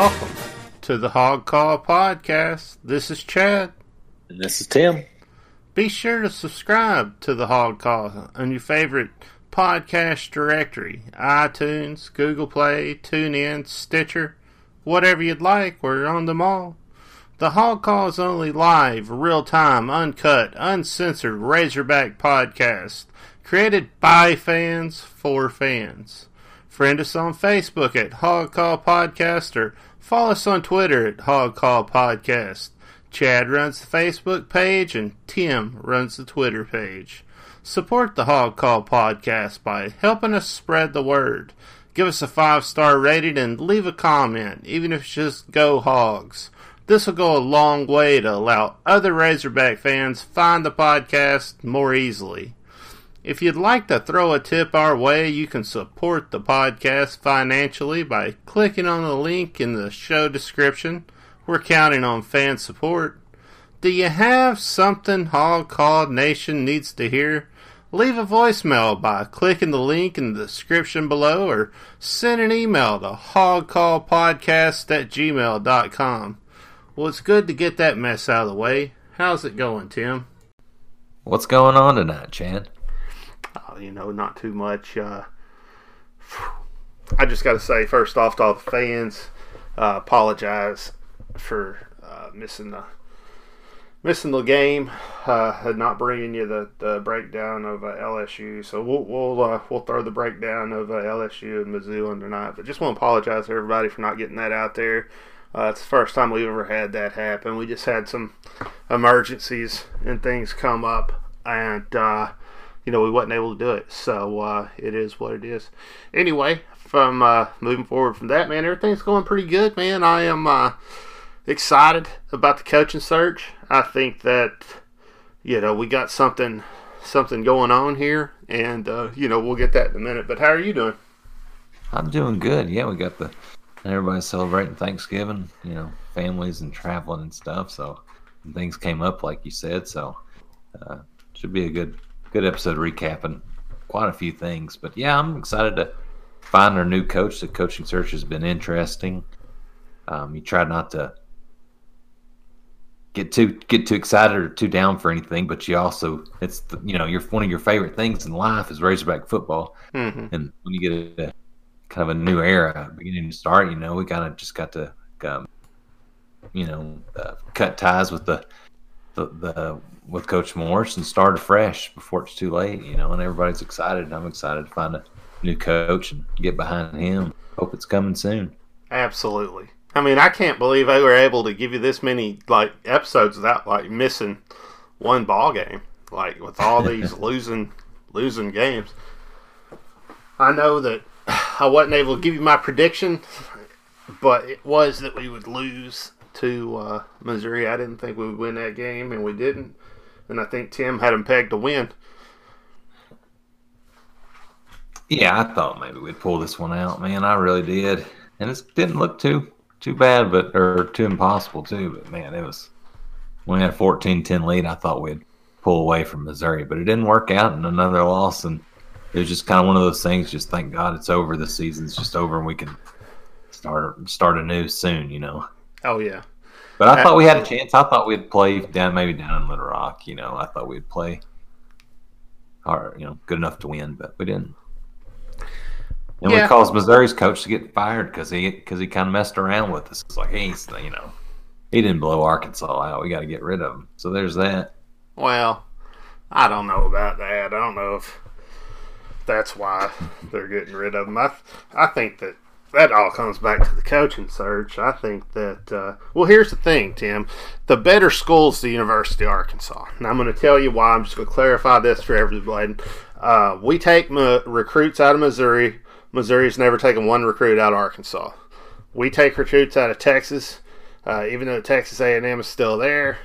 Welcome to the Hog Call Podcast. This is Chad. And this is Tim. Be sure to subscribe to the Hog Call on your favorite podcast directory iTunes, Google Play, TuneIn, Stitcher, whatever you'd like. We're on them all. The Hog Call is only live, real time, uncut, uncensored Razorback podcast created by fans for fans. Friend us on Facebook at Hog Call Podcast or follow us on Twitter at Hog Call Podcast. Chad runs the Facebook page and Tim runs the Twitter page. Support the Hog Call Podcast by helping us spread the word. Give us a five star rating and leave a comment, even if it's just go hogs. This will go a long way to allow other Razorback fans find the podcast more easily. If you'd like to throw a tip our way, you can support the podcast financially by clicking on the link in the show description. We're counting on fan support. Do you have something Hog Call Nation needs to hear? Leave a voicemail by clicking the link in the description below or send an email to hogcallpodcast at gmail.com. Well, it's good to get that mess out of the way. How's it going, Tim? What's going on tonight, Chad? Oh, you know, not too much. Uh, I just got to say, first off, to all the fans, uh, apologize for uh, missing the missing the game, uh, not bringing you the, the breakdown of uh, LSU. So we'll we'll uh, we'll throw the breakdown of uh, LSU and Mizzou on tonight. But just want to apologize to everybody for not getting that out there. Uh, it's the first time we've ever had that happen. We just had some emergencies and things come up, and uh, you know we wasn't able to do it. So uh, it is what it is. Anyway, from uh, moving forward from that, man, everything's going pretty good, man. I am uh, excited about the coaching search. I think that you know we got something something going on here, and uh, you know we'll get that in a minute. But how are you doing? I'm doing good. Yeah, we got the everybody's celebrating Thanksgiving. You know, families and traveling and stuff. So things came up like you said. So uh, should be a good good episode recapping quite a few things. But yeah, I'm excited to find our new coach. The coaching search has been interesting. Um, you try not to get too get too excited or too down for anything, but you also it's the, you know your one of your favorite things in life is Razorback football, mm-hmm. and when you get a kind of a new era beginning to start, you know we kind of just got to um, you know uh, cut ties with the, the the with Coach Morris and start afresh before it's too late, you know, and everybody's excited. I'm excited to find a new coach and get behind him. Hope it's coming soon. Absolutely. I mean, I can't believe they were able to give you this many like episodes without like missing one ball game. Like with all these losing losing games. I know that I wasn't able to give you my prediction, but it was that we would lose to uh, Missouri. I didn't think we would win that game, and we didn't. And I think Tim had him pegged to win. Yeah, I thought maybe we'd pull this one out, man. I really did, and it didn't look too too bad, but or too impossible too. But man, it was when we had a 14-10 lead. I thought we'd pull away from Missouri, but it didn't work out, and another loss. And it was just kind of one of those things. Just thank God it's over. The season's just over, and we can start start anew soon. You know. Oh yeah. But I thought we had a chance. I thought we'd play down maybe down in Little Rock. You know, I thought we'd play, or you know, good enough to win, but we didn't. And Yeah. we caused Missouri's coach to get fired because he because he kind of messed around with us. It's like he's you know he didn't blow Arkansas out. We got to get rid of him. So there's that. Well, I don't know about that. I don't know if that's why they're getting rid of him. I, I think that that all comes back to the coaching search. I think that, uh, well, here's the thing, Tim. The better school's the University of Arkansas. And I'm going to tell you why. I'm just going to clarify this for everybody. Uh, we take recruits out of Missouri. Missouri's never taken one recruit out of Arkansas. We take recruits out of Texas, uh, even though Texas A&M is still there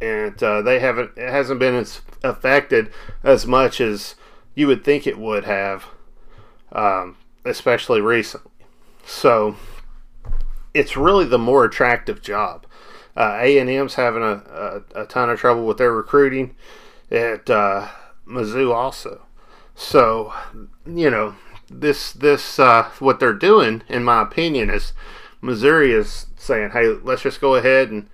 and uh, they haven't it hasn't been as affected as much as you would think it would have, um, especially recently. So it's really the more attractive job. Uh, A and M's having a, a, a ton of trouble with their recruiting at uh, Mizzou also. So you know this this uh, what they're doing, in my opinion, is Missouri is saying, "Hey, let's just go ahead and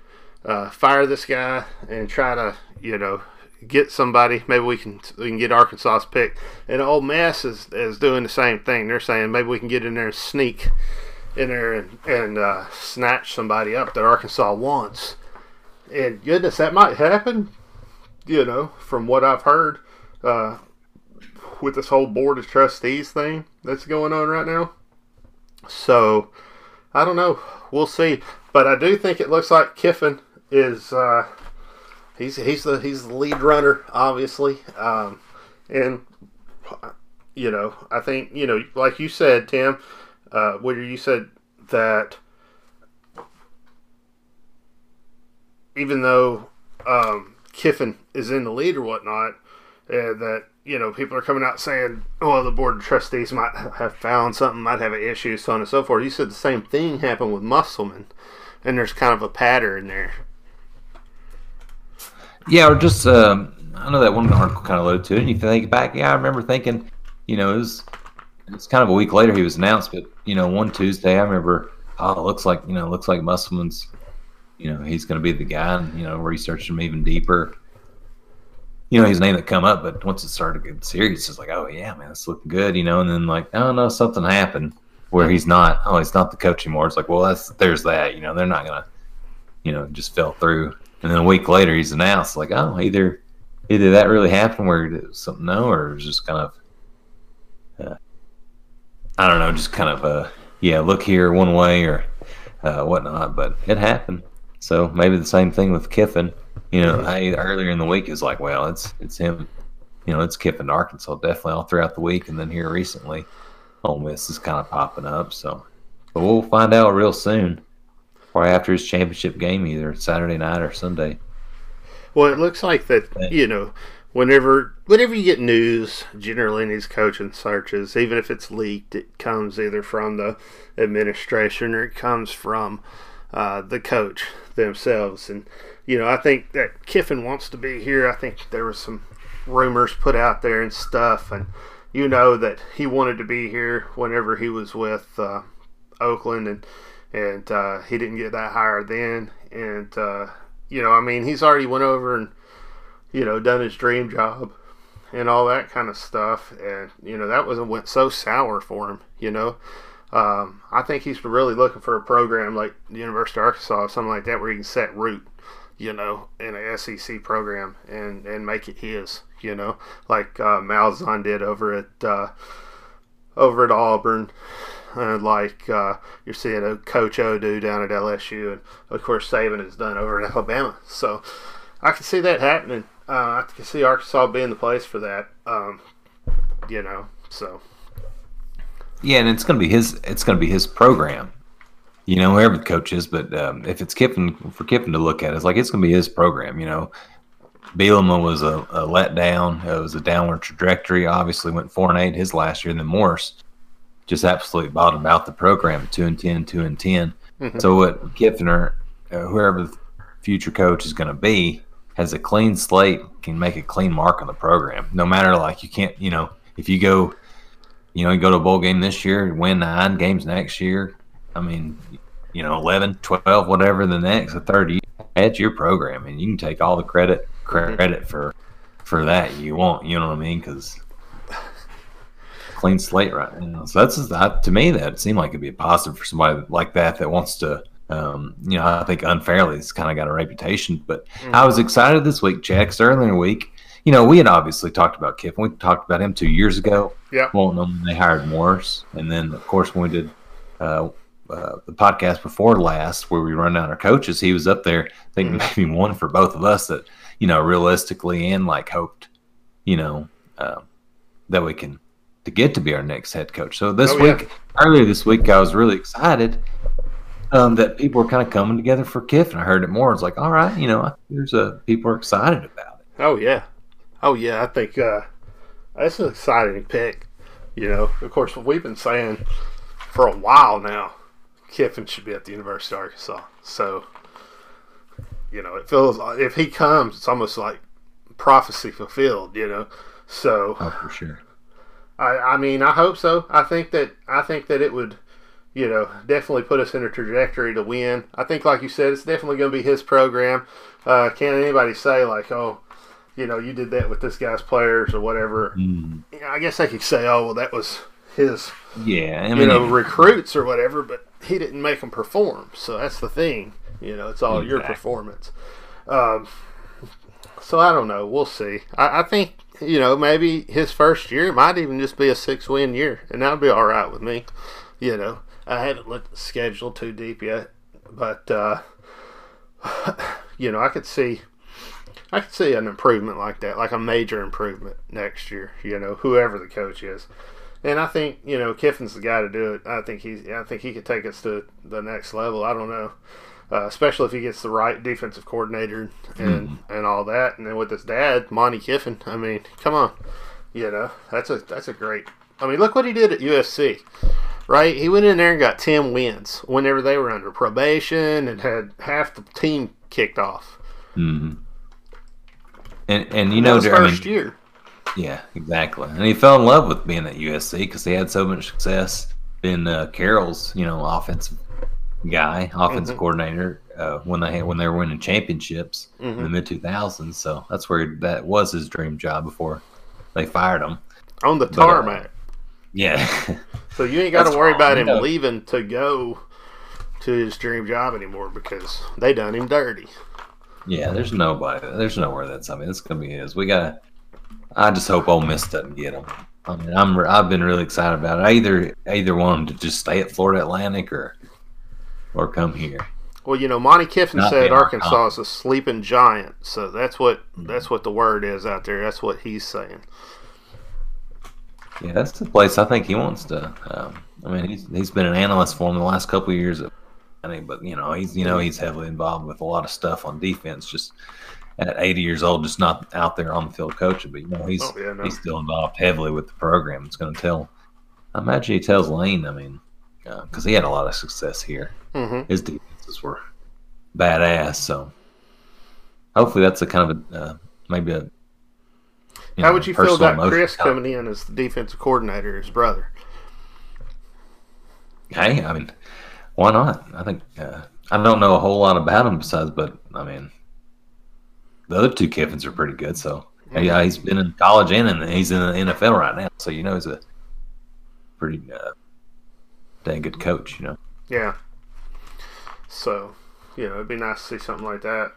uh, fire this guy and try to, you know, get somebody. Maybe we can we can get Arkansas's pick." And Ole Miss is is doing the same thing. They're saying maybe we can get in there and sneak in there and, and uh, snatch somebody up that Arkansas wants. And goodness, that might happen. You know, from what I've heard, uh, with this whole board of trustees thing that's going on right now. So, I don't know. We'll see. But I do think it looks like Kiffin is uh, he's he's the he's the lead runner, obviously. Um, and you know, I think you know, like you said, Tim, uh, where you said that even though um, Kiffin is in the lead or whatnot, uh, that you know people are coming out saying, "Oh, the board of trustees might have found something, might have an issue, so on and so forth." You said the same thing happened with Musselman, and there's kind of a pattern there. Yeah, or just um, I know that one article kind of alluded to it. And you think back, yeah, I remember thinking, you know, it was it's kind of a week later he was announced, but you know, one Tuesday I remember, oh, it looks like you know, it looks like Musselman's, you know, he's going to be the guy, and you know, researched him even deeper. You know, his name that come up, but once it started getting serious, it's like, oh yeah, man, it's looking good, you know. And then like, oh no, something happened where he's not. Oh, he's not the coach anymore. It's like, well, that's there's that. You know, they're not gonna, you know, just fell through. And then a week later, he's announced like, oh, either either that really happened where something no, or it was just kind of uh, I don't know, just kind of uh, yeah, look here one way or uh, whatnot. But it happened. So maybe the same thing with Kiffin. You know, I, earlier in the week is like, well, it's it's him. You know, it's Kiffin to Arkansas definitely all throughout the week, and then here recently, Ole Miss is kind of popping up. So, but we'll find out real soon, or after his championship game, either Saturday night or Sunday. Well, it looks like that. You know, whenever whenever you get news, generally in these coaching searches, even if it's leaked, it comes either from the administration or it comes from uh, the coach themselves. And you know, I think that Kiffin wants to be here. I think there was some rumors put out there and stuff, and you know that he wanted to be here whenever he was with uh, Oakland, and and uh, he didn't get that hire then. And uh, you know, I mean, he's already went over and you know, done his dream job and all that kind of stuff. And, you know, that was went so sour for him, you know. Um, I think he's really looking for a program like the University of Arkansas, or something like that, where he can set root, you know, in a SEC program and, and make it his, you know, like uh, Malzahn did over at uh, over at Auburn, like uh, you're seeing a Coach O do down at LSU, and of course Saban has done over in Alabama. So I can see that happening uh, I can see Arkansas being the place for that. Um, you know, so yeah, and it's going to be his. It's to be his program. You know, whoever the coach is, but um, if it's Kiffin for Kiffin to look at, it's like it's going to be his program. You know, Bielema was a, a letdown. It was a downward trajectory. Obviously, went four and eight his last year. And then Morris just absolutely bottomed out the program, two and 10, 2 and 10 mm-hmm. So what Kiffin or uh, whoever the future coach is going to be, has a clean slate, can make a clean mark on the program. No matter like you can't, you know, if you go, you know, you go to a bowl game this year, win nine games next year. I mean, you know, 11, 12, whatever the next, the third year, that's your program, and you can take all the credit credit for for that you want. You know what I mean? Because clean slate right now. So that's that to me. That seemed like it'd be a positive for somebody like that that wants to um, you know, I think unfairly it's kind of got a reputation. But mm-hmm. I was excited this week, Checks, earlier in the week. You know, we had obviously talked about Kiffin. We talked about him two years ago. Yeah. Well, no, they hired Morris. And then, of course, when we did uh, uh, the podcast before last, where we run down our coaches, he was up there. I think mm-hmm. maybe one for both of us that, you know, realistically and like hoped, you know, uh, that we can to get to be our next head coach. So this oh, week, yeah. earlier this week, I was really excited um, that people were kind of coming together for Kiffin. I heard it more. It's like, all right, you know, there's a people are excited about it. Oh yeah, oh yeah. I think uh, that's an exciting pick. You know, of course, we've been saying for a while now, Kiffin should be at the University of Arkansas. So, you know, it feels like if he comes, it's almost like prophecy fulfilled. You know, so oh for sure. I, I mean, I hope so. I think that I think that it would you know, definitely put us in a trajectory to win. I think, like you said, it's definitely going to be his program. Uh, can't anybody say like, oh, you know, you did that with this guy's players or whatever? Mm. You know, I guess they could say, oh, well, that was his, Yeah, I mean, you know, recruits or whatever, but he didn't make them perform. So that's the thing. You know, it's all your performance. Um, so I don't know. We'll see. I, I think you know maybe his first year might even just be a six win year, and that'll be all right with me. You know, I haven't looked at the schedule too deep yet, but uh, you know, I could see. I could see an improvement like that, like a major improvement next year. You know, whoever the coach is, and I think you know Kiffin's the guy to do it. I think he's. I think he could take us to the next level. I don't know, uh, especially if he gets the right defensive coordinator and and all that. And then with his dad, Monty Kiffin. I mean, come on, you know that's a that's a great. I mean, look what he did at USC. Right, he went in there and got ten wins whenever they were under probation and had half the team kicked off. mhm. and and you That know, I mean, first year. Yeah, exactly. And he fell in love with being at USC because he had so much success in uh, Carroll's, you know, offensive guy, offensive Mhm. coordinator uh, when they had, when they were winning championships in the mid two thousands. So that's where that was his dream job before they fired him. on the But, uh, tarmac. Yeah, So you ain't got to worry wrong, about him no. leaving to go to his dream job anymore because they done him dirty. yeah. There's nobody. There's nowhere that's. I mean, it's gonna be his. We got. to I just hope Ole Miss doesn't get him. I mean, I'm I've been really excited about it. I either I either want him to just stay at Florida Atlantic or or come here. Well, you know, Monty Kiffin Not said Arkansas is a sleeping giant, so that's what that's what the word is out there. That's what he's saying. Yeah, that's the place I think he wants to. Um, I mean, he's he's been an analyst for him the last couple of years. I think, but you know, he's you know he's heavily involved with a lot of stuff on defense. Just at 80 years old, just not out there on the field coaching. But you know, he's Oh, yeah, no. he's still involved heavily with the program. It's going to tell. I imagine he tells Lane. I mean, because he had a lot of success here. hmm His defenses were badass. So hopefully, that's a kind of a uh, maybe a. How know, would you feel about. Chris coming in as the defensive coordinator, his brother? Hey, I mean, why not? I think uh, I don't know a whole lot about him besides, but I mean, the other two Kiffins are pretty good. So yeah, he's been in college and in, he's in the NFL right now. So you know, he's a pretty uh, dang good coach. You know, Yeah. So, you know, it'd be nice to see something like that.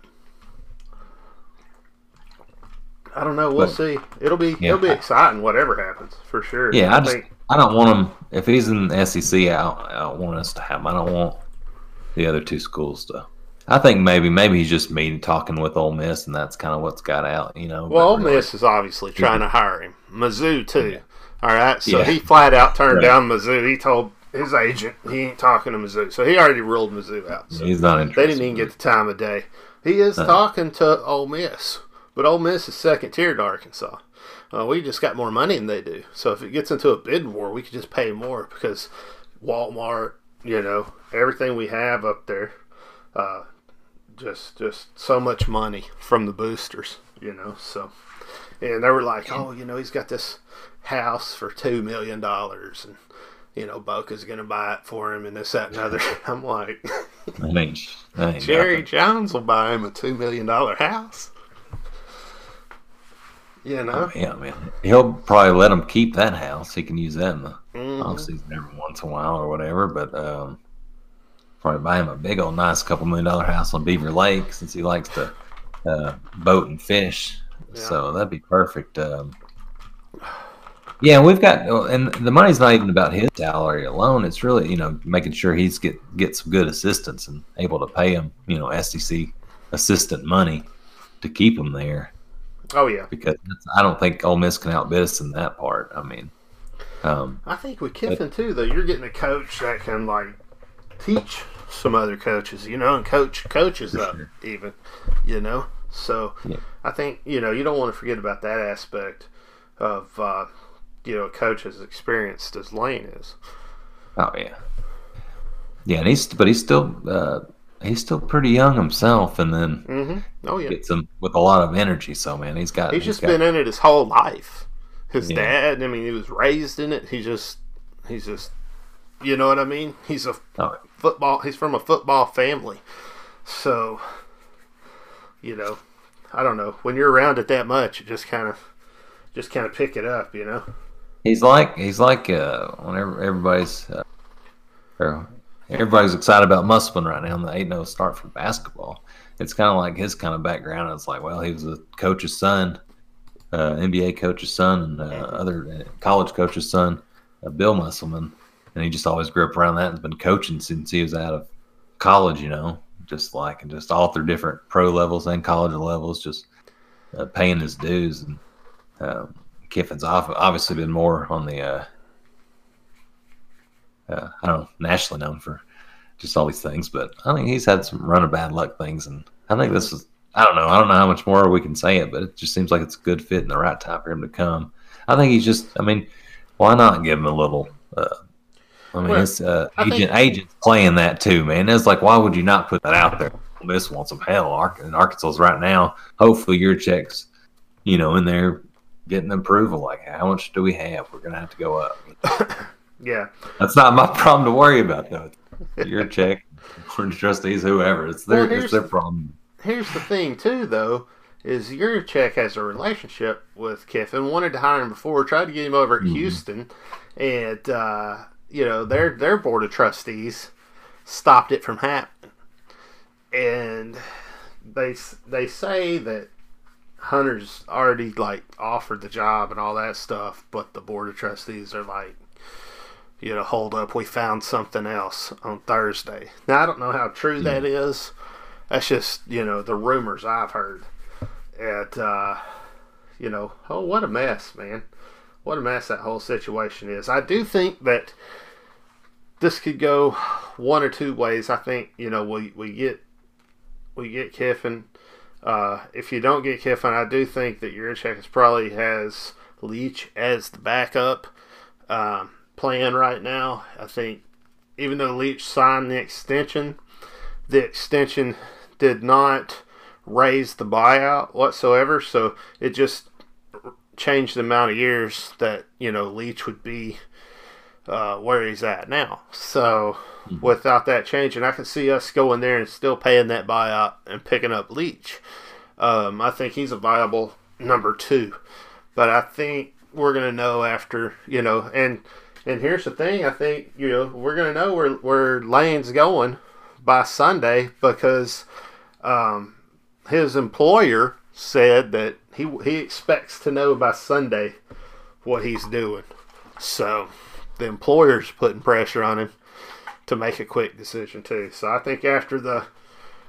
I don't know. We'll But- see. It'll be Yeah. it'll be exciting, whatever happens for sure. yeah. I just think I don't want him if he's in the SEC. I don't, I don't want us to have him. I don't want the other two schools to. I think maybe maybe he's just me talking with Ole Miss, and that's kind of what's got out. You know, Well, Ole really- Miss is obviously trying to hire him. Mizzou too. All right, so Yeah. he flat out turned Right. down Mizzou. He told his agent he ain't talking to Mizzou, so he already ruled Mizzou out. So he's not interested. they didn't even get the time of day. He is No. talking to Ole Miss, but Ole Miss is second tier to Arkansas. Uh, we just got more money than they do, so if it gets into a bid war, we could just pay more because Walmart, you know, everything we have up there, uh, just just so much money from the boosters, you know. So, and they were like, oh, you know, he's got this house for two million dollars, and you know, Boca's gonna buy it for him, and this, that, and other. I'm like, ain't, that ain't Jerry nothing. Jones will buy him a two million dollar house. You know, Yeah, man. He'll probably let him keep that house. He can use that in the Mhm. off season every once in a while or whatever. But um, probably buy him a big old nice couple million dollar house on Beaver Lake since he likes to uh, boat and fish. So that'd be perfect. Um, yeah, we've got, oh, and the money's not even about his salary alone. It's really you know making sure he's get get some good assistance and able to pay him you know SEC assistant money to keep him there oh yeah. because I don't think Ole Miss can outbid us in that part. I mean, um, I think with Kiffin too, though, you're getting a coach that can like teach some other coaches, you know, and coach coaches up sure. even, you know. So Yeah. I think you know you don't want to forget about that aspect of uh, you know a coach as experienced as Lane is. oh yeah, yeah, and he's but he's still uh, he's still pretty young himself, and then hmm Oh yeah. gets him with a lot of energy. So man, he's got He's just got, been in it his whole life. His Yeah. dad, I mean, he was raised in it. He just, he's just You know what I mean? He's a Oh, football. He's from a football family, so you know, I don't know. When you're around it that much, it just kind of, just kind of pick it up. You know. He's like he's like uh, whenever everybody's uh, or everybody's excited about Musselman right now. and The eight zero start for basketball. It's kind of like his kind of background. It's like, well, he was a coach's son, uh, NBA coach's son, and uh, other uh, college coach's son, uh, Bill Musselman, and he just always grew up around that and has been coaching since he was out of college. You know, just like and just all through different pro levels and college levels, just uh, paying his dues and. Um, Kiffin's obviously been more on the, uh, uh, I don't know, nationally known for just all these things, but I think he's had some run of bad luck things, and I think this is, I don't know, I don't know how much more we can say it, but it just seems like it's a good fit and the right time for him to come. I think he's just, I mean, why not give him a little? Uh, I mean, Well, his uh, I think- agent agent's playing that too, man. It's like, why would you not put that out there? This wants some hell. Ar- in Arkansas's right now. Hopefully, Yurachek's, you know, in there getting approval. Like, how much do we have? We're gonna have to go up. Yeah. That's not my problem to worry about, though. Yurachek, the trustees, whoever. It's their Well, it's their problem. Here's the thing, too, though, is Yurachek has a relationship with Kiffin. Wanted to hire him before, tried to get him over at Mhm. Houston, and uh, you know their their board of trustees stopped it from happening. And they they say that Hunter's already like offered the job and all that stuff, but the board of trustees are like, you know, hold up, we found something else on Thursday. Now I don't know how true that is. That's just you know the rumors I've heard. And uh, you know, oh what a mess, man! What a mess that whole situation is. I do think that this could go one or two ways. I think you know we we get we get Kiffin. Uh, if you don't get Kiffin, I do think that Yurachek is probably has Leach as the backup um, plan right now. I think even though Leach signed the extension, the extension did not raise the buyout whatsoever. So it just changed the amount of years that you know Leach would be uh, where he's at now. So without that changing, I can see us going there and still paying that buyout and picking up Leach. Um, I think he's a viable number two, but I think we're gonna know after you know. And and here's the thing: I think you know we're gonna know where where Lane's going by Sunday because um, his employer said that he he expects to know by Sunday what he's doing. So the employer's putting pressure on him to make a quick decision too. So I think after the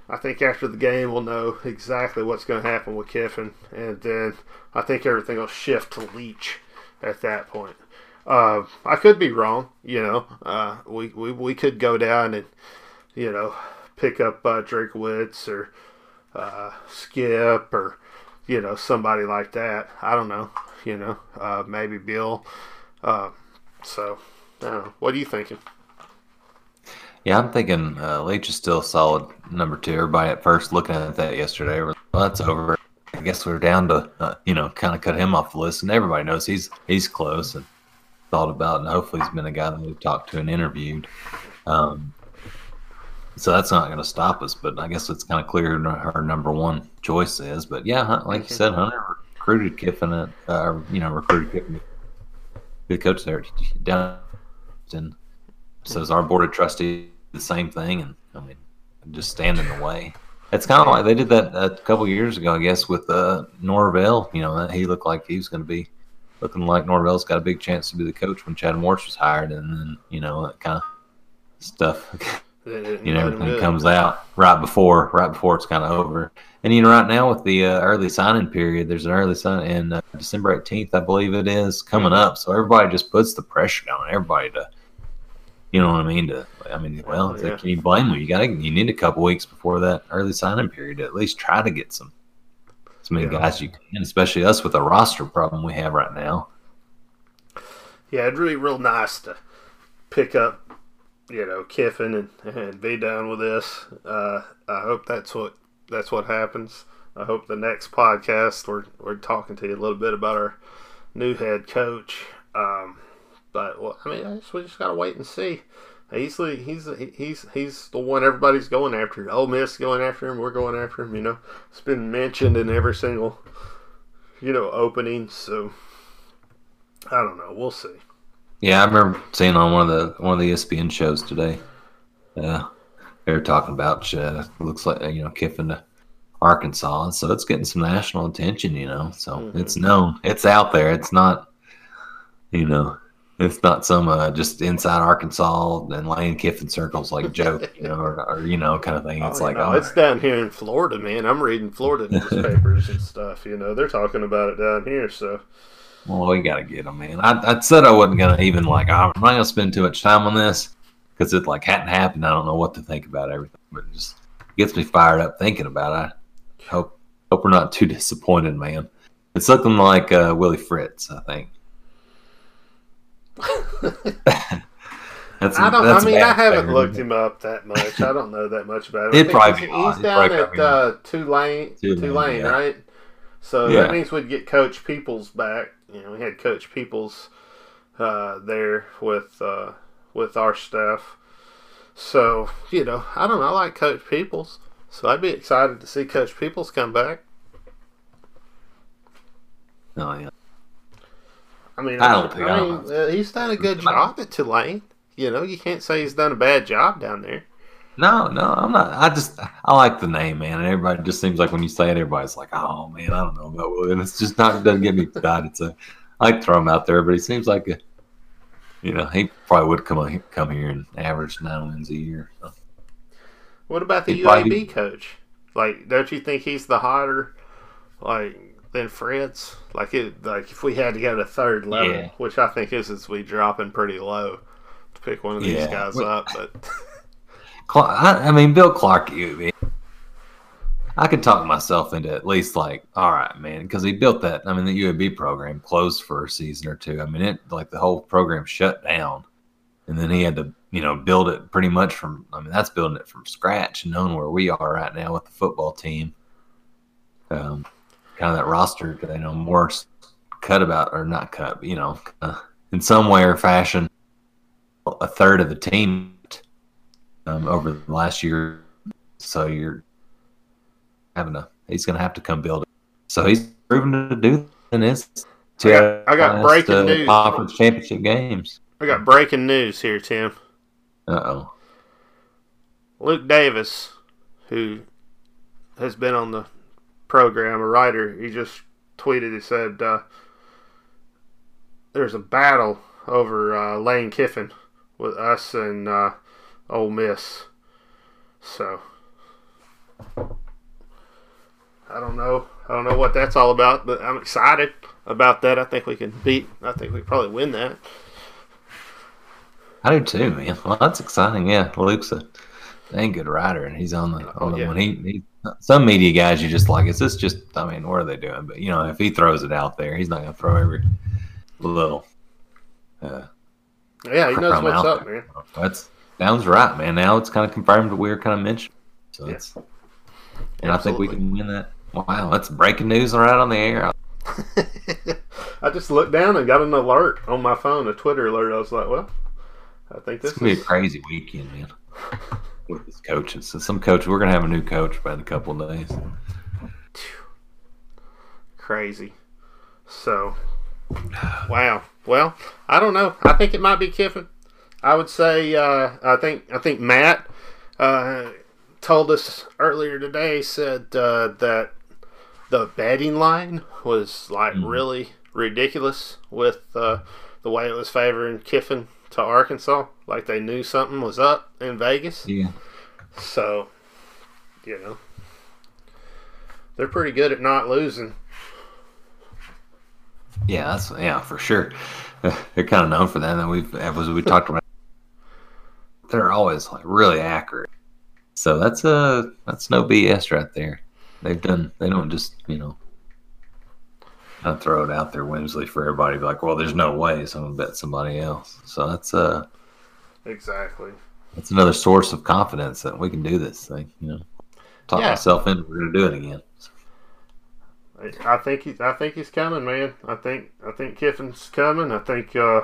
I think after the game we'll know exactly what's going to happen with Kiffin, and then I think everything will shift to Leach at that point. Uh, I could be wrong, you know. Uh, we, we we could go down and you know pick up uh, Drakewitz or uh, Skip or you know somebody like that. I don't know, you know, uh, maybe Bill. So I don't know. What are you thinking? Yeah, I'm thinking uh, Leach is still solid number two. Everybody at first looking at that yesterday, well, that's over. I guess we're down to uh, you know kind of cut him off the list, and everybody knows he's he's close and thought about, and hopefully he's been a guy that we've talked to and interviewed. Um, so that's not going to stop us, but I guess it's kind of clear who our number one choice is. But yeah, like you said, Hunter recruited Kiffin, at, uh, you know, recruited Kiffin, the coach there down, and so is our board of trustees the same thing, and I mean, just stand in the way. It's kind of like they did that a couple years ago, I guess, with uh, Norvell. You know, he looked like he was going to be looking like Norvell's got a big chance to be the coach when Chad Morris was hired, and then you know that kind of stuff. You know, everything comes out right before right before it's kind of over. And you know, right now with the uh, early signing period, there's an early sign in uh, December 18th, I believe it is, coming up. So everybody just puts the pressure down on everybody to, you know what I mean? To, I mean, well, Yeah. like, can you blame them? You got to, you need a couple weeks before that early signing period to at least try to get some, as many Yeah. guys you can, especially us with the roster problem we have right now. Yeah, it'd really real nice to pick up, you know, Kiffin and, and be done with this. Uh, I hope that's what that's what happens. I hope the next podcast we're we're talking to you a little bit about our new head coach. Um, But well, I mean, I guess we just gotta wait and see. He's he's he's he's the one everybody's going after. Ole Miss going after him. We're going after him. You know, it's been mentioned in every single you know opening. So I don't know. We'll see. Yeah, I remember seeing on one of the one of the ESPN shows today. Uh, they were talking about uh, looks like you know Kiffin to Arkansas, so it's getting some national attention. You know, so mm-hmm. it's known, it's out there. It's not, you know, it's not some uh, just inside Arkansas and Lane Kiffin circles like joke, you know, or, or you know, kind of thing. It's oh, like, oh, it's down here in Florida, man. I'm reading Florida newspapers and stuff. You know, they're talking about it down here. So, well, we got to get them, man. I, I said I wasn't gonna even like. I'm not gonna spend too much time on this because it like hadn't happened. I don't know what to think about everything, but it just gets me fired up thinking about it. I hope hope we're not too disappointed, man. It's something like uh, Willie Fritz, I think. That's, I don't. I mean, I haven't looked him up that much. I don't know that much about him. It probably he's, he's down at uh, Tulane, Tulane, Tulane yeah. right? So yeah. that means we'd get Coach Peoples back. You know, we had Coach Peoples uh, there with uh, with our staff. So you know, I don't know. I like Coach Peoples, so I'd be excited to see Coach Peoples come back. Oh yeah. I mean, I don't think I, mean, uh, he's done a good job at Tulane. You know, you can't say he's done a bad job down there. No, no, I'm not. I just I like the name, man, and everybody just seems like when you say it, everybody's like, "Oh man, I don't know about Willie," it's just not it doesn't get me excited. So I like throw him out there, but he seems like a, you know, he probably would come come here and average nine wins a year. So. What about the He'd UAB probably, coach? Like, don't you think he's the hotter? Like, than Fritz. Like it, like if we had to go to third level, yeah. which I think is as we dropping pretty low to pick one of these yeah. guys up. But I mean, Bill Clark, you. I could talk myself into at least like, all right, man, because he built that. I mean, the UAB program closed for a season or two. I mean, it like the whole program shut down, and then he had to, you know, build it pretty much from. I mean, that's building it from scratch, knowing where we are right now with the football team. Um, kind of that roster, you know, more cut about or not cut, you know, uh, in some way or fashion, a third of the team um, over the last year. So you're having to, he's going to have to come build it. So he's proven to do in his. I got, I got breaking uh, news. Conference championship games. I got breaking news here, Tim. Uh oh. Luke Davis, who has been on the program, a writer, he just tweeted, he said, uh, there's a battle over uh, Lane Kiffin with us and uh, Ole Miss. So, I don't know. I don't know what that's all about, but I'm excited about that. I think we can beat, I think we probably win that. I do too, man. Well, that's exciting. Yeah, Luke's a dang good rider, and he's on the on the yeah. one. He, he some media guys you just like, is this just? I mean, what are they doing? But you know, if he throws it out there, he's not going to throw every little. Uh, yeah, he knows what's up, there. man. That's sounds right, man. Now it's kind of confirmed we were kind of mentioned. So it's, and Absolutely. I think we can win that. Wow, that's breaking news right on the air. I just looked down and got an alert on my phone, a Twitter alert. I was like, well, I think this is gonna be a crazy weekend, man with his coaches. So some coach, we're gonna have a new coach by in a couple of days. Crazy. So, wow. Well, I don't know. I think it might be Kiffin. I would say. Uh, I think. I think Matt uh, told us earlier today. Said uh, that the betting line was like mm really ridiculous with uh, the way it was favoring Kiffin to Arkansas, like they knew something was up in Vegas. Yeah. So, you know, they're pretty good at not losing. Yeah, that's yeah for sure. They're kind of known for that. And we've as we talked about, they're always like really accurate. So that's a uh, that's no BS right there. They've done. They don't just you know kind throw it out there whimsily for everybody. Be like, well, there's no way, so I'm gonna bet somebody else. So that's uh exactly that's another source of confidence that we can do this thing. You know, talk yeah. myself into we're gonna do it again. I think he's I think he's coming, man. I think I think Kiffin's coming. I think uh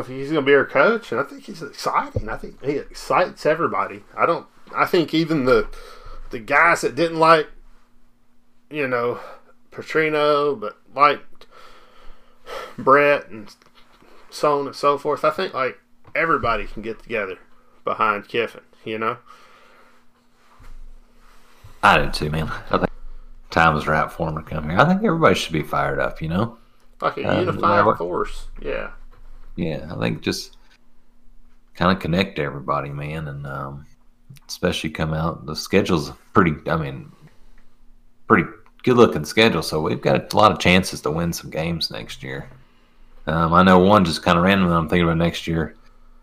I think he's going to be our coach, and I think he's exciting. I think he excites everybody. I don't. I think even the the guys that didn't like, you know, Petrino, but liked Bret and so on and so forth. I think like everybody can get together behind Kiffin. You know. I do too, man. I think time is right for him to come here. I think everybody should be fired up. You know, like a Uh, unified what- force. Yeah. Yeah. I think just kind of connect everybody, man, and um, especially come out. The schedule's pretty. I mean, pretty good looking schedule. So we've got a lot of chances to win some games next year. Um, I know one just kind of random. I'm thinking about next year.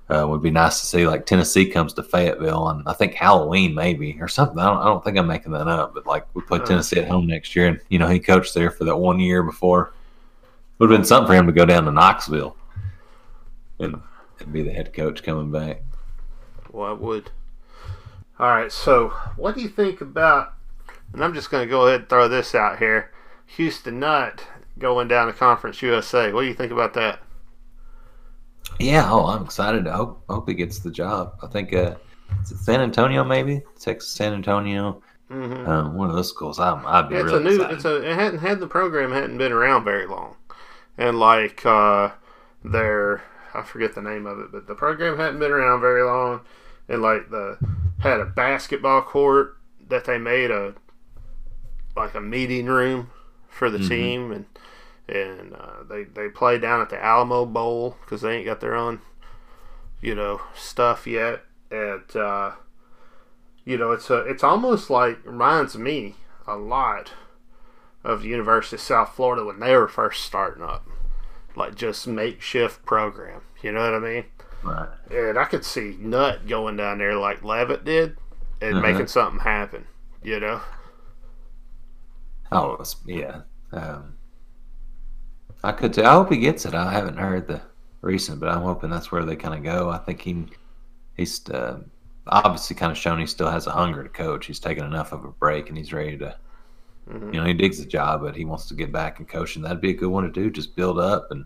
Uh, would be nice to see like Tennessee comes to Fayetteville and I think Halloween maybe or something. I don't, I don't think I'm making that up, but like we play. Tennessee at home next year, and you know he coached there for that one year before. Would have been something for him to go down to Knoxville and, and be the head coach coming back. Well, I would. All right. So, what do you think about? And I'm just going to go ahead and throw this out here. Houston Nutt going down to Conference USA. What do you think about that? Yeah, oh, I'm excited. I hope hope he gets the job. I think uh, San Antonio maybe Texas San Antonio, Mm-hmm. um, one of those schools. I'm, I'd be it's really a new. excited. It's a. It hadn't had the program hadn't been around very long, and like uh, their I forget the name of it, but the program hadn't been around very long, and like the had a basketball court that they made a like a meeting room for the Mhm. team, and and uh, they they play down at the Alamo Bowl because they ain't got their own you know stuff yet. And uh, you know it's a it's almost like reminds me a lot of the University of South Florida when they were first starting up, like just makeshift program. You know what I mean? right. And I could see Nutt going down there like Leavitt did and Uh-huh. making something happen. You know? Oh, yeah. Um, I could. Too. I hope he gets it. I haven't heard the recent, but I'm hoping that's where they kind of go. I think he he's uh, obviously kind of shown he still has a hunger to coach. He's taken enough of a break, and he's ready to. Mhm. You know, he digs the job, but he wants to get back and coaching. That'd be a good one to do. Just build up, and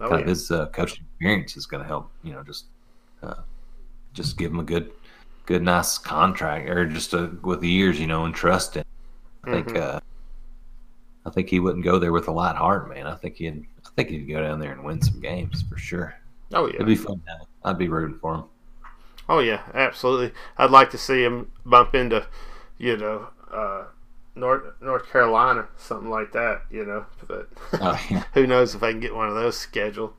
Oh, kind yeah. of his uh, coaching experience is going to help. You know, just uh, just give him a good, good, nice contract, or just uh with the years, you know, and trust him. I think Mhm. uh, I think he wouldn't go there with a light heart, man. I think he'd I think he'd go down there and win some games for sure. Oh yeah. It'd be fun. I'd be rooting for him. Oh yeah, absolutely. I'd like to see him bump into, you know, uh, North North Carolina, something like that. You know, but Oh, yeah. who knows if I can get one of those scheduled?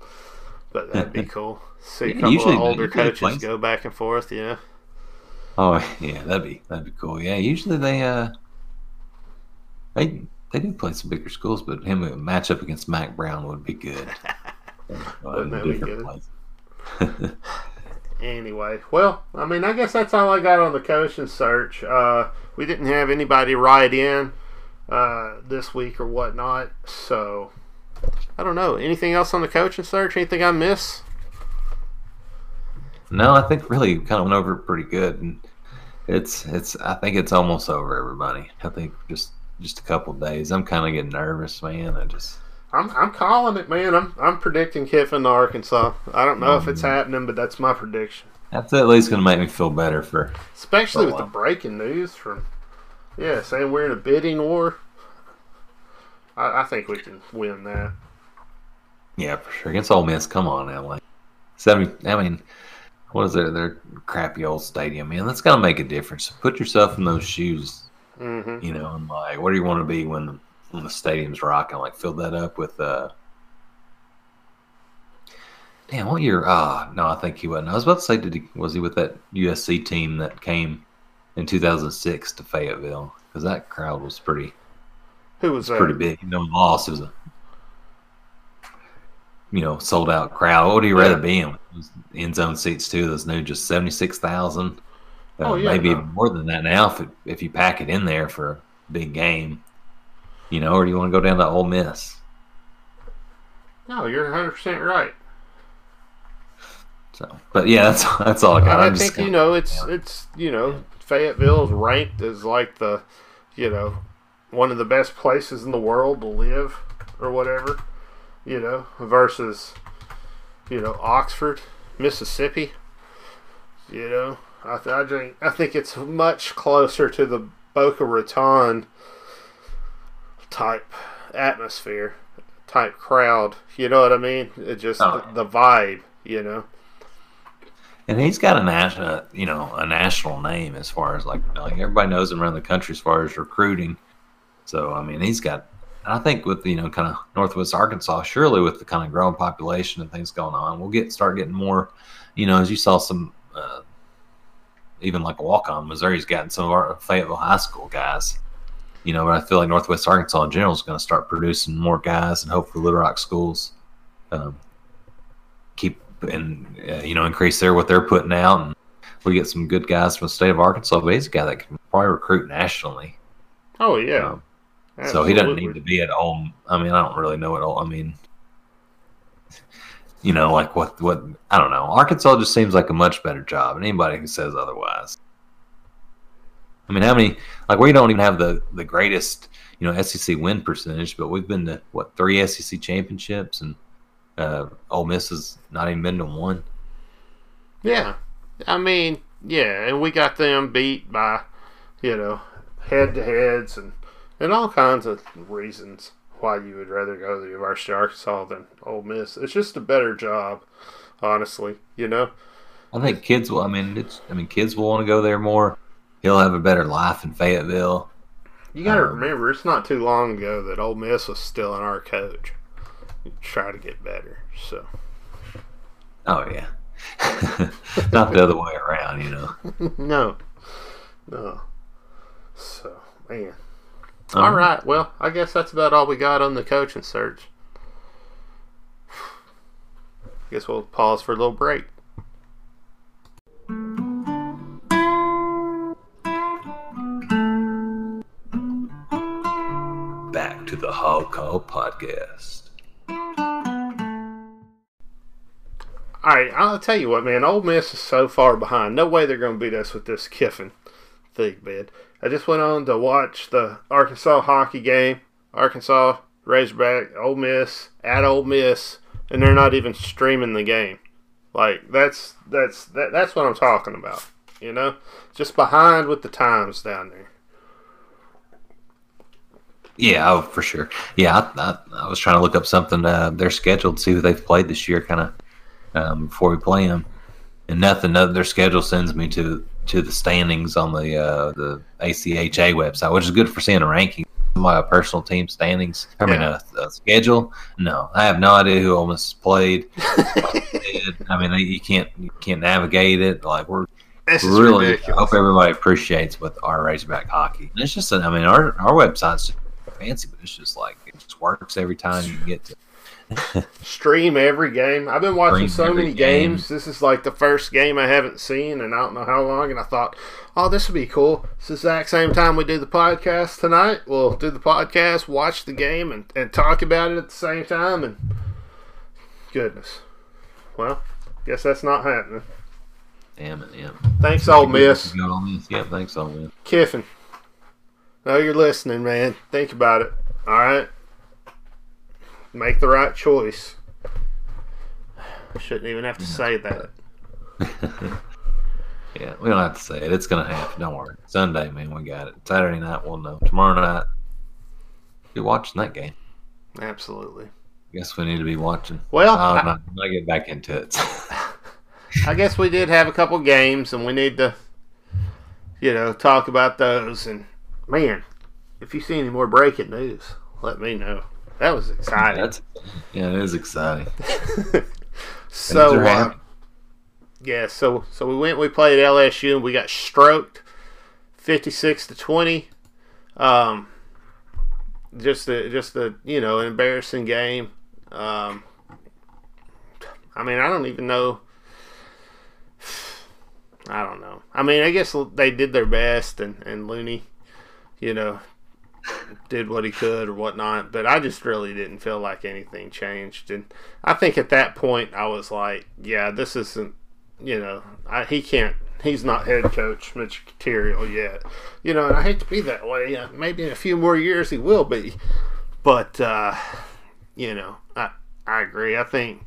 But that'd be cool. See a couple usually- of older coaches plays- go back and forth. You know. Oh yeah, that'd be that'd be cool. Yeah, usually they uh they they do play some bigger schools, but him a matchup against Mack Brown would be good. Wouldn't that be good? good? Anyway, well, I mean, I guess that's all I got on the coaching search. Uh, we didn't have anybody ride in uh, this week or whatnot, so I don't know. Anything else on the coaching search? Anything I miss? No, I think really kind of went over pretty good, and it's it's. I think it's almost over, everybody. I think just just a couple days. I'm kind of getting nervous, man. I just I'm, I'm calling it, man. I'm, I'm predicting Kiffin to Arkansas. I don't know if it's Mhm. happening, but that's my prediction. That's at least going to make me feel better for. Especially with the breaking news from, yeah, saying we're in a bidding war. I, I think we can win that. Yeah, for sure against Ole Miss. Come on now, like seventy. I mean, what is their their crappy old stadium, man? that's going to make a difference. Put yourself in those shoes, hmm you know, and like, what do you want to be when the, when the stadium's rocking? Like, fill that up with. uh Damn, what year? Ah, no, I think he wasn't. I was about to say, did he was he with that USC team that came in 2006 to Fayetteville? Because that crowd was pretty Who was that? pretty big. You know, lost. It was a you know sold out crowd. What would you rather be in? End zone seats too. Those new just seventy six thousand. Uh, Oh, yeah, maybe no. more than that now if it, if you pack it in there for a big game. You know, or do you want to go down to Ole Miss? No, you're 100 percent right. So, but yeah, that's that's all I got. I I'm just think you know it's it's you know Fayetteville is ranked as like the you know one of the best places in the world to live or whatever you know versus you know, Oxford, Mississippi. You know, I, th- I think I think it's much closer to the Boca Raton type atmosphere, type crowd. You know what I mean? It just Oh. the, the vibe. You know. And he's got a national, you know, a national name as far as like like everybody knows him around the country as far as recruiting. So I mean, he's got. I think with you know kind of Northwest Arkansas, surely with the kind of growing population and things going on, we'll get start getting more. You know, as you saw some, uh, even like a walk on Missouri's gotten some of our Fayetteville High School guys. You know, but I feel like Northwest Arkansas in general is going to start producing more guys, and hopefully Little Rock schools um, and uh, you know increase their what they're putting out, and we get some good guys from the state of Arkansas. But he's a guy that can probably recruit nationally. Oh yeah. Um, so he doesn't need to be at home. I mean, I don't really know at all. I mean, you know, like what what I don't know. Arkansas just seems like a much better job, and anybody who says otherwise. I mean, how many like we don't even have the the greatest you know SEC win percentage, but we've been to what three SEC championships, and uh, Ole Miss has not even been to one. Yeah. I mean, yeah, and we got them beat by, you know, head to heads and, and all kinds of reasons why you would rather go to the University of Arkansas than Ole Miss. It's just a better job, honestly, you know? I think kids will. I mean, it's. I mean, kids will want to go there more. He'll have a better life in Fayetteville. You got to Um, remember, it's not too long ago that Ole Miss was still in our coach. Try to get better. So, Oh yeah, not the other way around. You know. no. No. So, man. Um, All right. Well, I guess that's about all we got on the coaching search. Guess we'll pause for a little break. Back to the Hog Call podcast. All right, I'll tell you what, man. Ole Miss is so far behind. No way they're going to beat us with this Kiffin thing, man. I just went on to watch the Arkansas hockey game. Arkansas Razorback, Ole Miss at Ole Miss, and they're not even streaming the game. Like that's that's that, that's what I'm talking about. You know, just behind with the times down there. Yeah, oh, for sure. Yeah, I, I, I was trying to look up something. Uh, their schedule to see who they've played this year, kind of um, before we play them, and nothing. No, their schedule sends me to to the standings on the uh, the ACHA website, which is good for seeing a ranking. My personal team standings. I mean, Yeah. a, a schedule. No, I have no idea who almost played. I mean, you can't you can't navigate it. Like we're This is really I hope everybody appreciates what our Razorback hockey. And it's just, I mean, our our website's fancy, but it's just like it just works every time you get to. Stream every game. I've been watching Stream so every many game. games. This is like the first game I haven't seen, and I don't know how long. And I thought, oh, this would be cool. It's the exact same time we do the podcast tonight. We'll do the podcast, watch the game, and, and talk about it at the same time. And goodness, well, guess that's not happening. Damn it, yeah. Thanks, Ole Miss. Go on this. Yeah, thanks, Ole Miss. Kiffin. Know you're listening, man. Think about it. All right. Make the right choice. I Shouldn't even have to say that. Yeah, we don't have to say it. It's gonna happen. Don't worry. Sunday, man, we got it. Saturday night, we'll know. Tomorrow night, be watching that game. Absolutely. Guess we need to be watching. Well, Oh, I, no, I get back into it. I guess we did have a couple games, and we need to, you know, talk about those. And man, if you see any more breaking news, let me know. That was exciting. That's yeah, it is exciting. so uh, yeah, so so we went. We played LSU, and we got stroked, fifty-six to twenty. Um, just a just a you know an embarrassing game. Um, I mean, I don't even know. I don't know. I mean, I guess they did their best, and and Lunney, you know, did what he could or whatnot. But I just really didn't feel like anything changed, and I think at that point I was like, yeah, this isn't, you know, I, he can't. He's not head coach material yet, you know, and I hate to be that way. Uh, maybe in a few more years he will be, but uh, you know, I I agree. I think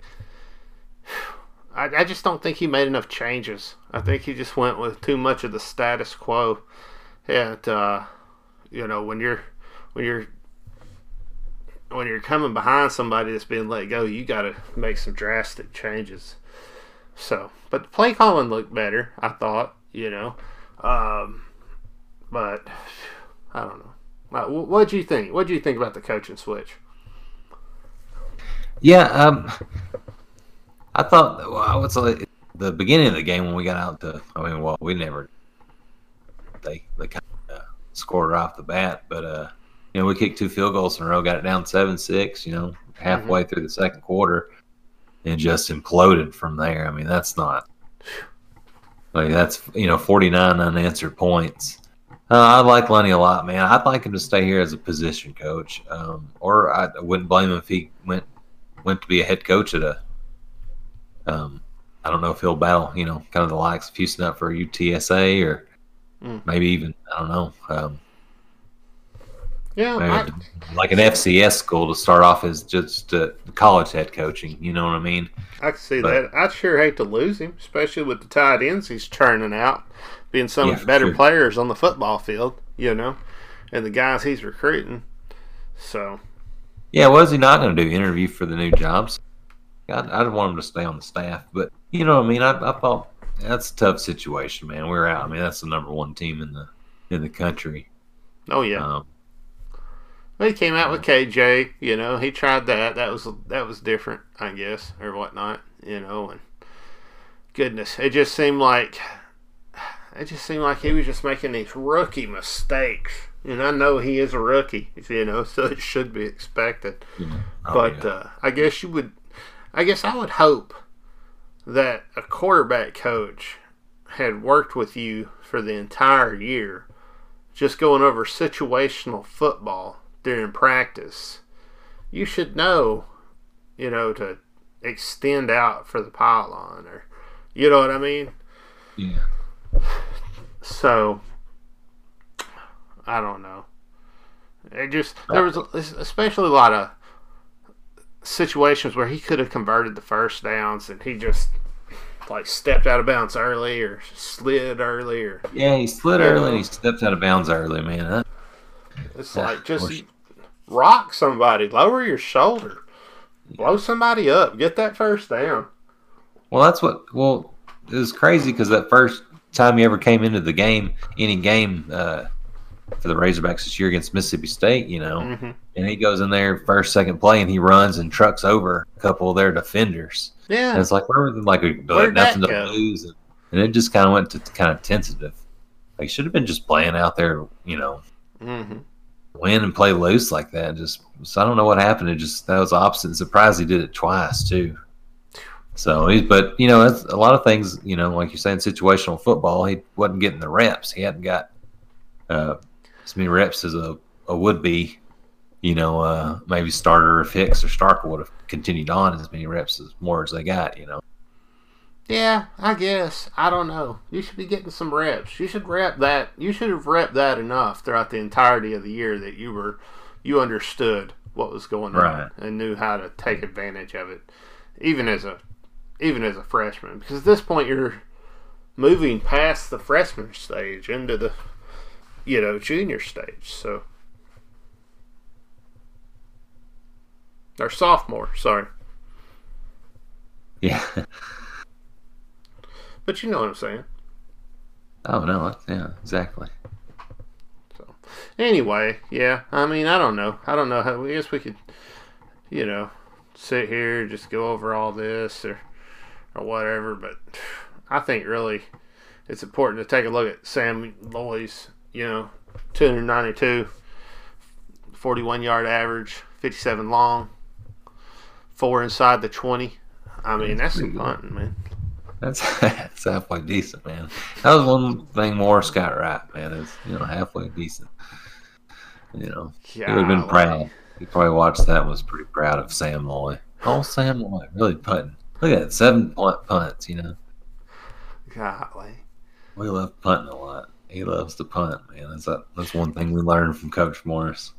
I, I just don't think he made enough changes. I think he just went with too much of the status quo. And uh, you know, when you're when you're when you're coming behind somebody that's being let go, you got to make some drastic changes. So, but the play calling looked better, I thought. You know, um, but I don't know. What do you think? What do you think about the coaching switch? Yeah, um, I thought well, I was like the beginning of the game when we got out to. I mean, well, we never they they kind of scored off the bat, but uh, you know, we kicked two field goals in a row, got it down seven six. You know, halfway mm-hmm. through the second quarter, and just imploded from there. I mean, that's not like that's you know forty nine unanswered points. Uh, I like Lunney a lot, man. I'd like him to stay here as a position coach, um, or I wouldn't blame him if he went went to be a head coach at a. Um, I don't know if he'll battle, you know, kind of the likes of Houston Nutt for UTSA or mm. maybe even I don't know. Um, yeah, I, like an FCS school to start off as just uh, college head coaching. You know what I mean? I can see but, that. I'd sure hate to lose him, especially with the tight ends he's churning out, being some yeah, better sure. players on the football field. You know, and the guys he's recruiting. So. Yeah, was he not going to do interview for the new jobs? I, I'd want him to stay on the staff, but you know what I mean. I, I thought that's a tough situation, man. We're out. I mean, that's the number one team in the in the country. Oh yeah. Um, well, he came out with KJ. You know, he tried that. That was that was different, I guess, or whatnot. You know, and goodness, it just seemed like it just seemed like he was just making these rookie mistakes. And I know he is a rookie, you know, so it should be expected. Yeah. Oh, but yeah. uh, I guess you would, I guess I would hope that a quarterback coach had worked with you for the entire year, just going over situational football during practice, you should know, you know, to extend out for the pylon or, you know what I mean? Yeah. So, I don't know. It just there uh, was especially a lot of situations where he could have converted the first downs and he just like stepped out of bounds early or slid early or yeah he slid early and he stepped out of bounds early man it's like just rock somebody, lower your shoulder, blow somebody up, get that first down. Well, that's what. Well, it was crazy because that first time he ever came into the game, any game uh, for the Razorbacks this year against Mississippi State, you know, mm-hmm. and he goes in there first, second play, and he runs and trucks over a couple of their defenders. Yeah, and it's like we're like a, nothing to go? lose, and, and, it just kind of went to kind of tentative. Like should have been just playing out there, you know. Mm-hmm win and play loose like that. Just so I don't know what happened. It just that was opposite. Surprised he did it twice too. So he's, but you know, that's a lot of things. You know, like you're saying, situational football. He wasn't getting the reps. He hadn't got uh, as many reps as a, a would be. You know, uh, maybe starter if Hicks or Stark would have continued on as many reps as more as they got. You know. Yeah, I guess. I don't know. You should be getting some reps. You should rep that. You should have repped that enough throughout the entirety of the year that you were you understood what was going right. on and knew how to take advantage of it, even as a even as a freshman. Because at this point, you're moving past the freshman stage into the you know junior stage. So or sophomore. Sorry. Yeah. But you know what I'm saying. Oh no, yeah, exactly. So anyway, yeah, I mean, I don't know. I don't know how. I guess we could, you know, sit here just go over all this or or whatever. But I think really it's important to take a look at Sam Loy's, you know, 292, 41 yard average, 57 long, four inside the 20. I mean, that's, that's some punting, man. That's that's halfway decent, man. That was one thing Morris got right, man. Is you know halfway decent. You know, yeah, he would have been proud. He probably watched that and was pretty proud of Sam Loy. Oh, Sam Loy, really putting. Look at that, seven point punts. You know, golly, we love punting a lot. He loves to punt, man. That's a, that's one thing we learned from Coach Morris.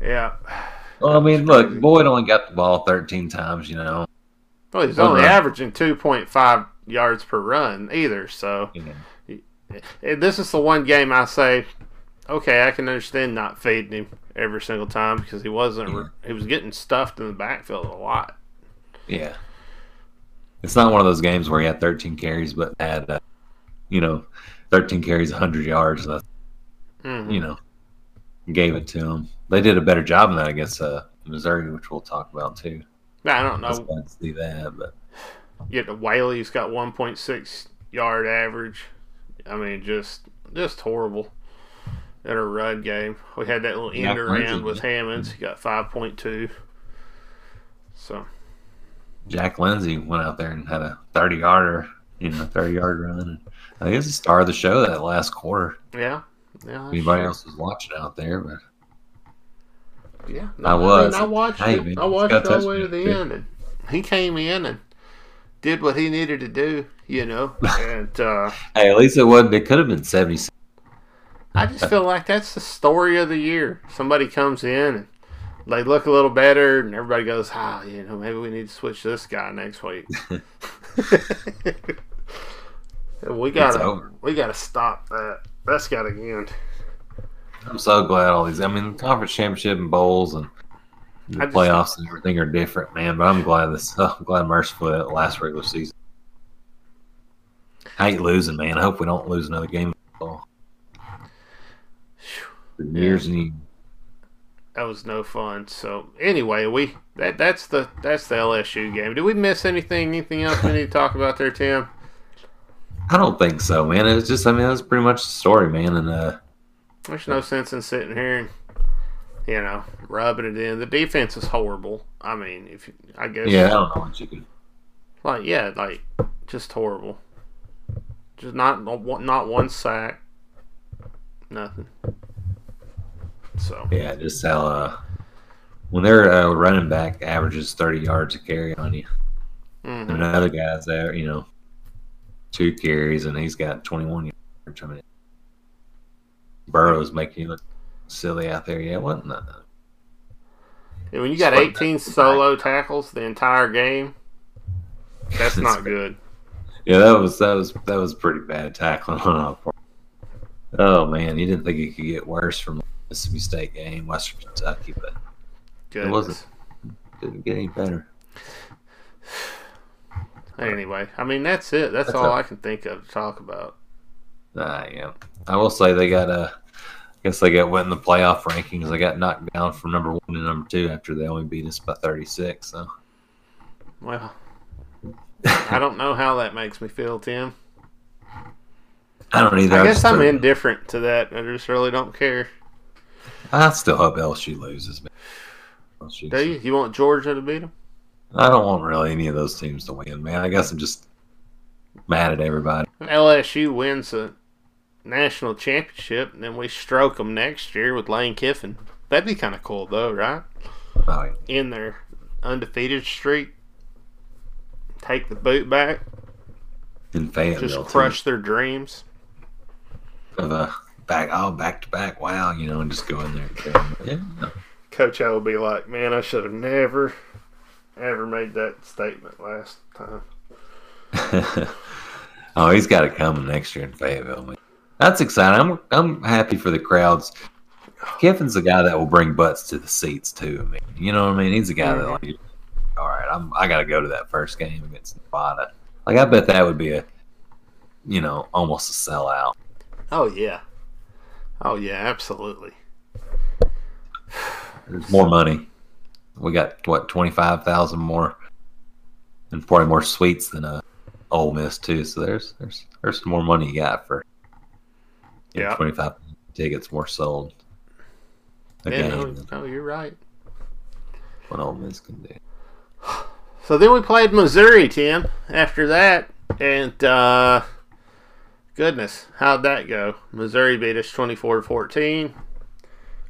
Yeah. Well, I mean, look, Boyd only got the ball 13 times, you know Well, he's only run. averaging 2.5 yards per run either. So Yeah. this is the one game I say, okay, I can understand not fading him every single time because he wasn't. Yeah. He was getting stuffed in the backfield a lot. Yeah. It's not one of those games where he had 13 carries, but had, uh, you know, 13 carries, 100 yards. That, Mhm. you know, gave it to him. They did a better job than that against uh, Missouri, which we'll talk about too. I don't I was know. glad to see that, but Yet the Whaley's got 1.6 yard average. I mean, just just horrible in a run game. We had that little end around with Hammonds. He got 5.2. So Jack Lindsey went out there and had a 30 yarder, you know, 30 yard run. I think it's the star of the show that last quarter. yeah, yeah. Anybody else was watching out there, but Yeah, I was. I, watched Hey, it. man, I watched all the way to the end, and he came in and did what he needed to do. You know, and uh, hey, at least it wasn't. It could have been 76. I just feel like that's the story of the year. Somebody comes in and they look a little better, and everybody goes, "Ah, you know, maybe we need to switch this guy next week." we gotta, we gotta stop that. That's gotta end. I'm so glad all these. I mean, conference championship and bowls and the just- playoffs and everything are different, man. But I'm glad this. I'm glad mercifully that last regular season. I hate losing, man. I hope we don't lose another game. of football. For years and years. That was no fun. So anyway, we that that's the that's the LSU game. Did we miss anything? Anything else we need to talk about there, Tim? I don't think so, man. It was just. I mean, that's pretty much the story, man. And uh, There's no sense in sitting here and you know rubbing it in. The defense is horrible. I mean, if you- I guess yeah, I don't know what you can. like yeah, like just horrible. Just not not one sack, nothing. So Yeah, just how uh, when their uh, running back averages 30 yards a carry on you, mhm. and another guy's there, you know, two carries and he's got 21 yards. I mean, Burrow's making you look silly out there. Yeah, wasn't that? And when you got 18 solo tackles the entire game, that's not good. Yeah, that was that was that was pretty bad tackling on our part. Oh man, you didn't think it could get worse from Mississippi State game, Western Kentucky, but Good. It wasn't. didn't get any better. Anyway, I mean that's it. That's, That's all a- I can think of to talk about. Ah, yeah. I will say they got uh, I guess they got went in the playoff rankings. They got knocked down from number one to number two after they only beat us by 36. So Well, I don't know how that makes me feel, Tim. I don't either. I guess I'm indifferent to that. I just really don't care. I still hope LSU loses. Man. LSU. Do you? You want Georgia to beat them? I don't want really any of those teams to win, man. I guess I'm just mad at everybody. LSU wins the national championship, and then we stroke them next year with Lane Kiffin. That'd be kind of cool, though, right? Oh, yeah. In their undefeated streak, take the boot back, In Fayetteville, just too. crush their dreams. of a back, oh, back to back. Wow, you know, and just go in there. And, yeah, Coach O will be like, "Man, I should have never, ever made that statement last time." oh, he's got it coming next year in Fayetteville. man. That's exciting. I'm I'm happy for the crowds. Kiffin's the guy that will bring butts to the seats too. I mean, you know what I mean? He's the guy that like, all right, I'm I got to go to that first game against Nevada. Like I bet that would be a, you know, almost a sellout. Oh yeah, oh yeah, absolutely. There's more money. We got what twenty five thousand more, and probably more suites than uh, Ole Miss too. So there's there's there's some more money you got for Yeah. twenty five tickets more sold. A Yeah, no, no, you're right. what Ole Miss can do. So then we played Missouri, Tim. After that, and uh, goodness, how'd that go? Missouri beat us twenty-four to fourteen.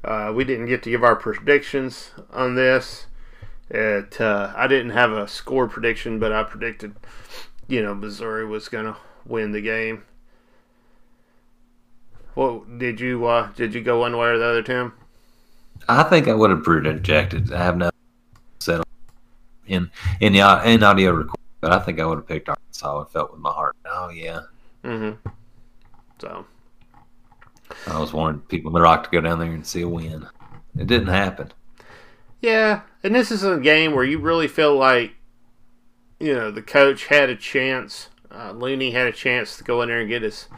Uh, we didn't get to give our predictions on this. It, uh, I didn't have a score prediction, but I predicted, you know, Missouri was going to win the game. Well, did you uh, did you go one way or the other, Tim? I think I would have projected. I have no set. in in the in audio record. But I think I would have picked Arkansas. I felt with my heart. Oh yeah. Mm-hmm. So I was wanting people in the Rock to go down there and see a win. It didn't happen. Yeah, and this is a game where you really feel like, you know, the coach had a chance. Uh, Lunney had a chance to go in there and get his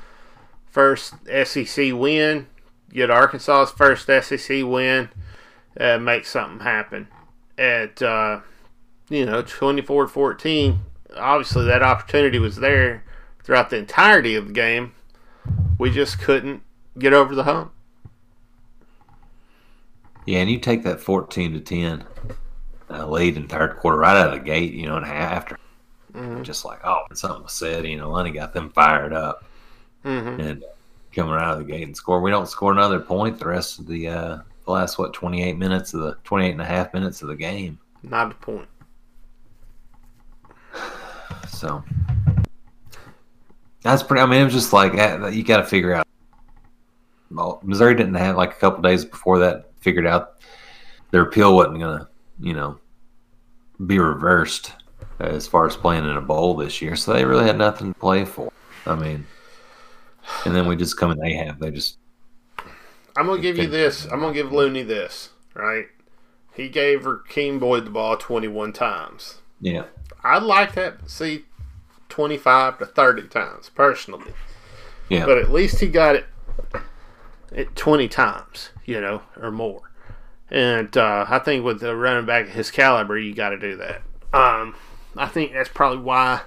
first SEC win, get Arkansas's first SEC win, uh, make something happen. At, uh, you know, 24 14, obviously that opportunity was there throughout the entirety of the game. We just couldn't get over the hump. Yeah, and you take that fourteen to ten uh, lead in third quarter right out of the gate, you know, and after, mm-hmm. just like oh, something was said, you know, Lunney got them fired up, mm-hmm. and coming out of the gate and score. We don't score another point the rest of the uh, last what twenty eight minutes of the 28 and a half minutes of the game. Not a point. So that's pretty. I mean, it was just like uh, you got to figure out. Well, Missouri didn't have like a couple days before that figured out their appeal wasn't going to, you know, be reversed as far as playing in a bowl this year. So they really had nothing to play for. I mean, and then we just come in. They have. They just. I'm gonna give you this. I'm gonna give Lunney this. Right. He gave Rakeem Boyd the ball 21 times. Yeah. I'd like that. See, 25 to 30 times personally. Yeah. But at least he got it 20 times, you know, or more. And uh, I think with the running back his caliber, you got to do that. Um, I think that's probably why,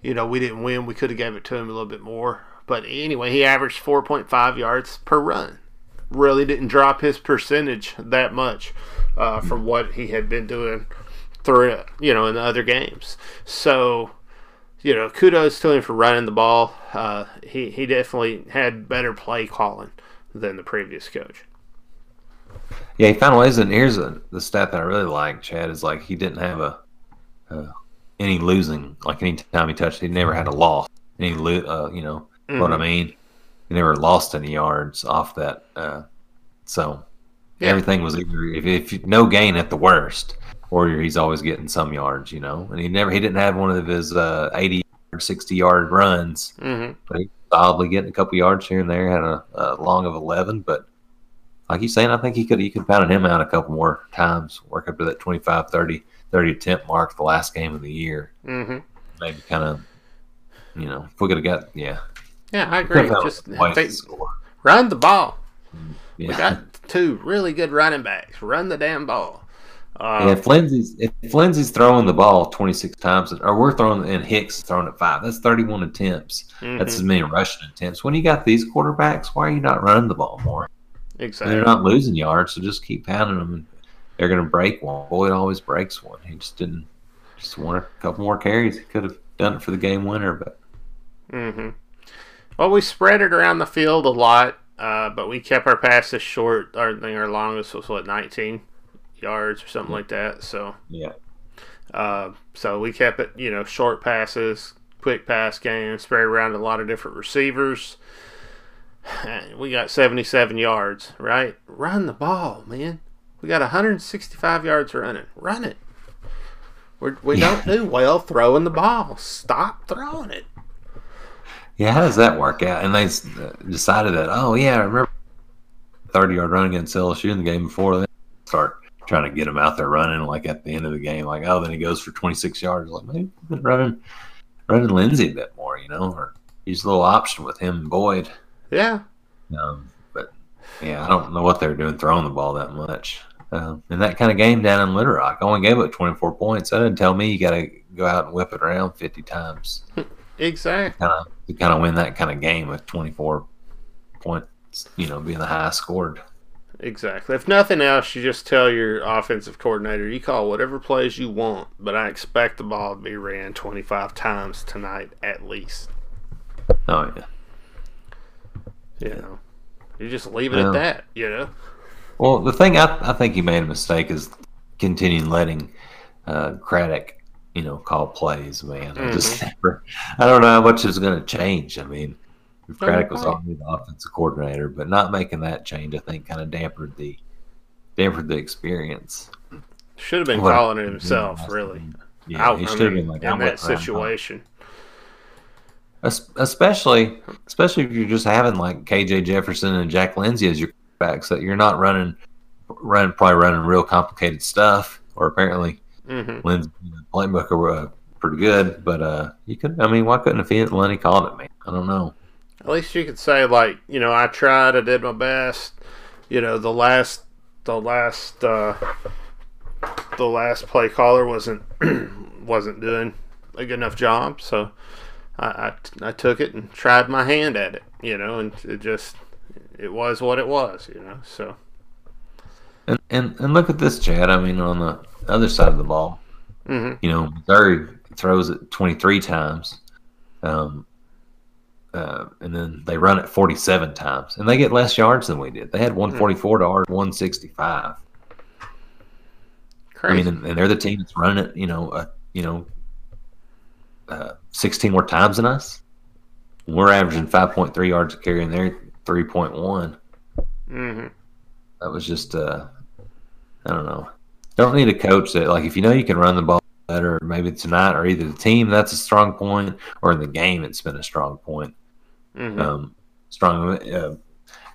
you know, we didn't win. We could have gave it to him a little bit more. But anyway, he averaged 4.5 yards per run. Really didn't drop his percentage that much uh, from what he had been doing through, you know, in the other games. So, you know, kudos to him for running the ball. Uh, he, he definitely had better play calling than the previous coach. Yeah, he found ways. And here's a, the stat that I really like. Chad is like he didn't have a uh, any losing. Like any time he touched, he never had a loss. Any lo- uh, you know mm-hmm. what I mm-hmm. mean? He never lost any yards off that. Uh, so yeah. everything was either if, if no gain at the worst, or he's always getting some yards. You know, and he never he didn't have one of his uh, eighty or sixty yard runs, mm-hmm. but he solidly getting a couple yards here and there. Had a, a long of eleven, but like he's saying, I think he could he could pound him out a couple more times, work up to that 25, 30, 30 attempt mark the last game of the year. Mm-hmm. Maybe kind of, you know, if we could have got yeah. Yeah, I agree. Just they, run the ball. Yeah. We got two really good running backs. Run the damn ball. Uh, yeah, if Lindsey's throwing the ball twenty six times, or we're throwing and Hicks throwing it five, that's thirty one attempts. Mm-hmm. That's as many rushing attempts. When you got these quarterbacks, why are you not running the ball more? Exactly. They're not losing yards, so just keep pounding them, and they're going to break one. Boyd always breaks one. He just didn't. Just want a couple more carries. He could have done it for the game winner, but. Mm-hmm. Well, we spread it around the field a lot, uh, but we kept our passes short. Our thing, our longest was what nineteen yards or something like that. So yeah. Uh, so we kept it, you know, short passes, quick pass game, spread around a lot of different receivers. We got 77 yards, right? Run the ball, man. We got 165 yards running. Run it. We're, we don't do well throwing the ball. Stop throwing it. Yeah, how does that work out? And they uh, decided that, oh, yeah, I remember 30 yard run against LSU in the game before. They start trying to get him out there running like at the end of the game. Like, oh, then he goes for 26 yards. Like, maybe running, running Lindsey a bit more, you know, or use a little option with him and Boyd. Yeah. Um, but yeah, I don't know what they're doing throwing the ball that much. Um, in that kind of game down in Little Rock, I only gave up 24 points. That didn't tell me you got to go out and whip it around 50 times. Exactly. Kind of, to kind of win that kind of game with 24 points, you know, being the highest scored. Exactly. If nothing else, you just tell your offensive coordinator, you call whatever plays you want, but I expect the ball to be ran 25 times tonight at least. Oh, yeah. You know, you just leave it yeah. at that, you know? Well, the thing I, I think he made a mistake is continuing letting uh, Craddock, you know, call plays, man. Mm-hmm. I just never, I don't know how much is going to change. I mean, Craddock was already the offensive coordinator, but not making that change, I think, kind of dampened the dampened the experience. Should have been What- calling it himself, really. Yeah, Out- he I should have been like in that with Ryan Hall. situation. Especially especially if you're just having like KJ Jefferson and Jack Lindsey as your backs that you're not running running probably running real complicated stuff or apparently hmm Lindsey and Playbook were uh, pretty good but uh you could I mean why couldn't have Lunney called it man I don't know At least you could say like, you know, I tried, I did my best. You know, the last, the last, uh, the last play caller wasn't wasn't doing a good enough job, so I, I I took it and tried my hand at it. You know, and it just it was what it was. You know, so and and, and look at this Chad I mean on the other side of the ball hmm you know Missouri throws it 23 times um uh, and then they run it 47 times, and they get less yards than we did. They had 144 to ours 165. I mean, and, and they're the team that's running it, you know, uh, you know, uh, 16 more times than us. We're averaging 5.3 yards a carry, and they're 3.1. hmm That was just, uh, I don't know. Don't need a coach that, like, if you know you can run the ball better, maybe tonight, or either the team that's a strong point, or in the game it's been a strong point. Hmm Um, strong, uh,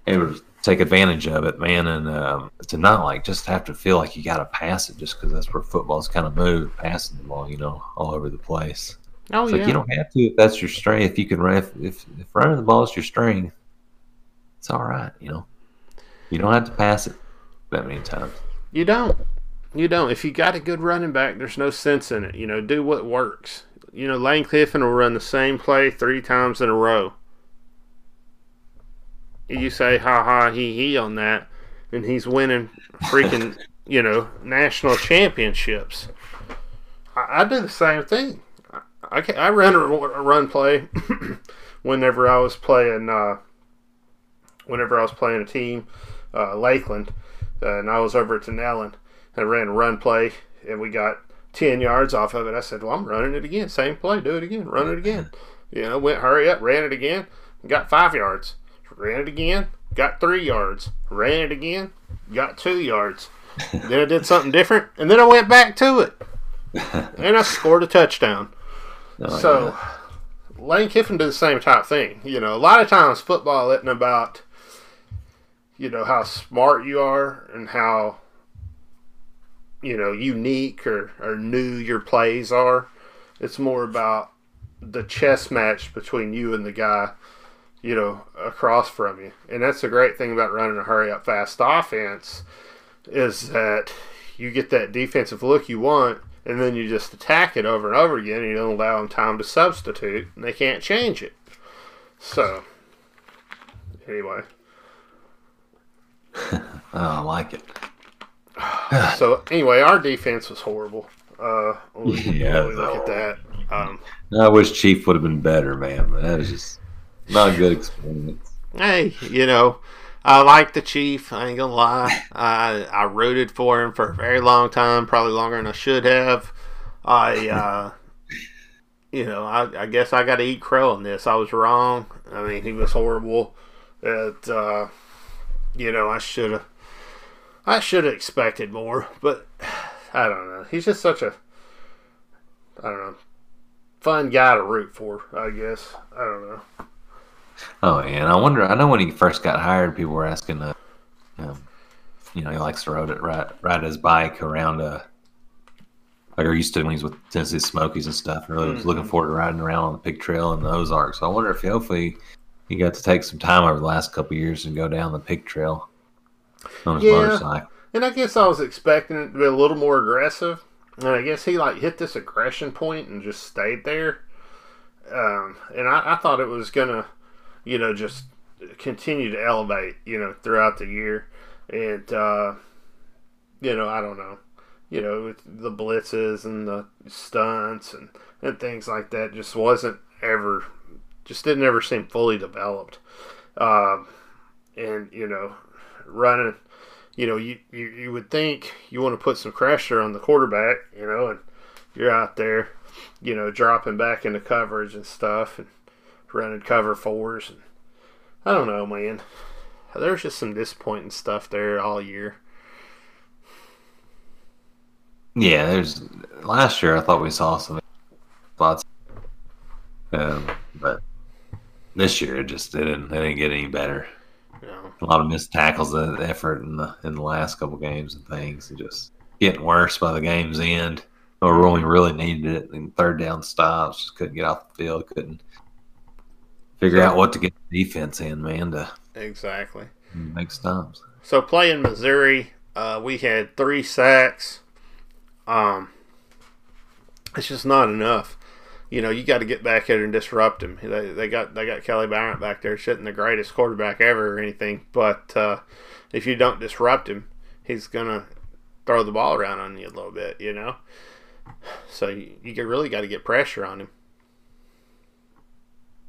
able to take advantage of it, man, and um, to not like just have to feel like you got to pass it just because that's where football's kind of moved, passing the ball, you know, all over the place. oh It's yeah. like you don't have to if that's your strength. If you can run, if, if, if running the ball is your strength, it's all right, you know. You don't have to pass it that many times. You don't. You don't. If you got a good running back, there's no sense in it. You know, do what works. You know, Lane Kiffin will run the same play three times in a row. You say ha ha he he on that, and he's winning freaking you know national championships. I, I do the same thing. I I, I run a, a run play whenever I was playing. Uh, whenever I was playing a team, uh, Lakeland, uh, and I was over at Denellen. I ran a run play, and we got 10 yards off of it. I said, Well, I'm running it again. Same play. Do it again. Run it again. You know, went hurry up, ran it again, got five yards. Ran it again, got three yards. Ran it again, got two yards. then I did something different, and then I went back to it. And I scored a touchdown. Oh, So, Lane Kiffin did the same type thing. You know, a lot of times football isn't about, you know, how smart you are and how, you know, unique or, or new your plays are. It's more about the chess match between you and the guy, you know, across from you. And that's the great thing about running a hurry up fast offense is that you get that defensive look you want and then you just attack it over and over again, and you don't allow them time to substitute, and they can't change it. So, anyway, Oh, I like it. so anyway, our defense was horrible. Uh, Yeah, look at that, um, I wish Chief would have been better, man. But that was just not a good experience. hey, you know, I like the Chief. I ain't gonna lie. I I rooted for him for a very long time, probably longer than I should have. I, uh, you know, I, I guess I got to eat crow on this. I was wrong. I mean, he was horrible. It, uh, you know, I should have. I should have expected more, but I don't know. He's just such a, I don't know, fun guy to root for. I guess I don't know. Oh, and I wonder. I know when he first got hired, people were asking, uh, um, you know, he likes to ride it, ride, ride his bike around, uh, like or used to when he was with Tennessee Smokies and stuff. And really was looking forward to riding around on the Pig Trail in the Ozarks. So I wonder if he, hopefully he got to take some time over the last couple of years and go down the Pig Trail on his Yeah. motorcycle. And I guess I was expecting it to be a little more aggressive. And I guess he like hit this aggression point and just stayed there. Um, and I, I thought it was gonna, you know, just continue to elevate, you know, throughout the year. And uh, you know, I don't know, you know, with the blitzes and the stunts and and things like that, just wasn't ever, just didn't ever seem fully developed. Um, and you know, running you know, you, you, you would think you want to put some pressure on the quarterback, you know, and you're out there, you know, dropping back into coverage and stuff and running cover fours. And I don't know, man. There's just some disappointing stuff there all year. Yeah, there's last year I thought we saw some spots, um, but this year it just didn't. It didn't get any better. A lot of missed tackles, the effort in the in the last couple games and things, and just getting worse by the game's end. Or when we really needed it, and third down stops, just couldn't get off the field, couldn't figure out what to get the defense in, man, to Exactly. make stops. So playing Missouri, uh, we had three sacks. Um, it's just not enough. You know, you got to get back there and disrupt him. They, they got they got Kelly Bryant back there, shouldn't the greatest quarterback ever or anything. But uh, if you don't disrupt him, he's gonna throw the ball around on you a little bit. You know, so you, you really got to get pressure on him.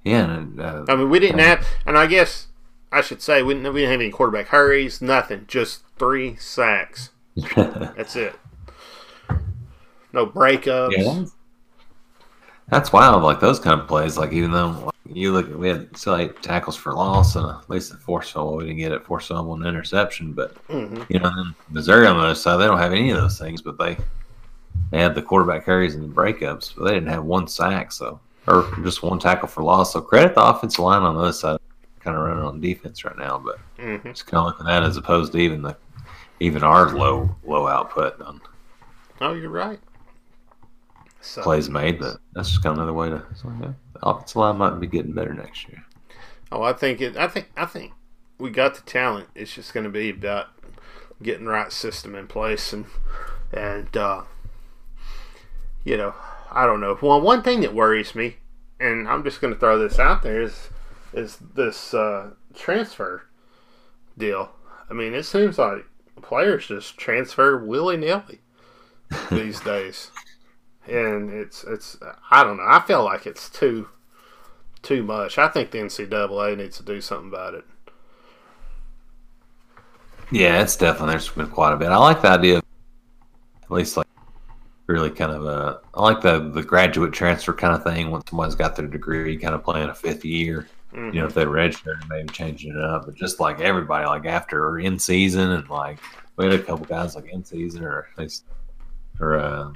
Yeah, and, uh, I mean, we didn't have, and I guess I should say we didn't, we didn't have any quarterback hurries, nothing, just three sacks. That's it. No breakups. Yeah, that's, that's wild. Like those kind of plays. Like even though like, you look, we had still eight tackles for loss and at least a forced fumble. We didn't get it forced fumble and interception. But Mhm. you know, then Missouri on the other side, they don't have any of those things. But they they had the quarterback carries and the breakups, but they didn't have one sack. So or just one tackle for loss. So credit the offensive line on the other side, kind of running on defense right now. But Mhm. just kind of looking at it as opposed to even the even our low low output on Oh, you're right. So, plays made, but that's just kind of another way to. So, yeah, the offensive line might be getting better next year. Oh, I think it. I think. I think we got the talent. It's just going to be about getting the right system in place and and uh, you know, I don't know. Well, one thing that worries me, and I'm just going to throw this out there, is is this uh, transfer deal. I mean, it seems like players just transfer willy nilly these days, and it's it's. I don't know. I feel like it's too too much. I think the NCAA needs to do something about it. Yeah, it's definitely there's been quite a bit. I like the idea, of at least like really kind of a. I like the the graduate transfer kind of thing when someone's got their degree, kind of playing a fifth year. Mhm. You know, if they registered, maybe changing it up, but just like everybody, like after or in season, and like we had a couple guys like in season or at least or uh,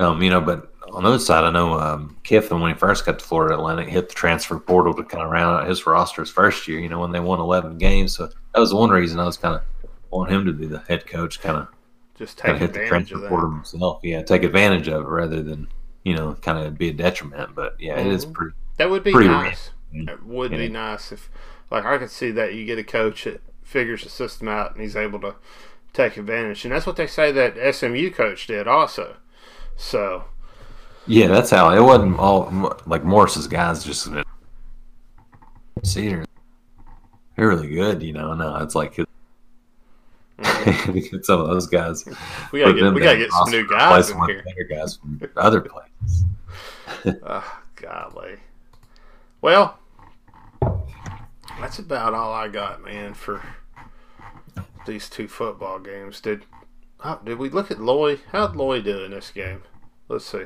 um, you know, but on the other side, I know um, Kiffin when he first got to Florida Atlantic hit the transfer portal to kind of round out his roster his first year. You know, when they won eleven games, so that was one reason I was kind of want him to be the head coach, kind of Just take hit the advantage transfer portal himself. Yeah, take advantage of it rather than you know kind of be a detriment. But yeah, it is Mhm. pretty. That would be nice. It would be nice if, like, I could see that you get a coach that figures the system out and he's able to take advantage, and that's what they say that SMU coach did also. So Yeah, that's how it wasn't all like Morris's guys just Cedar. They're really good, you know. No, it's like get some of those guys. we gotta get we gotta get some new guys in here. Better guys from other places. Oh, golly. Well, that's about all I got, man, for these two football games. Did how, did we look at Loy? How'd Loy do in this game? Let's see.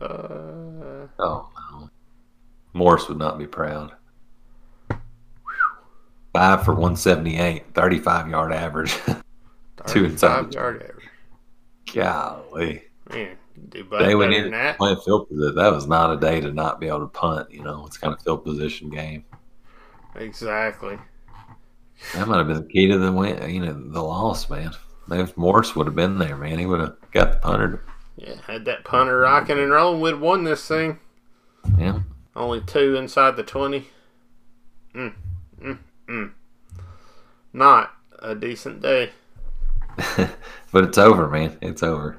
Uh, Oh no, Morris would not be proud. Five for 178, 35 yard average. Two inside 35 the- yard average. Golly. Man, do better, Day we better needed than to that. play field position. That was not a day to not be able to punt. You know, it's kind of field position game. Exactly. That might have been the key to the win. You know, the loss, man. If Morris would have been there, man, he would have got the punter. Yeah, had that punter rocking and rolling, we'd have won this thing. Yeah, Only two inside the 20. Mm, mm, mm. Not a decent day. but it's over, man. It's over.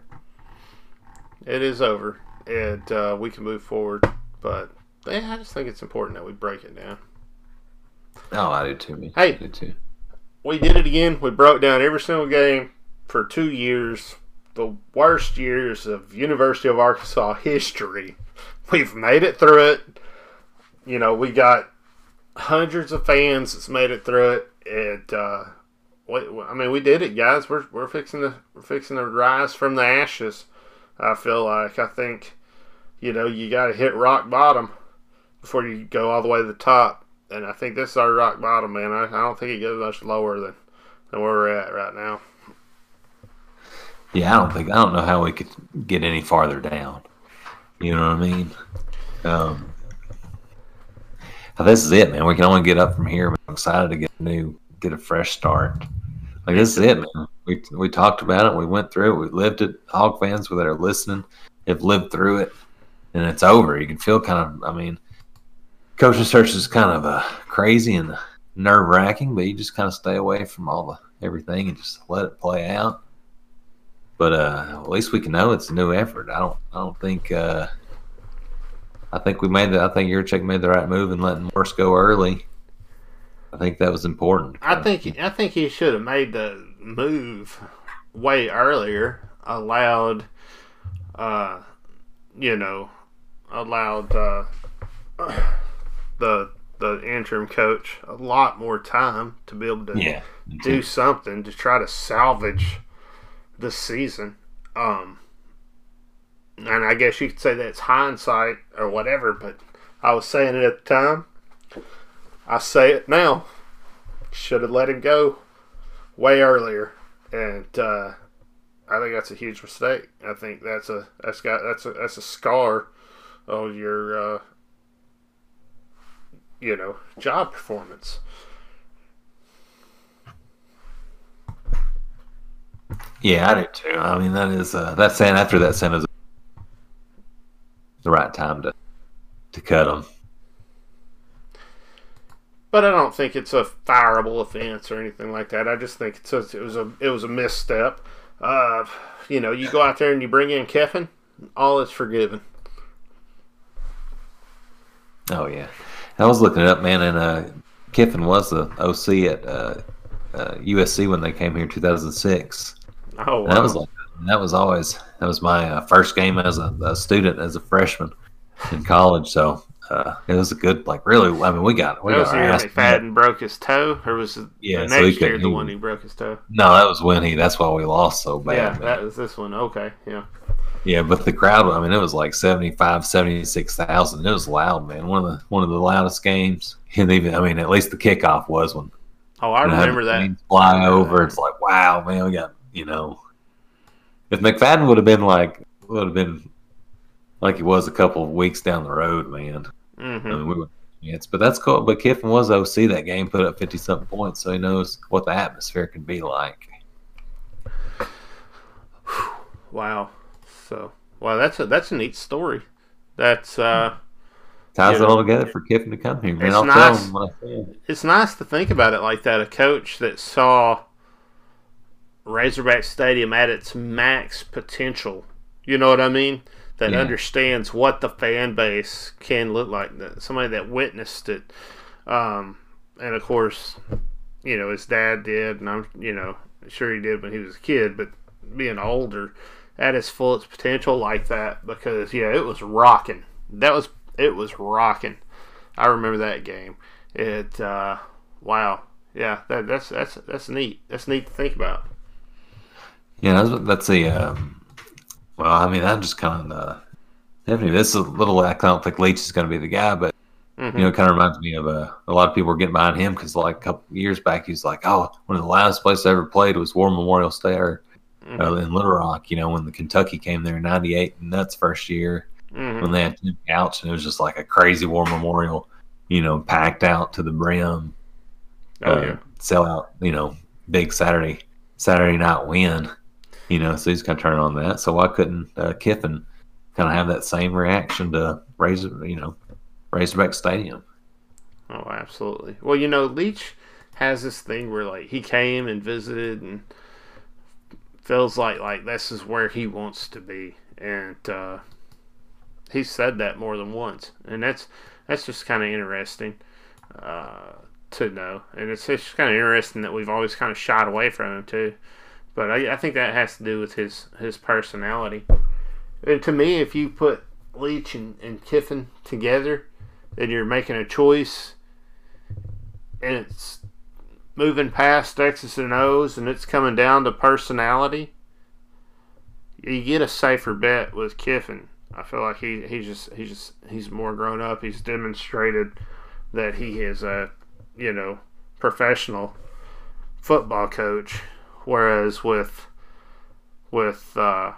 It is over, and uh, we can move forward. But yeah, I just think it's important that we break it down. Oh, I do too, man. Hey. I do too. We did it again. We broke down every single game for two years. The worst years of University of Arkansas history. We've made it through it. You know, we got hundreds of fans that's made it through it. And uh, I mean, we did it, guys. We're we're fixing to we're fixing to rise from the ashes. I feel like I think, you know, you got to hit rock bottom before you go all the way to the top. And I think this is our rock bottom, man. I, I don't think it goes much lower than, than where we're at right now. yeah, I don't think I don't know how we could get any farther down. You know what I mean? Um, this is it, man. We can only get up from here. I'm excited to get a new, get a fresh start. Like this is it, man. We we talked about it. We went through it. We lived it. Hog fans that are listening have lived through it, and it's over. You can feel kind of. I mean, coaching search is kind of uh, crazy and nerve wracking, but you just kind of stay away from all the everything and just let it play out. But uh, at least we can know it's a new effort. I don't. I don't think. Uh, I think we made the. I think Yurachek made the right move in letting Morris go early. I think that was important. I think I think he should have made the move way earlier. Allowed, uh, you know, allowed uh, the the interim coach a lot more time to be able to yeah, do something to try to salvage the season. Um, and I guess you could say that's hindsight or whatever, but I was saying it at the time. I say it now. Should have let him go way earlier, and uh, I think that's a huge mistake. I think that's a that's got that's a that's a scar on your uh, you know job performance. Yeah, I do too. I mean, that is uh, that saying after that sentence, the right time to to cut them. But I don't think it's a fireable offense or anything like that. I just think it's a, it was a it was a misstep. Uh, you know, you go out there and you bring in Kiffin, all is forgiven. Oh yeah, I was looking it up, man, and uh, Kiffin was the OC at uh, uh, USC when they came here in 2006. Oh, wow. that was like that was always that was my uh, first game as a, a, student as a freshman in college. So uh, it was a good, like really. I mean, we got we that got was our the year ass McFadden broke his toe, or was it Yeah, the so he next year the he- one he broke his toe? No, that was when he. That's why we lost so bad. yeah, man. that was this one. Okay, yeah. Yeah, but the crowd, I mean, it was like 75, 76,000. It was loud, man. One of the one of the loudest games. And even, I mean, at least the kickoff was when Oh, I remember that. fly over. It's like, wow, man, we got, you know, if McFadden would have been like, would have been like he was a couple of weeks down the road, man. I hmm mean, we but that's cool. But Kiffin was OC that game, put up fifty something points, so he knows what the atmosphere can be like. Wow. So, wow, that's a that's a neat story. That's uh, Ties it all together for Kiffin to come here, man. It's I'll nice. him I it's nice to think about it like that. A coach that saw Razorback Stadium at its max potential. You know what I mean? That Yeah. understands what the fan base can look like. That somebody that witnessed it, um, and of course, you know his dad did, and I'm you know sure he did when he was a kid, but being older at its fullest potential like that because yeah, it was rocking. That was it was rocking. I remember that game. It uh, wow, yeah, that, that's that's that's neat. That's neat to think about. Yeah, that's, that's a. Um, well, I mean, I'm just kind of uh, definitely. This is a little. I don't think Leach is going to be the guy, but Mhm. you know, it kind of reminds me of uh, a lot of people were getting behind him because like a couple years back, he was like, "Oh, one of the loudest places I ever played was War Memorial State Mhm. uh, in Little Rock." You know, when the Kentucky came there in '98, and that's first year Mhm. when they had Tim Couch, and it was just like a crazy War Memorial. You know, packed out to the brim. Oh uh, yeah, sell out, you know, big Saturday Saturday night win. You know, so he's kind of turning on that. So why couldn't uh, Kiffin kind of have that same reaction to Razor, you know, Razorback Stadium? oh absolutely. Well, you know, Leach has this thing where like he came and visited and feels like like this is where he wants to be, and uh, he said that more than once, and that's that's just kind of interesting uh, to know, and it's just kind of interesting that we've always kind of shied away from him too. But I, I think that has to do with his his personality. And to me, if you put Leach and, and Kiffin together, then you're making a choice, and it's moving past X's and O's, and it's coming down to personality, you get a safer bet with Kiffin. I feel like he he's just he's just he's more grown up. He's demonstrated that he is a you know professional football coach, whereas with with uh,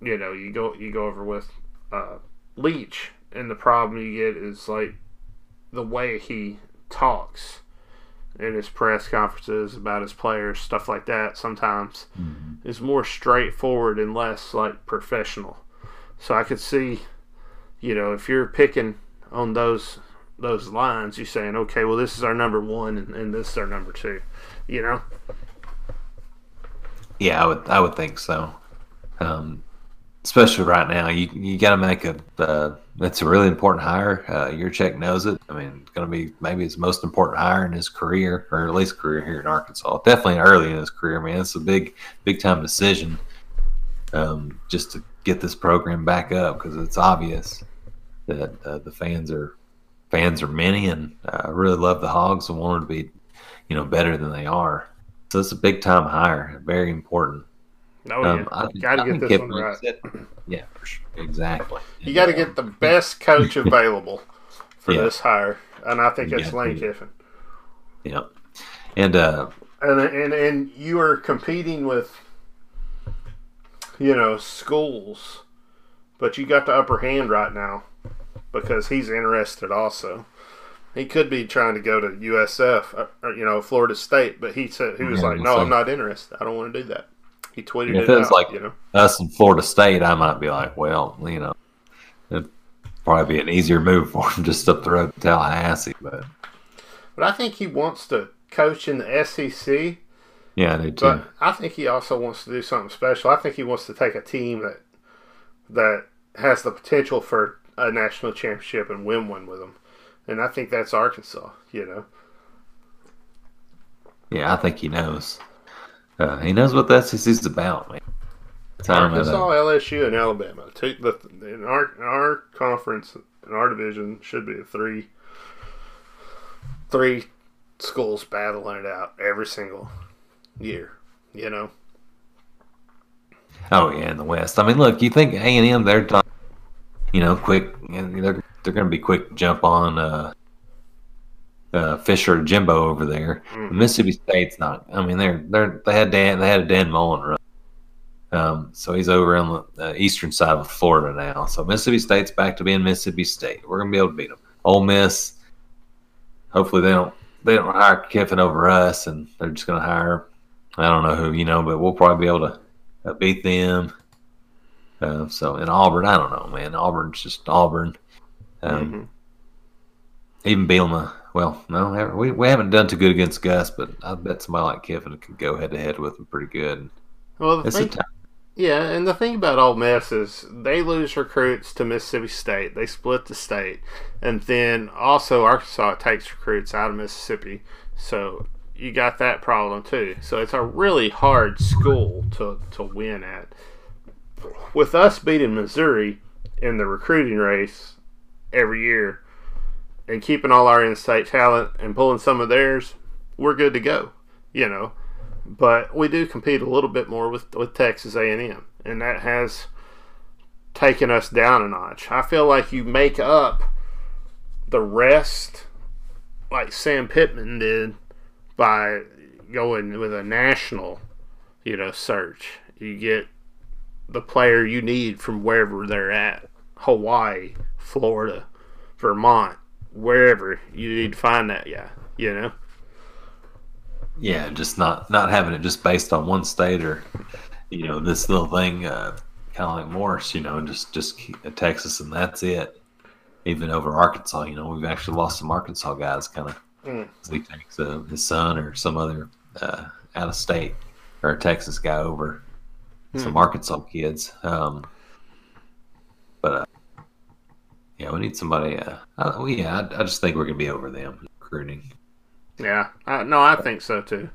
you know you go you go over with uh, Leach, and the problem you get is like the way he talks in his press conferences about his players, stuff like that. Sometimes Mm-hmm. is more straightforward and less like professional. So I could see, you know, if you're picking on those those lines, you're saying, okay, well, this is our number one, and, and this is our number two. You know, Yeah, I would I would think so. Um, especially right now, you you got to make a. Uh, it's a really important hire. Uh, Yurachek knows it. I mean, it's going to be maybe his most important hire in his career, or at least career here in Arkansas. Definitely early in his career, man. It's a big big time decision. Um, just to get this program back up because it's obvious that uh, the fans are fans are many and uh, really love the Hogs and want to be, you know, better than they are. So it's a big time hire, very important. oh Um, yeah, I- got to I get this one right. said- yeah, for sure. exactly. You got to get the best coach available for Yeah. this hire, and I think it's Lane. Kiffin. Yeah, and uh, and and and you are competing with you know schools but you got the upper hand right now because he's interested also he could be trying to go to usf or, uh, or, you know florida state but he said he was Yeah, like no see. i'm not interested i don't want to do that he tweeted If it it out like- you know us in Florida State, I might be like, well, you know, it'd probably be an easier move for him just up the road to Tallahassee. But but i think he wants to coach in the sec yeah, I do too. But I think he also wants to do something special. I think he wants to take a team that that has the potential for a national championship and win one with them. And I think that's Arkansas. You know, yeah, I think he knows. Uh, he knows what the SEC's about, man. Arkansas, LSU, and Alabama. Two, the, in our in our conference, in our division, should be three three schools battling it out every single year. You know, Oh yeah, in the West. I mean, look, you think A and M? They're done, you know, quick. And they're they're going to be quick to jump on uh, uh, Fisher Jimbo over there. Mhm. Mississippi State's not. I mean, they're they're they had Dan they had a Dan Mullen run. Um, so he's over on the uh, eastern side of Florida now. So Mississippi State's back to being Mississippi State. We're gonna be able to beat them. Ole Miss. Hopefully they don't they don't hire Kiffin over us, and they're just gonna hire I don't know who you know, but we'll probably be able to uh, beat them. Uh, so in Auburn, I don't know, man. Auburn's just Auburn. Um, Mhm. Even Bielema. Well, no, we, we haven't done too good against Gus, but I bet somebody like Kiffin could go head to head with him pretty good. well, the thing. Yeah, and the thing about Ole Miss is they lose recruits to Mississippi State. They split the state, and then also Arkansas takes recruits out of Mississippi. So you got that problem too. So it's a really hard school to to win at. With us beating Missouri in the recruiting race every year, and keeping all our in-state talent and pulling some of theirs, we're good to go. You know but we do compete a little bit more with with Texas A&M, and that has taken us down a notch. I feel like you make up the rest, like Sam Pittman did, by going with a national, you know, search. You get the player you need from wherever they're at, Hawaii, Florida, Vermont, wherever you need to find that guy. You know. Yeah, just not not having it just based on one state or you know this little thing, uh, kind of like Morris. You know, just just keep- uh, Texas and that's it. Even over Arkansas, you know, we've actually lost some Arkansas guys, kind of. Mm. He takes uh, his son or some other uh, out of state or a Texas guy over some Arkansas kids. Um, but uh, yeah, we need somebody. Uh, I, well, yeah, I, I just think we're gonna be over them recruiting. Yeah, I, no, I think so too.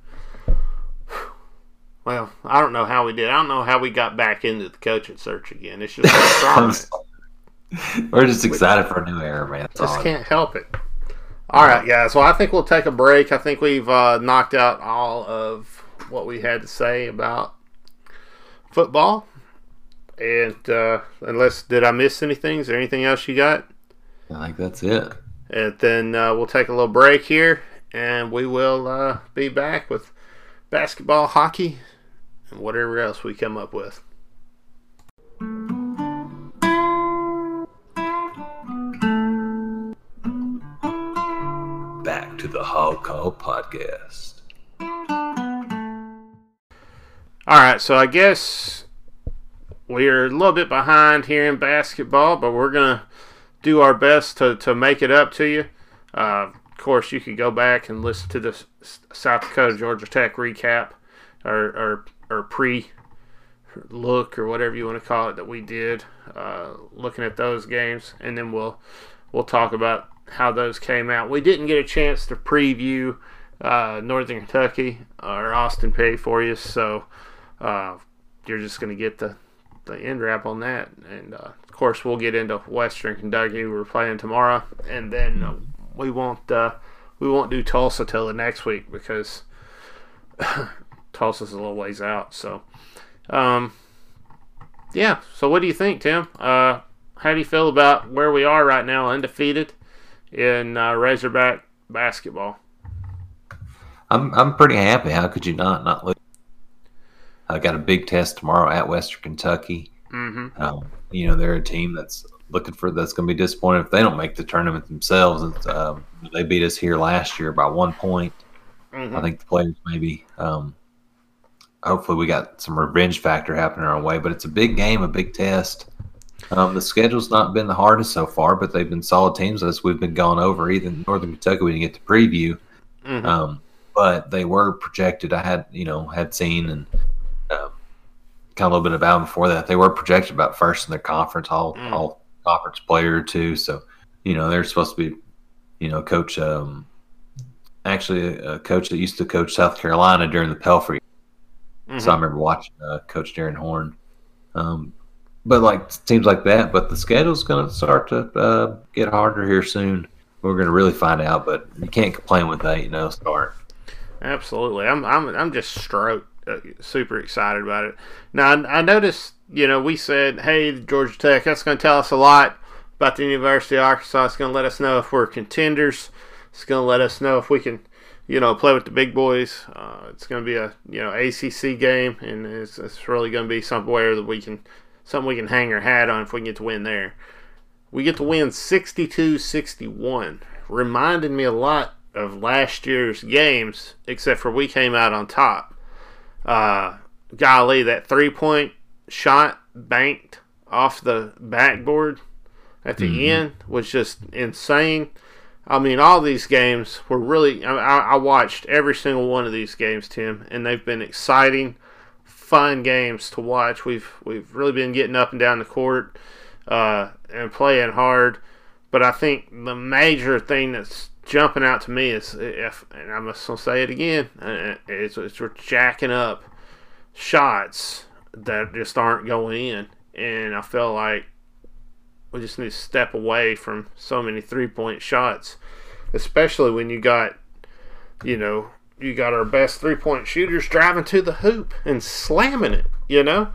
Well, I don't know how we did. I don't know how we got back into the coaching search again. It's just like I'm trying. sorry. We're just excited for a new era, man. That's just can't help it. All right, guys. Well, I think we'll take a break. I think we've uh, knocked out all of what we had to say about football. And uh, unless did I miss anything? Is there anything else you got? I think that's it. And then uh, we'll take a little break here, and we will uh, be back with basketball, hockey, and whatever else we come up with. Back to the Hog Call podcast. All right, so I guess we're a little bit behind here in basketball, but we're gonna do our best to, to make it up to you. Uh, of course, you could go back and listen to the South Dakota Georgia Tech recap or or, or pre look or whatever you want to call it that we did, uh, looking at those games, and then we'll we'll talk about how those came out. We didn't get a chance to preview uh, Northern Kentucky or Austin Peay for you, so uh, you're just going to get the the end wrap on that. And uh, of course, we'll get into Western Kentucky. We're playing tomorrow, and then uh, we won't uh, we won't do Tulsa till the next week because Tulsa's a little ways out. So, um, yeah. So, what do you think, Tim? Uh, how do you feel about where we are right now, undefeated in uh, Razorback basketball? I'm I'm pretty happy. How could you not not look? I got a big test tomorrow at Western Kentucky. Mm-hmm. Um, you know, they're a team that's looking for that's going to be disappointed if they don't make the tournament themselves. Um, they beat us here last year by one point. Mm-hmm. I think the players maybe. Um, hopefully, we got some revenge factor happening our way. But it's a big game, a big test. Um, the schedule's not been the hardest so far, but they've been solid teams as we've been going over. Even Northern Kentucky, we didn't get to preview, Mm-hmm. um, but they were projected. I had you know had seen and kind of a little bit about them before that. They were projected about first in their conference, all Mm. all conference player or two. So you know they're supposed to be, you know, coach. Um, actually, a coach that used to coach South Carolina during the Pelphrey. Mhm. So I remember watching uh, Coach Darrin Horn. Um, but like teams like that, but the schedule's going to start to uh, get harder here soon. We're going to really find out, but you can't complain with that, you know. Start. Absolutely, I'm I'm I'm just stroked, uh, super excited about it. Now I, I noticed, you know, we said, hey, Georgia Tech, that's going to tell us a lot about the University of Arkansas. It's going to let us know if we're contenders. It's going to let us know if we can, you know, play with the big boys. Uh, it's going to be a you know ACC game, and it's, it's really going to be somewhere that we can something we can hang our hat on if we can get to win there. We get to win 62-61, reminded me a lot of last year's games, except for we came out on top. Uh, golly, that three point shot banked off the backboard at the Mhm. end was just insane. I mean, all these games were really. I, I I watched every single one of these games, Tim, and they've been exciting, fun games to watch. We've we've really been getting up and down the court uh, and playing hard. But I think the major thing that's jumping out to me is if, and I'm just gonna say it again, uh, it's, it's we're jacking up shots that just aren't going in, and I feel like we just need to step away from so many three point shots, especially when you got, you know, you got our best three point shooters driving to the hoop and slamming it. You know,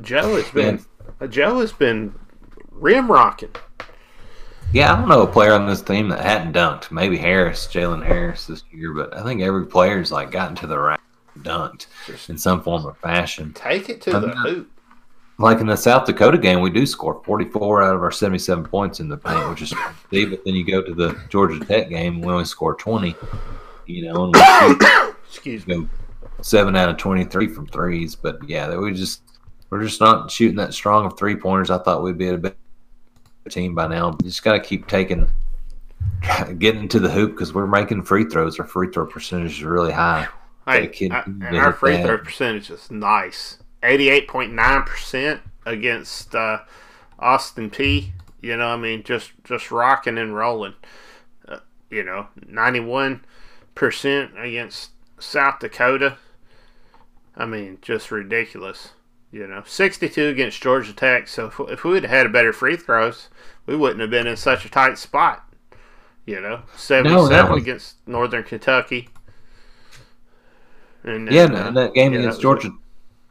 Joe has been Joe has been rim rocking. Yeah, I don't know a player on this team that hadn't dunked. Maybe Harris, Jalen Harris this year, but I think every player's like gotten to the rack, dunked in some form or fashion. take it to I'm the not- hoop. Like in the South Dakota game, we do score 44 out of our 77 points in the paint, which is crazy. But then you go to the Georgia Tech game, and we only score 20. You know, and we Excuse me. seven out of 23 from threes. But yeah, that we just we're just not shooting that strong of three pointers. I thought we'd be at a team by now. You just got to keep taking, getting to the hoop because we're making free throws. Our free throw percentage is really high. Hey, kid I- and our free that. throw percentage is nice. 88.9% against uh, Austin Peay. You know, I mean, just just rocking and rolling. Uh, you know, 91% against South Dakota. I mean, just ridiculous. You know, 62 against Georgia Tech. So if, if we would have had a better free throws, we wouldn't have been in such a tight spot. You know, 77 was- against Northern Kentucky. And, Yeah, uh, and that game yeah, against that Georgia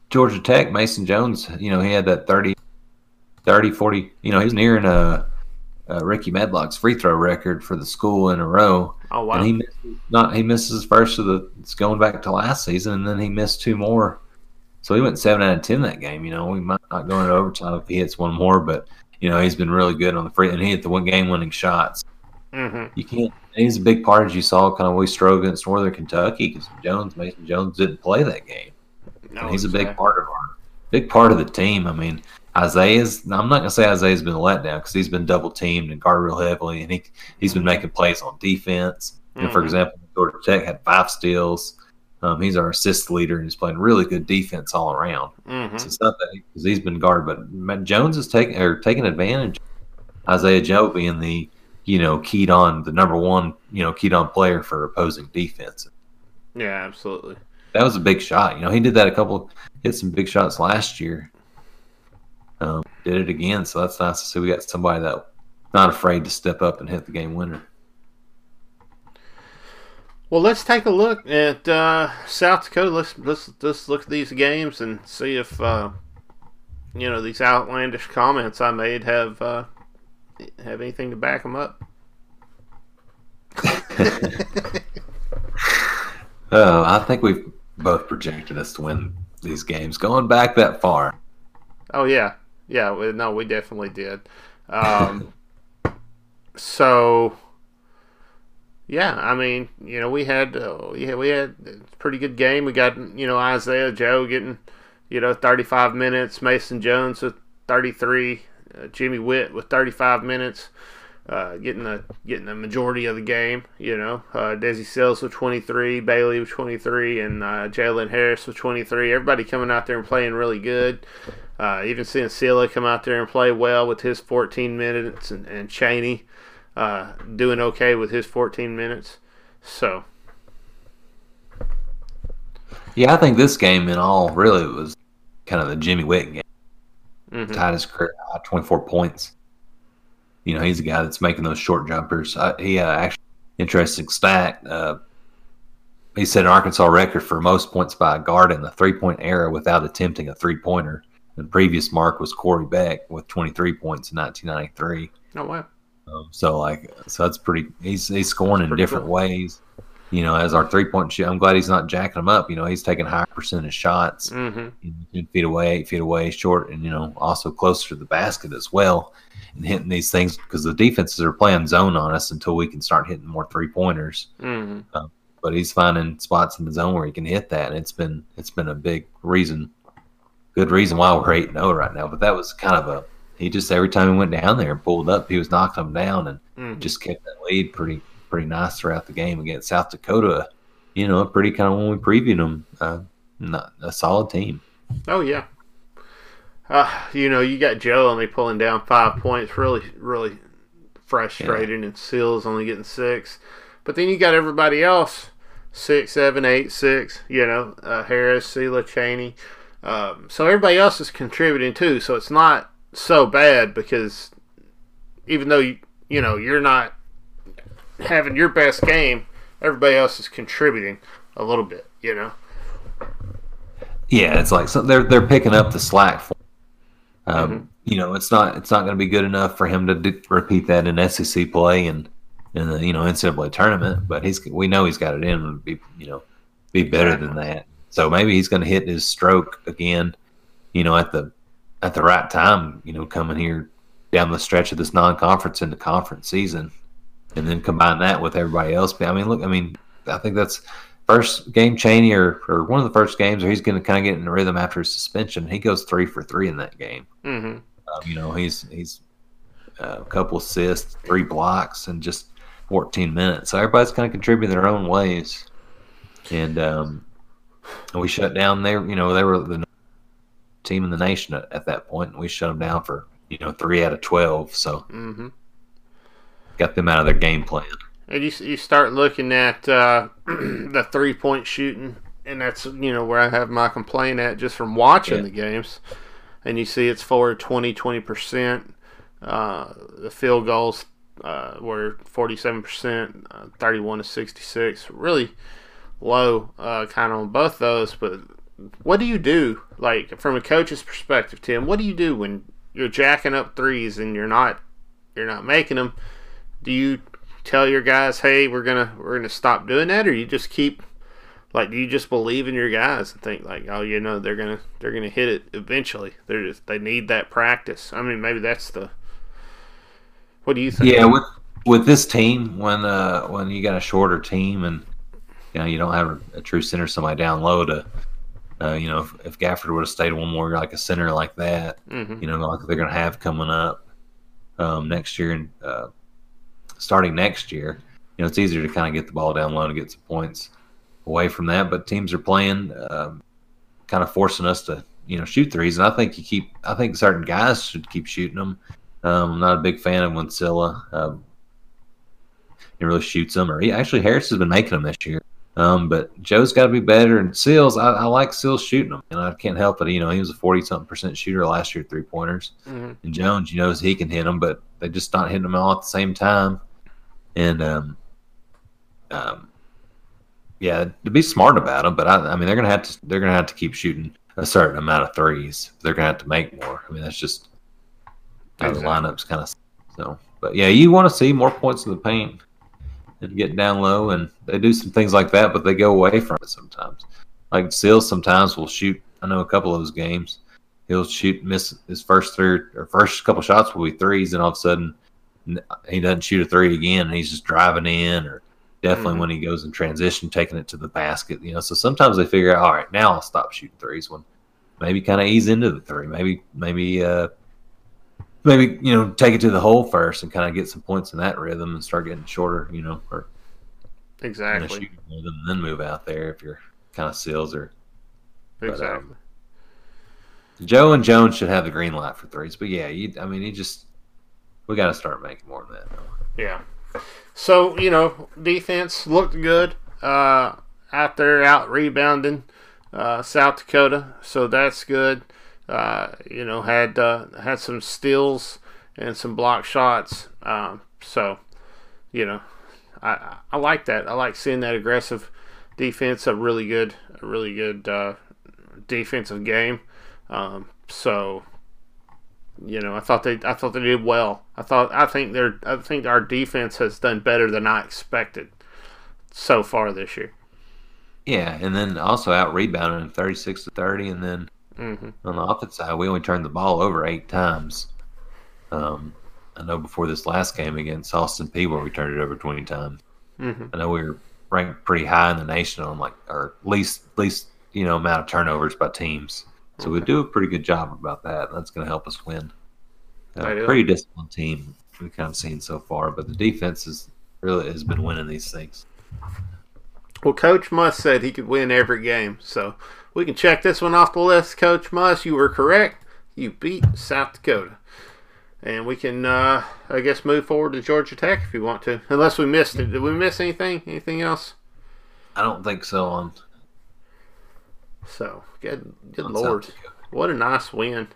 Georgia Tech, Mason Jones, you know, he had that 30, 30 40, you know, he was nearing a uh, Ricky Medlock's free throw record for the school in a row. Oh wow! And he misses, not he misses first of the. It's going back to last season, and then he missed two more. So he went seven out of ten that game. You know, we might not go into overtime if he hits one more, but you know he's been really good on the free, and he hit the one game winning shots. Mm-hmm. You can't. He's a big part, as you saw, kind of we struggled against Northern Kentucky because Jones, Mason Jones, didn't play that game. No, And he's a big part of our big part of the team. I mean, Isaiah's. I'm not gonna say Isaiah's been let down because he's been double teamed and guarded real heavily, and he he's been making plays on defense. And for example, Georgia Tech had five steals. Um, he's our assist leader, and he's playing really good defense all around. Mhm. So it's not that because he's been guarded, but Matt Jones is taking or taking advantage. Isaiah Joe being the you know keyed on the number one you know keyed on player for opposing defense. Yeah, absolutely. That was a big shot. You know, he did that a couple, hit some big shots last year. Um, did it again, so that's nice to see. We got somebody that not afraid to step up and hit the game winner. Well, let's take a look at uh, South Dakota. Let's let's let's look at these games and see if uh, you know these outlandish comments I made have uh, have anything to back them up. Oh, I think we've both projected us to win these games going back that far. Oh yeah, yeah. No, we definitely did. Um, so yeah, I mean, you know, we had uh, yeah, we had a pretty good game. We got you know Isaiah Joe getting you know 35 minutes, Mason Jones with 33, uh, Jimmy Whitt with 35 minutes. Uh, getting the getting the majority of the game, you know. Uh, Desi Sills with 23, Bailey with 23, and uh, Jalen Harris with 23. Everybody coming out there and playing really good. Uh, even seeing Cylla come out there and play well with his 14 minutes, and, and Chaney uh, doing okay with his 14 minutes. So, Yeah, I think this game in all really was kind of the Jimmy Whitt game. mhm. Tied his career high, 24 points. You know, he's a guy that's making those short jumpers. Uh, he uh, actually, interesting stat. Uh, he set an Arkansas record for most points by a guard in the three point era without attempting a three pointer. The previous mark was Corey Beck with 23 points in 1993. oh wow, Um, so like, so that's pretty. He's he's scoring in different cool. ways. You know, as our three point shoot, I'm glad he's not jacking them up. You know, he's taking higher percentage shots, hmm you know, ten feet away, eight feet away, short, and you know, also closer to the basket as well, and hitting these things because the defenses are playing zone on us until we can start hitting more three pointers. hmm But he's finding spots in the zone where he can hit that, and it's been it's been a big reason, good reason why we're eight zero right now. But that was kind of a he just every time he went down there and pulled up, he was knocking them down and hmm just kept that lead pretty pretty nice throughout the game against South Dakota. You know, pretty kind of when we previewed them, uh, not a solid team. Oh yeah. Uh, you know, you got Joe only pulling down five points, really, really frustrating, and Sills only getting six. But then you got everybody else six, seven, eight, six. You know, uh, Harris, Cylla, Chaney. Um, so everybody else is contributing too. So it's not so bad because even though you, you know you're not having your best game, everybody else is contributing a little bit. You know. Yeah, it's like so they're they're picking up the slack. For, um, Mhm. You know, it's not it's not going to be good enough for him to do, repeat that in SEC play and in the you know NCAA tournament. But he's we know he's got it in to be you know be better than that. So maybe he's going to hit his stroke again. You know, at the at the right time. You know, coming here down the stretch of this non-conference into conference season, and then combine that with everybody else. I mean, look, I mean, I think that's first game Chaney or, or one of the first games where he's going to kind of get in the rhythm after his suspension. He goes three for three in that game. Mm-hmm. Um, you know, he's he's uh, a couple assists, three blocks, and just 14 minutes. So everybody's kind of contributing their own ways. And um, we shut down there. You know, they were the team in the nation at, at that point, and we shut them down for you know three out of 12. So Mm-hmm. got them out of their game plan. And you, you start looking at uh, the three point shooting, and that's you know where I have my complaint at just from watching Yeah. the games. And you see it's forward 20 20%. Uh, the field goals uh, were 47%, uh, 31 to 66. Really low uh, kind of on both those. But what do you do, like from a coach's perspective, Tim? What do you do when you're jacking up threes and you're not you're not making them. Do you tell your guys, "Hey, we're gonna we're gonna stop doing that," or you just keep like do you just believe in your guys and think like, "Oh, you know, they're gonna they're gonna hit it eventually. They're just they need that practice." I mean, maybe that's the. What do you think? Yeah, with with this team, when uh when you got a shorter team and you know you don't have a, a true center, somebody down low to. Uh, you know, if, if Gafford would have stayed one more like a center like that, Mhm. you know, like they're going to have coming up um, next year and uh, starting next year, you know, it's easier to kind of get the ball down low and get some points away from that. But teams are playing, um, kind of forcing us to, you know, shoot threes. And I think you keep, I think certain guys should keep shooting them. Um, I'm not a big fan of Winsilla. Um, he really shoots them, or he actually Harris has been making them this year. Um, but Joe's got to be better. And Sills, I, I like Sills shooting them, and I can't help it. You know, he was a forty something percent shooter last year, three pointers. Mhm. And Jones, you know, he can hit them, but they just not hitting them all at the same time. And um, um, yeah, to be smart about them. But I, I mean, they're gonna have to they're gonna have to keep shooting a certain amount of threes. They're gonna have to make more. I mean, that's just how Exactly. the lineups kind of so. But yeah, you want to see more points in the paint and get down low, and they do some things like that, but they go away from it sometimes. Like Sills sometimes will shoot. I know a couple of those games. He'll shoot, miss his first three or first couple shots will be threes, and all of a sudden he doesn't shoot a three again, and he's just driving in, or definitely Mhm. when he goes in transition, taking it to the basket. You know, so sometimes they figure out, all right, now I'll stop shooting threes. When maybe kind of ease into the three, maybe maybe uh, maybe you know take it to the hole first and kind of get some points in that rhythm and start getting shorter. You know, or Exactly. rhythm, and then move out there if you're kind of seals or um, Exactly. Joe and Jones should have the green light for threes. But yeah, you, I mean, he just we got to start making more of that. Yeah. So, you know, defense looked good uh, out there, out rebounding uh, South Dakota. So that's good. Uh, you know, had uh, had some steals and some block shots. Um, so, you know, I I like that. I like seeing that aggressive defense. A really good, a really good uh, defensive game. Um, so, you know, I thought they I thought they did well. I thought I think they're I think our defense has done better than I expected so far this year. Yeah, and then also out rebounding thirty six to thirty, and then hmm on the offense side, we only turned the ball over eight times. Um, I know before this last game against Austin Peay, where we turned it over twenty times. hmm I know we were ranked pretty high in the nation on like our least least you know amount of turnovers by teams. So we do a pretty good job about that. That's going to help us win. Uh, pretty disciplined team we've kind of seen so far, but the defense is really has been winning these things. Well, Coach Muss said he could win every game, so we can check this one off the list. Coach Muss, you were correct. You beat South Dakota, and we can, uh, I guess, move forward to Georgia Tech if you want to. Unless we missed it. Did we miss anything? Anything else? I don't think so on. So good, good on lord. What a nice win.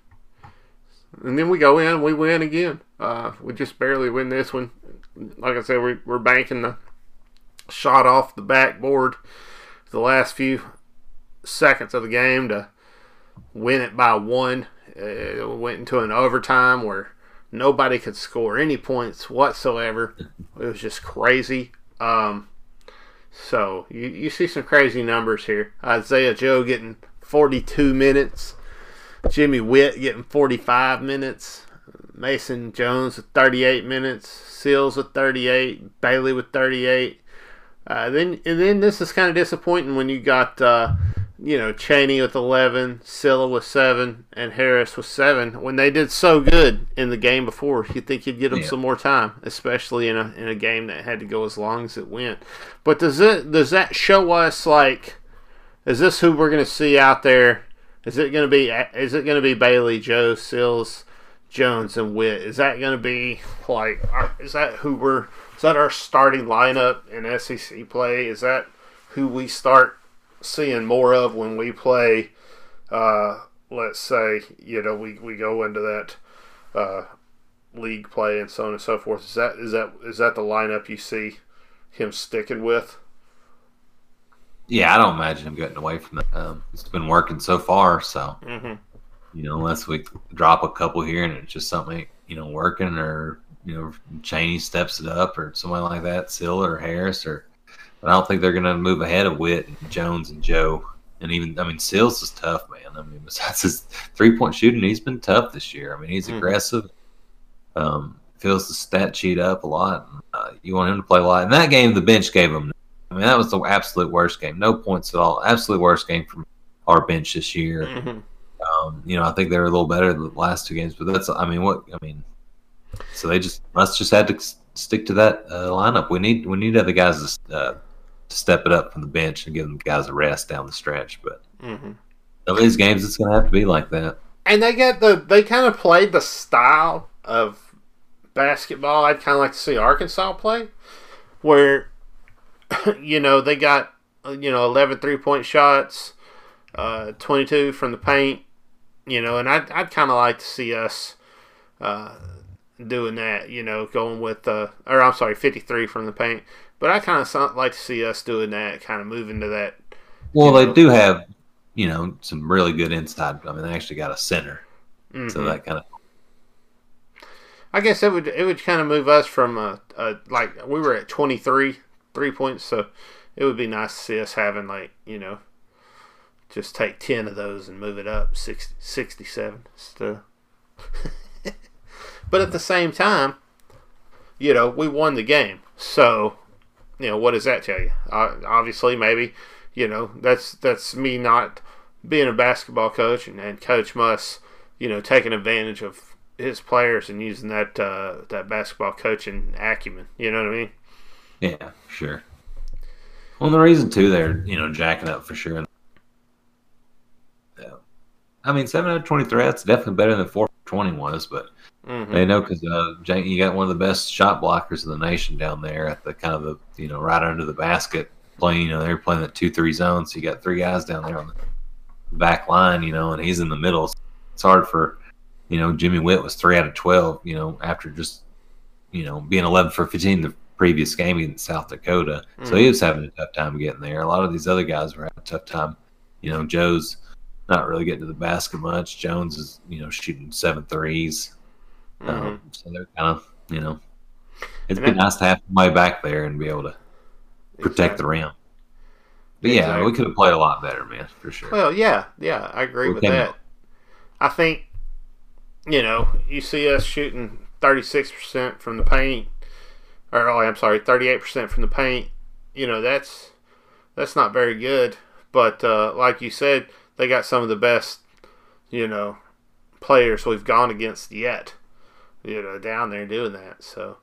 And then we go in, we win again. Uh, we just barely win this one. Like I said, we, we're banking the shot off the backboard the last few seconds of the game to win it by one. It went into an overtime where nobody could score any points whatsoever. It was just crazy. Um, so you, you see some crazy numbers here. Isaiah Joe getting 42 minutes. Jimmy Whitt getting 45 minutes. Mason Jones with 38 minutes. Sills with 38. Bailey with 38. Uh, then and then this is kind of disappointing when you got uh, you know Chaney with 11, Cylla with seven, and Harris with seven. When they did so good in the game before, you'd think you'd get them Yeah. some more time, especially in a in a game that had to go as long as it went. But does it does that show us like is this who we're going to see out there? Is it going to be is it going to be Bailey, Joe, Sills, Jones, and Whitt? Is that going to be like our, is that who we're is that our starting lineup in SEC play? Is that who we start seeing more of when we play? Uh, let's say you know we, we go into that uh, league play and so on and so forth. Is that is that is that the lineup you see him sticking with? Yeah, I don't imagine him getting away from it. Um, it's been working so far, so Mm-hmm. you know, unless we drop a couple here and it's just something you know working or you know Chaney steps it up or somebody like that, Sill or Harris or. But I don't think they're going to move ahead of Whitt and Jones and Joe. And even I mean, Sills is tough, man. I mean, besides his three point shooting, he's been tough this year. I mean, he's Mhm. aggressive. Um, fills the stat sheet up a lot. Uh, you want him to play a lot. In that game, the bench gave him. I mean, that was the absolute worst game. No points at all. Absolute worst game from our bench this year. Mhm. Um, you know, I think they were a little better the last two games, but that's. I mean, what I mean. So they just must just had to stick to that uh, lineup. We need we need other guys to, uh, step it up from the bench and give them guys a rest down the stretch. But Mhm. some of these games, it's going to have to be like that. And they get the they kind of played the style of basketball I'd kind of like to see Arkansas play, where you know they got you know 11 three point shots, uh, 22 from the paint, you know, and I'd I'd kind of like to see us uh, doing that, you know, going with uh, or I'm sorry, 53 from the paint, but I kind of like to see us doing that, kind of moving to that. Well, they know. do have, you know, some really good inside. I mean, they actually got a center, so Mhm. that kind of. I guess it would it would kind of move us from a, a like we were at 23 three points, so it would be nice to see us having like you know just take 10 of those and move it up 60, 67 still. but at the same time, you know we won the game, so you know what does that tell you? Uh, obviously, maybe you know that's that's me not being a basketball coach and, and coach Muss you know taking advantage of his players and using that uh, that basketball coaching acumen. You know what I mean? Yeah, sure. Well, the reason too, they're you know jacking up for sure. Yeah. I mean, seven out of twenty-three. That's definitely better than four twenty was, but Mm-hmm. they know because uh, you got one of the best shot blockers in the nation down there at the kind of the you know right under the basket playing. You know, they're playing the two-three zone, so you got three guys down there on the back line. You know, and he's in the middle. It's hard for you know Jimmy Whitt was three out of twelve. You know, after just you know being eleven for fifteen the previous game in South Dakota, so he was having a tough time getting there. A lot of these other guys were having a tough time. You know, Joe's not really getting to the basket much. Jones is you know shooting seven threes. Mm-hmm. Um, so they're kind of, you know, it's And been that- nice to have somebody back there and be able to protect the rim. But yeah, Exactly. we could have played a lot better, man, for sure. Well, yeah, yeah, I agree We with that. out. I think you know you see us shooting thirty six percent from the paint, or oh, I'm sorry, thirty eight percent from the paint. You know that's that's not very good. But uh, like you said, they got some of the best, you know, players we've gone against yet. You know, down there doing that. So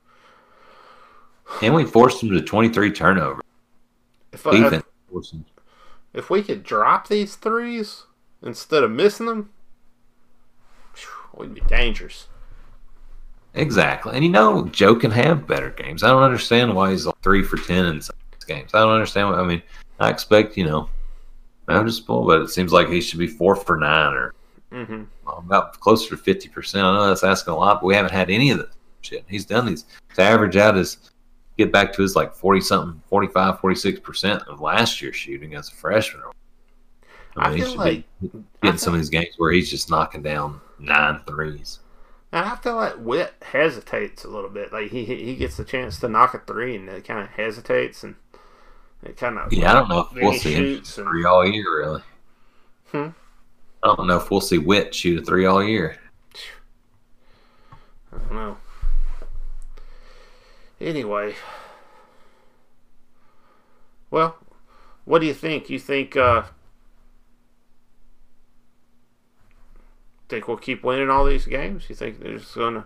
and we forced them to 23 turnovers. if, if Defense forced them. if we could drop these threes instead of missing them, we'd be dangerous. Exactly. And you know, Joe can have better games. I don't understand why he's like three for 10 in some of these games. I don't understand what, I mean, I expect, you know, bull, but it seems like he should be four for nine or mm-hmm. About closer to 50%. I know that's asking a lot, but we haven't had any of this shit. He's done these to average out his get back to his like 40 something, 45, 46% of last year's shooting as a freshman. I mean, he feel should like be I getting some of these games where he's just knocking down nine threes. And I feel like Whitt hesitates a little bit. Like he he gets the chance to knock a three, and it kind of hesitates, and it kind of Yeah, I don't know if we'll see him shoot shoots a and- three all year, really. Hmm? I don't know if we'll see Whitt shoot a three all year. I don't know. Anyway, well, what do you think? You think uh, think we'll keep winning all these games? You think they're just gonna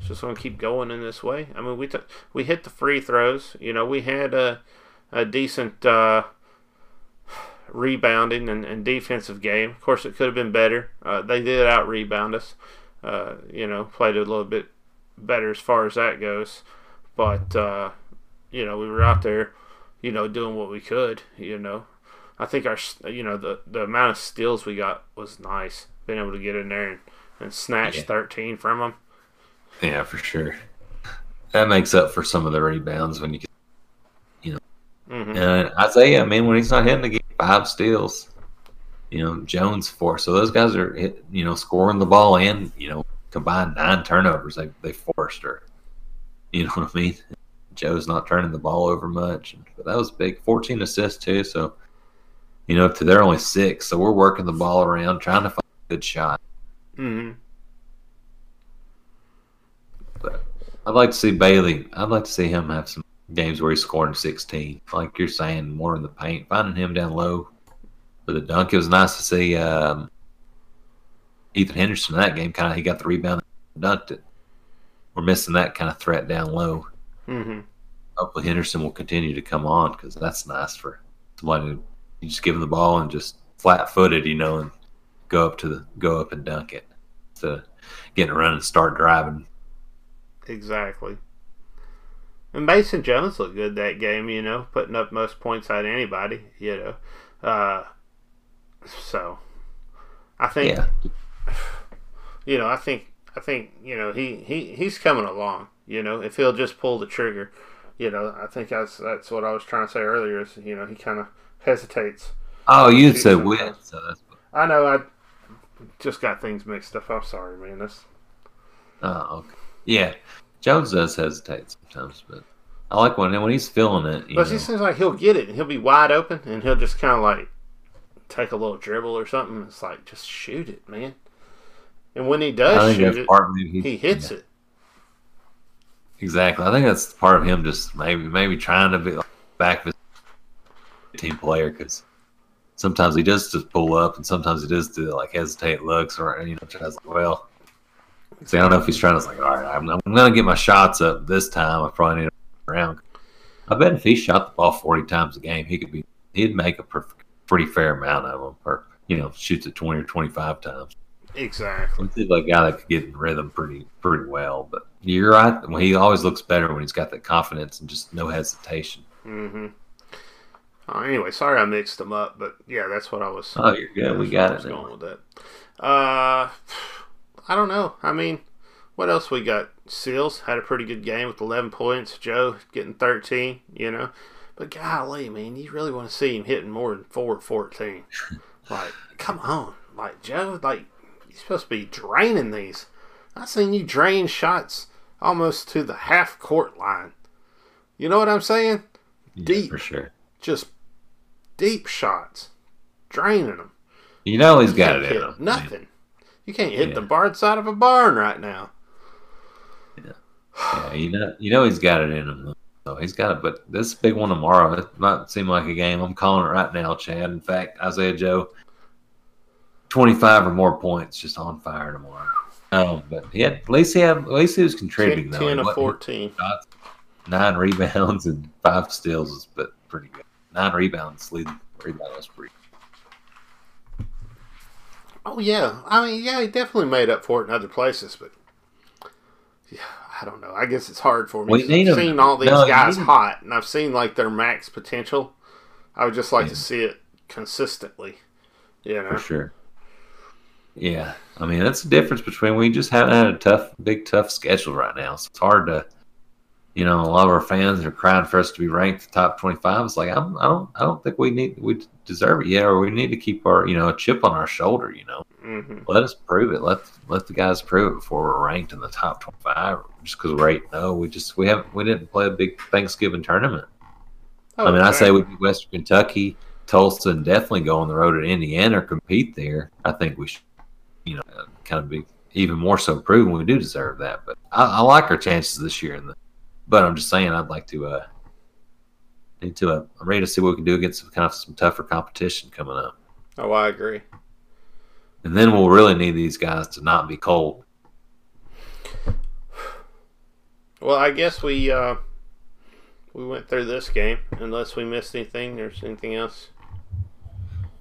just gonna keep going in this way? I mean, we took we hit the free throws. You know, we had a a decent uh, rebounding and, and defensive game. Of course, it could have been better. Uh, they did out rebound us. Uh, you know, played a little bit better as far as that goes. But uh, you know, we were out there, you know, doing what we could. You know, I think our, you know, the the amount of steals we got was nice. Being able to get in there and, and snatch Yeah. 13 from them. Yeah, for sure. That makes up for some of the rebounds when you get. hmm And Isaiah, I mean, when he's not hitting the game, five steals. You know, Jones four. So those guys are, hit, you know, scoring the ball and you know, combined nine turnovers they they forced her. You know what I mean? Joe's not turning the ball over much, but that was big. 14 assists too. So, you know, to they're only six, so we're working the ball around, trying to find a good shot. Mm-hmm. But I'd like to see Bailey. I'd like to see him have some games where he's scoring 16, like you're saying, more in the paint, finding him down low for the dunk. It was nice to see um, Ethan Henderson in that game. Kind of, he got the rebound, and dunked it. We're missing that kind of threat down low. Mm-hmm. Hopefully, Henderson will continue to come on because that's nice for somebody to you just give him the ball and just flat footed, you know, and go up to the go up and dunk it. So getting a run and start driving. Exactly. And Mason Jones looked good that game, you know, putting up most points out of anybody, you know. Uh, so I think Yeah, you know, I think I think, you know, he, he, he's coming along, you know, if he'll just pull the trigger. You know, I think that's that's what I was trying to say earlier is, you know, he kinda hesitates. Oh, you said win, so that's. I know I just got things mixed up. I'm sorry, man. That's Oh, okay. Yeah, Jones does hesitate sometimes, but I like when when he's feeling it. You But know. he seems like he'll get it and he'll be wide open and he'll just kind of like take a little dribble or something. It's like just shoot it, man. And when he does shoot it, he, he hits yeah, it. Exactly. I think that's part of him just maybe maybe trying to be like back of his team player because sometimes he does just pull up and sometimes he does do like hesitate looks or you know tries like well. See, I don't know if he's trying to like all right, I'm, I'm going to get my shots up this time. I probably need to around. I bet if he shot the ball 40 times a game, he could be he'd make a per- pretty fair amount of them, or you know, shoots it 20 or 25 times. Exactly. He's like a guy that could get in rhythm pretty pretty well. But you're right. Well, he always looks better when he's got that confidence and just no hesitation. Mm-hmm. Uh, anyway, sorry I mixed them up, but yeah, that's what I was. Oh, you're good. We got it. going with that. Uh, I don't know. I mean, what else we got? Sills had a pretty good game with 11 points. Joe getting 13. You know, but golly, man, you really want to see him hitting more than four or 14. like, come on, like Joe, like you're supposed to be draining these. I've seen you drain shots almost to the half court line. You know what I'm saying? Yeah, Deep. for sure. Just deep shots, draining them. You know he's got it in him. Nothing. You can't hit Yeah. the barn side of a barn right now. Yeah, you know, you know he's got it in him. So he's got it. But this big one tomorrow, it might seem like a game. I'm calling it right now, Chad. In fact, Isaiah Joe, 25 or more points, just on fire tomorrow. Um, but he had at least he had at least he was 10, contributing though. 10 He of wasn't- 14. shots, nine rebounds and five steals is but pretty good. Nine rebounds, leading rebound was pretty. Oh, yeah. I mean, yeah, he definitely made up for it in other places, but yeah, I don't know. I guess it's hard for me. We 'cause need I've him. seen all these No, guys hot, and I've seen like their max potential. I would just like Yeah. to see it consistently. You for sure. Yeah, I mean that's the difference between we just haven't had a tough, big, tough schedule right now. So it's hard to, you know, a lot of our fans are crying for us to be ranked the top twenty-five. It's like I'm, I don't, I don't think we need, we deserve it yet, or we need to keep our, you know, a chip on our shoulder. You know, hmm let us prove it. Let let the guys prove it before we're ranked in the top twenty-five. Just because we're eight, no, we just we haven't, we didn't play a big Thanksgiving tournament. Oh, I mean, I say we beat Western Kentucky, Tulsa, and definitely go on the road to Indiana or compete there. I think we should, you know, kind of be even more so proven we do deserve that. But I, I like our chances this year. In the, but I'm just saying, I'd like to uh, need to. Uh, I'm ready to see what we can do against some kind of some tougher competition coming up, Oh, I agree. and then we'll really need these guys to not be cold. Well, I guess we uh, we went through this game. Unless we missed anything, there's anything else.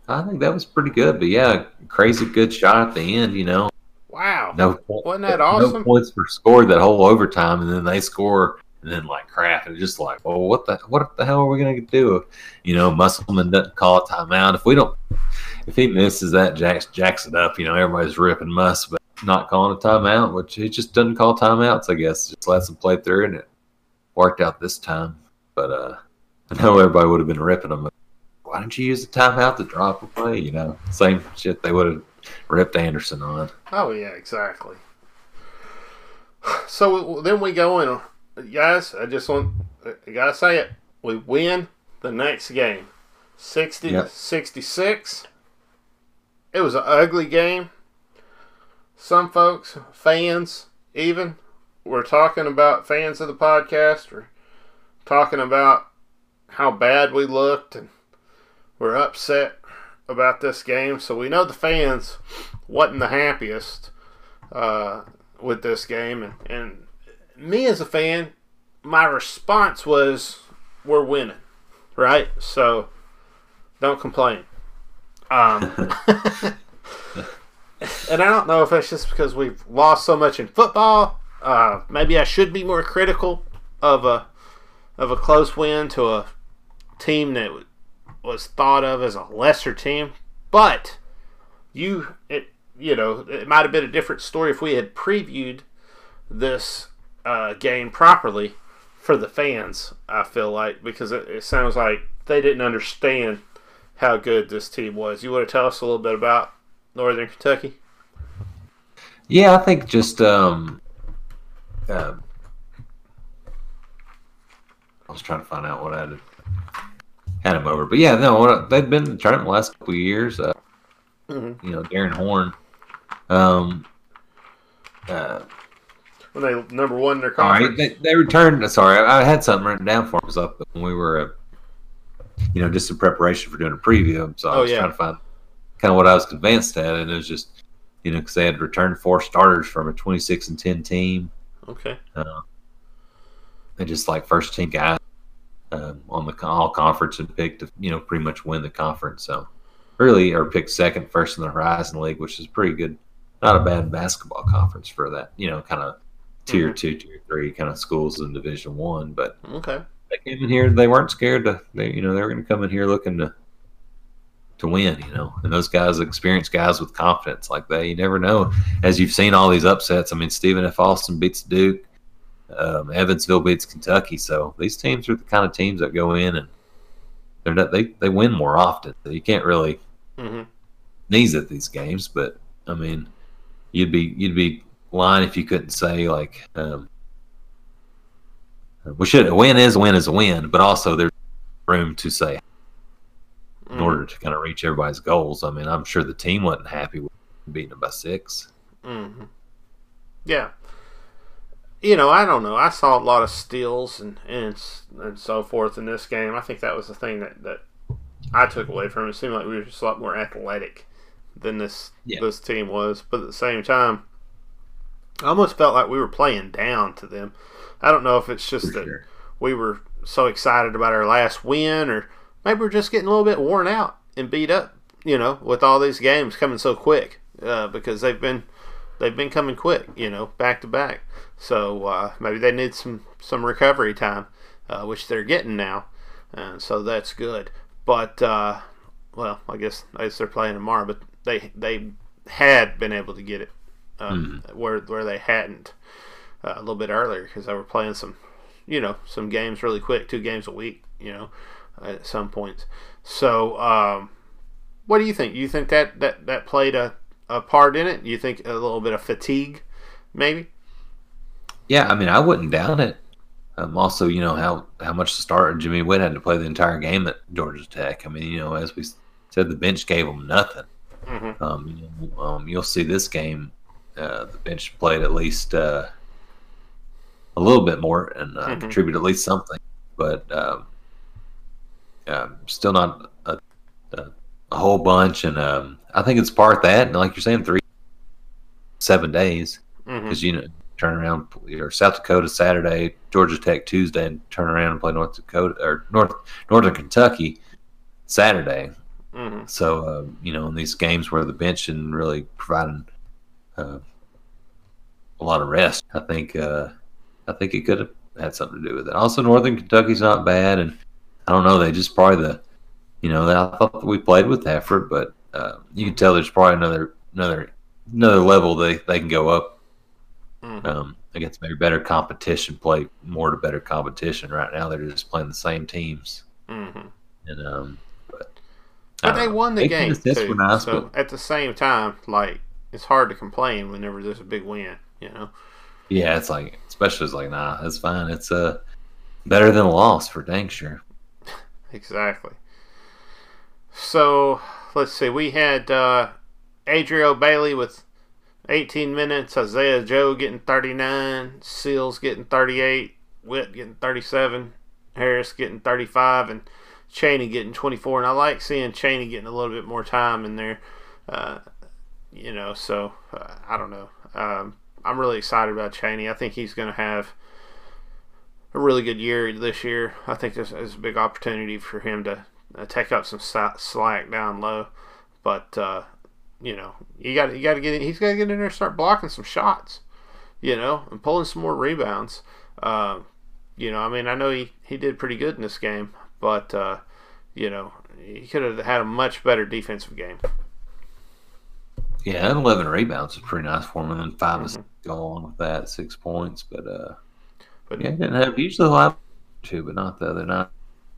I think that was pretty good, but yeah, crazy good shot at the end. You know, Wow. no Wasn't that no awesome? points were scored that whole overtime, and then they score, and then like crap, and just like, well, what the what the hell are we gonna do? You know, Musselman doesn't call a timeout. If we don't, if he misses that, jacks jacks it up. You know, everybody's ripping Muss, but not calling a timeout, which he just doesn't call timeouts. I guess just lets them play through, and it worked out this time. But uh, I know everybody would have been ripping him. Why didn't you use the timeout to drop a play? You know, same shit they would have ripped Anderson on. Oh yeah, exactly. So then we go and guys, I just want I gotta say it. We win the next game, sixty Yep. sixty six. It was an ugly game. Some folks, fans, even, were talking about fans of the podcast, were talking about how bad we looked and we're upset about this game. So we know the fans wasn't the happiest uh, with this game, and, and me as a fan, my response was, "We're winning, right?" So don't complain. Um, and I don't know if it's just because we've lost so much in football. Uh, maybe I should be more critical of a of a close win to a team that was thought of as a lesser team. But you, it you know, it might have been a different story if we had previewed this uh, game properly for the fans. I feel like because it, it sounds like they didn't understand how good this team was. You want to tell us a little bit about Northern Kentucky? Yeah, I think just um, uh, I was trying to find out what I had had him over, but yeah, no, they've been in the tournament the last couple years. Uh, Mhm. You know, Darrin Horn. Um, uh, When they number one in their all right, conference. they, they returned. Sorry, I, I had something written down for us up when we were, uh, you know, just in preparation for doing a preview. So I Oh, was yeah. trying to find kind of what I was convinced at, and it was just, you know, because they had returned four starters from a twenty-six and ten team. okay. and just like first team guys um, on the all conference and picked to you know pretty much win the conference. So really, or picked second, first in the Horizon League, which is pretty good. Not a bad basketball conference for that. You know, kind of tier Mhm. two, tier three kind of schools in Division One. But Okay. they came in here; they weren't scared to. They you know they were going to come in here looking to to win. You know, and those guys, experienced guys with confidence like that. You never know. As you've seen all these upsets. I mean, Stephen F. Austin beats Duke. Um, Evansville beats Kentucky. So these teams are the kind of teams that go in and they're not, they they win more often. So you can't really sneeze at these games. But I mean, you'd be you'd be lying if you couldn't say like um, we should a win is a win is a win, but also there's room to say in order to kind of reach everybody's goals. I mean, I'm sure the team wasn't happy with beating them by six. mm-hmm. Yeah. You know, I don't know. I saw a lot of steals and, and and so forth in this game. I think that was the thing that, that I took away from it. It seemed like we were just a lot more athletic than this Yeah. this team was. But at the same time, I almost felt like we were playing down to them. I don't know if it's just that sure. we were so excited about our last win, or maybe we're just getting a little bit worn out and beat up. You know, with all these games coming so quick, uh, because they've been they've been coming quick. You know, back to back. So uh, maybe they need some some recovery time, uh, which they're getting now, and so that's good. But uh, well, I guess I guess they're playing tomorrow, but they they had been able to get it um, where where they hadn't uh, a little bit earlier because they were playing some you know some games really quick, two games a week, you know, at some points. So, um, what do you think? You think that that that played a, a part in it? You think a little bit of fatigue, maybe? Yeah, I mean, I wouldn't doubt it. Um, also, you know how how much the starter Jimmy Whitt had to play the entire game at Georgia Tech. I mean, you know, as we said, the bench gave them nothing. Mm-hmm. Um, you know, um, you'll see this game. Uh, the bench played at least uh, a little bit more and uh, Mhm. contributed at least something, but um, um, still not a, a, a whole bunch. And um, I think it's part that, and like you're saying, three seven days Mm-hmm. because you know turn around or South Dakota Saturday, Georgia Tech Tuesday, and turn around and play North Dakota or North Northern Kentucky Saturday. Mm-hmm. So uh, you know, in these games where the bench isn't really providing uh, a lot of rest, I think uh, I think it could have had something to do with it. Also, Northern Kentucky's not bad, and I don't know, they just probably the you know I thought that we played with effort, but uh, you can tell there's probably another another another level they they can go up Mhm. um, against maybe better competition, play more to better competition. Right now, they're just playing the same teams, Mm-hmm. and um, but, But they know. won the 18 game too. nice, so but at the same time, like it's hard to complain whenever there's a big win. You know. Yeah, it's like especially it's like nah, it's fine. It's uh better than a loss for dang sure. Exactly. So let's see. We had uh, Adrio Bailey with 18 minutes. Isaiah Joe getting 39. Seals getting 38. Whitt getting 37. Harris getting 35. And Chaney getting 24. And I like seeing Chaney getting a little bit more time in there. Uh, you know, so uh, I don't know. Um, I'm really excited about Chaney. I think he's going to have a really good year this year. I think this is a big opportunity for him to uh, take up some slack down low. But uh, you know, you got you got to get he's got to get in there and start blocking some shots, you know, and pulling some more rebounds. Uh, you know, I mean, I know he, he did pretty good in this game, but uh, you know, he could have had a much better defensive game. Yeah, and 11 rebounds is pretty nice for him, and then 5 mm-hmm. go along with that, six points. But uh, but yeah, didn't have usually a lot two, but not the other night.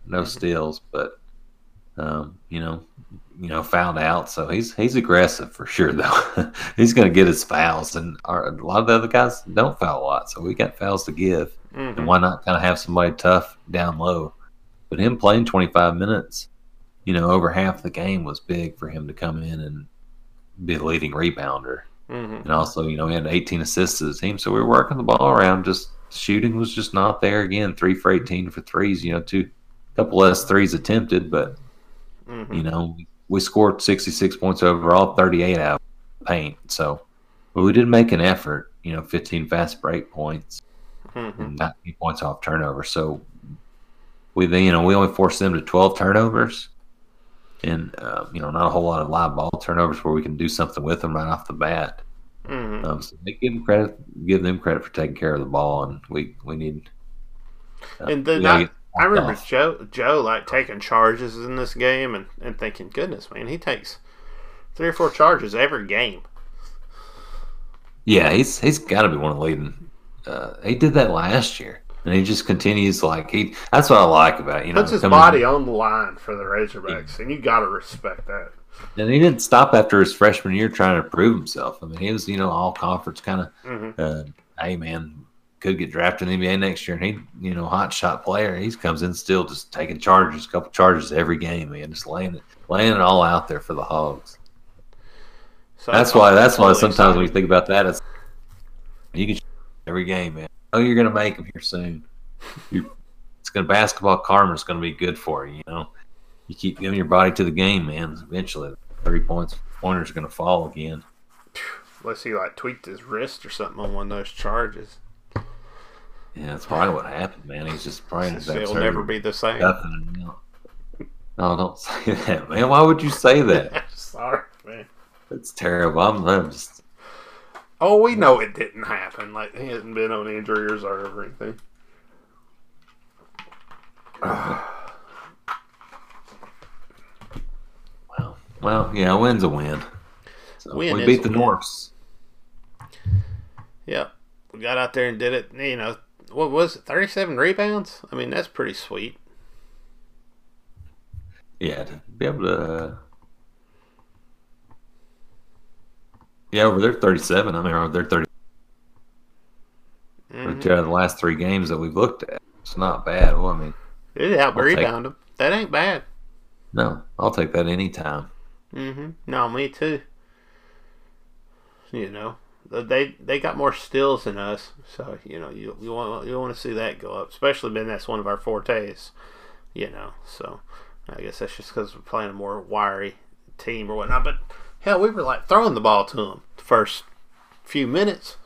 No mm-hmm. steals, but um, you know, you know, found out. So he's he's aggressive for sure, though. he's going to get his fouls, and our, a lot of the other guys don't foul a lot, so we got fouls to give. Mm-hmm. And why not kind of have somebody tough down low? But him playing 25 minutes, you know, over half the game was big for him to come in and be the leading rebounder. Mm-hmm. And also, you know, he had 18 assists to the team, so we were working the ball around. Just shooting was just not there again. Three for 18 for threes. You know, two, couple less threes attempted, but Mm-hmm. You know, we scored 66 points overall, 38 out of paint. So, but we did make an effort. You know, 15 fast break points, mm-hmm. and 19 points off turnover. So we, then, you know, we only forced them to 12 turnovers, and uh, you know, not a whole lot of live ball turnovers where we can do something with them right off the bat. Mm-hmm. Um, so they give them credit, give them credit for taking care of the ball, and we we need. Uh, and the not, I remember Joe Joe like taking charges in this game and, and thinking, goodness, man, he takes three or four charges every game. Yeah, he's he's got to be one of the leading. Uh, he did that last year, and he just continues like he. That's what I like about you know. Puts his body on the line for the Razorbacks, yeah. and you got to respect that. And he didn't stop after his freshman year trying to prove himself. I mean, he was you know all conference kind of. Mm-hmm. Uh, hey man, could get drafted in the NBA next year, and he, you know, hot shot player. He comes in still just taking charges, a couple charges every game, man, just laying it, laying it all out there for the Hogs. So that's why. That's why sometimes when you think about that, it's you can every game, man. Oh, you're gonna make them here soon. It's gonna basketball karma is gonna be good for you. You know, you keep giving your body to the game, man. Eventually, three points pointers gonna fall again. Unless he like tweaked his wrist or something on one of those charges. Yeah, that's probably what happened, man. He's just praying it'll never be the same. Nothing. No, don't say that, man. Why would you say that? Sorry, man. It's terrible. I'm, I'm just. Oh, we know it didn't happen. Like he hasn't been on injury reserve or anything. well, well, yeah, a win's a win. So win we beat the Norse. Yep, we got out there and did it. You know, what was it, 37 rebounds? I mean, that's pretty sweet. Yeah, to be able to. Uh, yeah, over there 37. I mean, over there 30. Mm-hmm. Out of the last three games that we've looked at, it's not bad. Well, I mean, it out rebound them. That ain't bad. No, I'll take that anytime. Mm-hmm. No, me too. You know, they they got more stills than us, so you know you you want you want to see that go up, especially when that's one of our fortes, you know. So I guess that's just because we're playing a more wiry team or whatnot. But hell, we were like throwing the ball to them the first few minutes.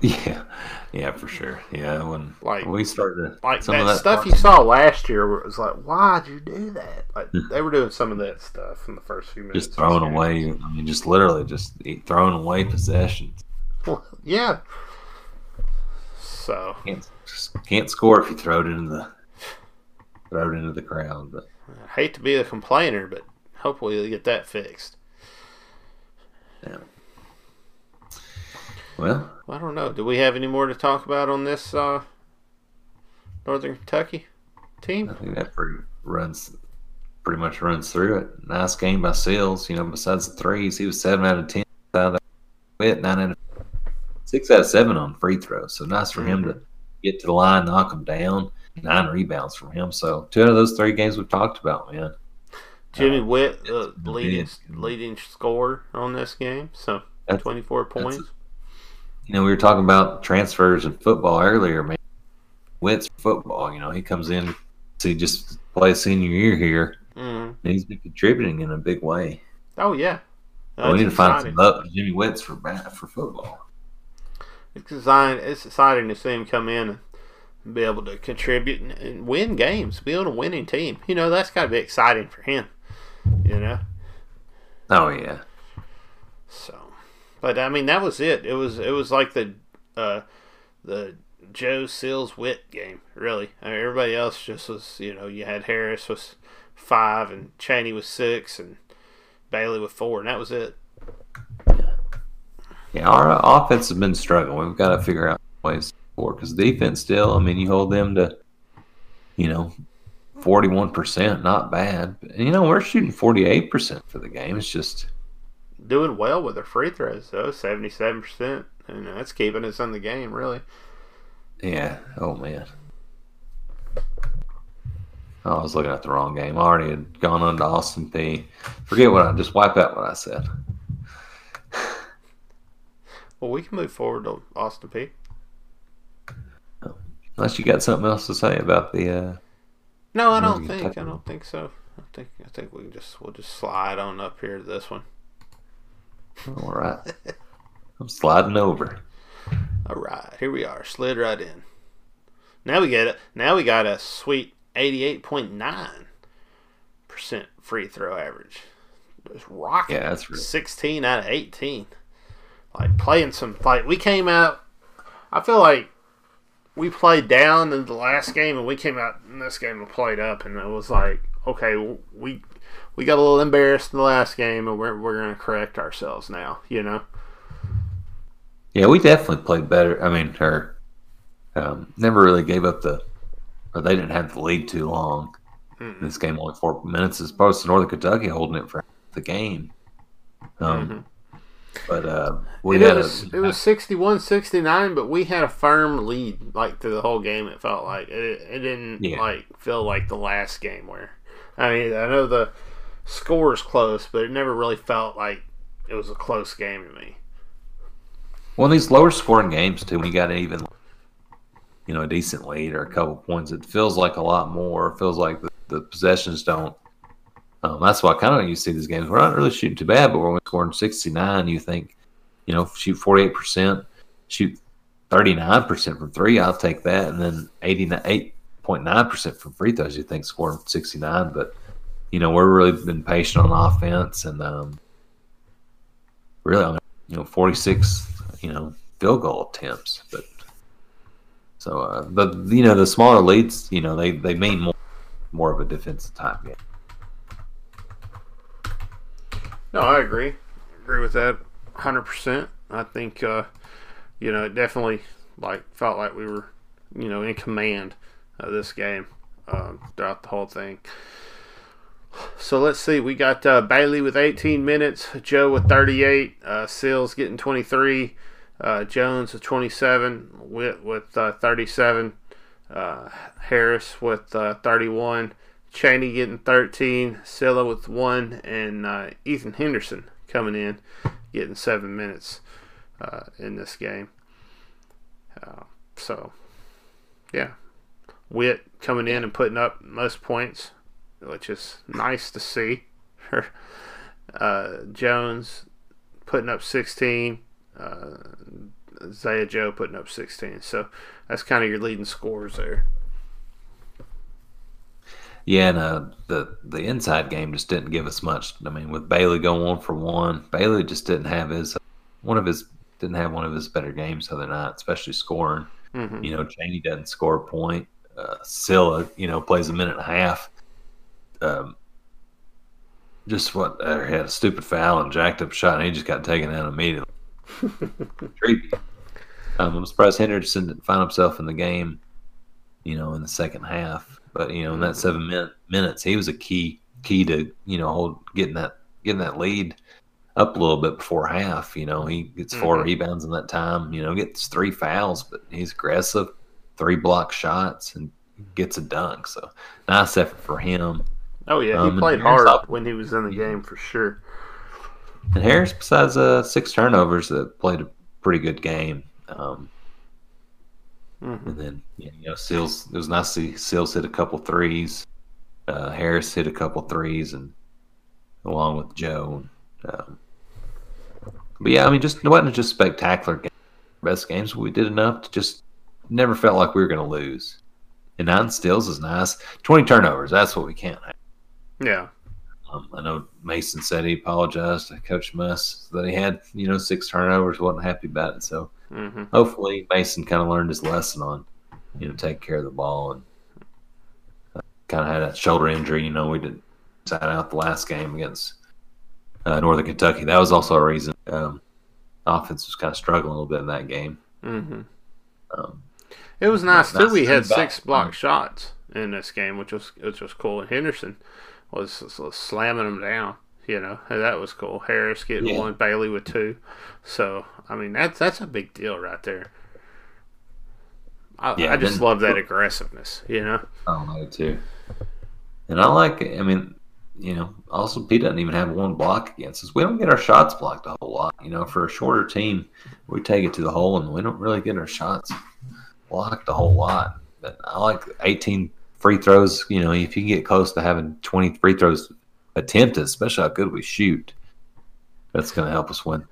Yeah, yeah, for sure. Yeah, when like we started like that, that, stuff you saw last year was like, why'd you do that? Like hmm. they were doing some of that stuff in the first few minutes. Just throwing away. I mean, just literally just throwing away possessions. Well, yeah. So can't, can't score if you throw it into the throw it into the crowd. But I hate to be a complainer, but hopefully you'll get that fixed. Yeah. Well, I don't know. Do we have any more to talk about on this uh, Northern Kentucky team? I think that pretty runs pretty much runs through it. Nice game by Sills. You know, besides the threes, he was seven out of ten. Out of Whitt nine out of six out of seven on free throws. So nice for him to get to the line, knock them down. Nine rebounds from him. So two out of those three games we've talked about, man. Jimmy Uh, Whitt, uh, leading big. leading scorer on this game, so That's- twenty four that's- points. You know, we were talking about transfers in football earlier, man. Whitt's football, you know, he comes in to just play a senior year here, Mm. and he's been contributing in a big way. Oh yeah, we need to find some up Jimmy Whitt's for ba- for football. It's exciting. It's exciting to see him come in and be able to contribute and, and win games, build a winning team. You know, that's got to be exciting for him. You know, Oh yeah, so. But I mean, that was it. It was it was like the uh, the Joe Sills Whitt game. Really, I mean, everybody else just was. You know, you had Harris was five and Chaney was six and Bailey with four, and that was it. yeah. Our offense has been struggling. We've got to figure out ways for because defense still. I mean, you hold them to, you know, forty-one percent, not bad. But, you know, we're shooting forty-eight percent for the game. It's just Doing well with their free throws though, seventy seven percent, and that's keeping us in the game really. Yeah. Oh man. Oh, I was looking at the wrong game. I already had gone on to Austin Peay. Forget what I just wipe out what I said. Well, we can move forward to Austin Peay. Unless you got something else to say about the. uh No, I don't think. I don't think so. I think. I think we can just we'll just slide on up here to this one. All right. I'm sliding over. All right, here we are. Slid right in. Now we get it. Now we got a sweet eighty-eight point nine percent free throw average. Just rocking. Yeah, that's really- sixteen out of eighteen. Like playing some like we came out. I feel like we played down in the last game, and we came out in this game and played up, and it was like okay, we we got a little embarrassed in the last game, and we're we're gonna correct ourselves now. You know. Yeah, we definitely played better. I mean, her um, never really gave up the, or they didn't have the lead too long. Mm-mm. This game only four minutes as opposed to Northern Kentucky holding it for the game. Um, But uh, we it had was a, it was 61-69, but we had a firm lead like through the whole game. It felt like it, it didn't Yeah. like feel like the last game where I mean I know the score is close, but it never really felt like it was a close game to me. Well, these lower scoring games too, when you got an even, you know, a decent lead or a couple points, it feels like a lot more. It feels like the, the possessions don't. Um, that's why kind of you see these games. We're not really shooting too bad, but we're scoring sixty nine, you think, you know, shoot forty eight percent, shoot thirty nine percent from three. I'll take that, and then eighty eight point nine percent from free throws. You think scoring sixty nine, but you know, we're really been patient on offense, and um, really, mean, you know, forty six you know field goal attempts but so uh the you know the smaller leads you know they they mean more more of a defensive type game No, I agree. Agree with that 100%. I think uh you know, it definitely like felt like we were, you know, in command of this game um, throughout the whole thing. So let's see. We got uh, Bailey with 18 minutes, Joe with 38, uh, Sills getting 23, uh, Jones with 27, Whitt with uh, 37, uh, Harris with uh, 31, Chaney getting 13, Cylla with 1, and uh, Ethan Henderson coming in getting 7 minutes uh, in this game. Uh, so, yeah. Whitt coming in and putting up most points, which is nice to see. uh, Jones putting up 16. Uh, Zaya Joe putting up 16. So that's kind of your leading scores there. Yeah and uh the the inside game just didn't give us much i mean with bailey going one for one bailey just didn't have his one of his didn't have one of his better games the other night especially scoring hmm You know, Chaney doesn't score a point. Uh, Cylla, you know, plays a minute and a half. Um, just what uh, had a stupid foul and jacked up shot, and he just got taken out immediately. Creepy. Um, I'm surprised Henderson didn't find himself in the game, you know, in the second half. But you know, in that seven min- minutes, he was a key key to you know hold getting that getting that lead. up a little bit before half. You know, he gets 4 Mhm. rebounds in that time. You know, gets three fouls, but he's aggressive, three block shots, and gets a dunk. So nice effort for him. Oh yeah, Um, he played hard up- when he was in the game for sure. And Harris, besides uh, six turnovers, that played a pretty good game. Um, hmm and then you know, Sills. It was nice to see Sills hit a couple threes. Uh, Harris hit a couple threes, and along with Joe. Um, but yeah, I mean, just it wasn't just spectacular game. best games. We did enough to just never felt like we were going to lose. And nine steals is nice. Twenty turnovers. That's what we can't have. Yeah, Um, I know Mason said he apologized to Coach Muss that he had, you know, six turnovers, wasn't happy about it. So hmm hopefully Mason kind of learned his lesson on, you know, take care of the ball and uh, kind of had a shoulder injury. You know, we did sat out the last game against uh, Northern Kentucky. That was also a reason um, offense was kind of struggling a little bit in that game. hmm Um, It was nice Nice too. We had six block shots in this game, which was which was cool. And Henderson was, was slamming them down. You know, that was cool. Harris getting Yeah. one, Bailey with two. So I mean, that's that's a big deal right there. I, Yeah, I just then- love that aggressiveness. You know. I don't too. And I like. I mean, you know, also Pete doesn't even have one block against us. We don't get our shots blocked a whole lot. You know, for a shorter team, we take it to the hole and we don't really get our shots blocked a whole lot. But I like 18 free throws. You know, if you can get close to having 20 free throws attempted, especially how good we shoot, that's going to help us win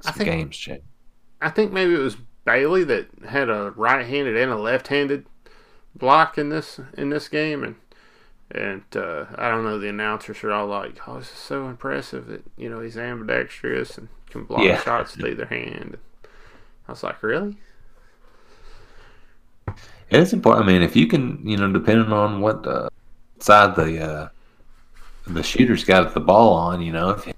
I some think- games, Jay. I think maybe it was Bailey that had a right-handed and a left-handed block in this in this game, and and uh, I don't know. The announcers are all like, "Oh, this is so impressive that you know he's ambidextrous and can block Yeah. shots with either hand." I was like, "Really?" It is important. I mean, if you can, you know, depending on what uh, side the uh, the shooter's got the ball on, you know, if he's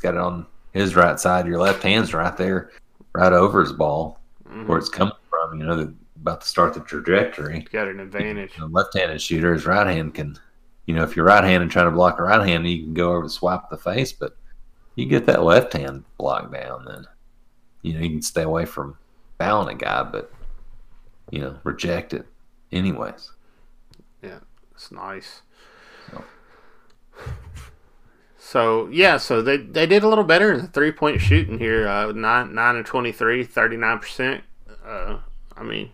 got it on his right side, your left hand's right there, right over his ball, Mhm. where it's coming from. You know, the, about to start the trajectory. Got an advantage. The left-handed shooter, his right hand can, you know, if you're right-handed trying to block a right hand, you can go over and swipe the face, but you get that left hand block down, then you know you can stay away from fouling a guy, but you know reject it anyways. Yeah, it's nice. So. So yeah, so they they did a little better in the three point shooting here. Uh, nine nine and 23, 39 percent. Uh, I mean,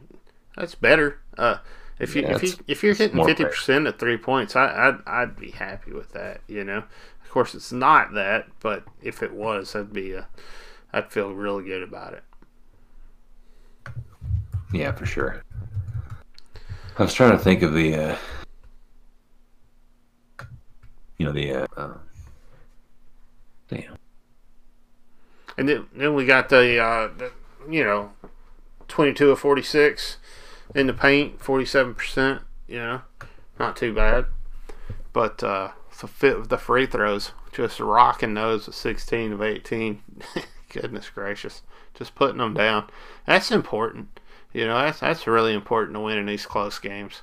that's better. Uh, if you yeah, if you if you're hitting fifty percent at three points, I I'd, I'd be happy with that. You know, of course it's not that, but if it was, that'd be a I'd feel really good about it. Yeah, for sure. I was trying to think of the, uh, you know, the, uh, uh, And then, then we got the, uh, the you know, 22 of 46 in the paint, 47%, you know, not too bad. But uh, the fit the free throws, just rocking those with 16 of 18. Goodness gracious. Just putting them down. That's important. You know, that's, that's really important to win in these close games.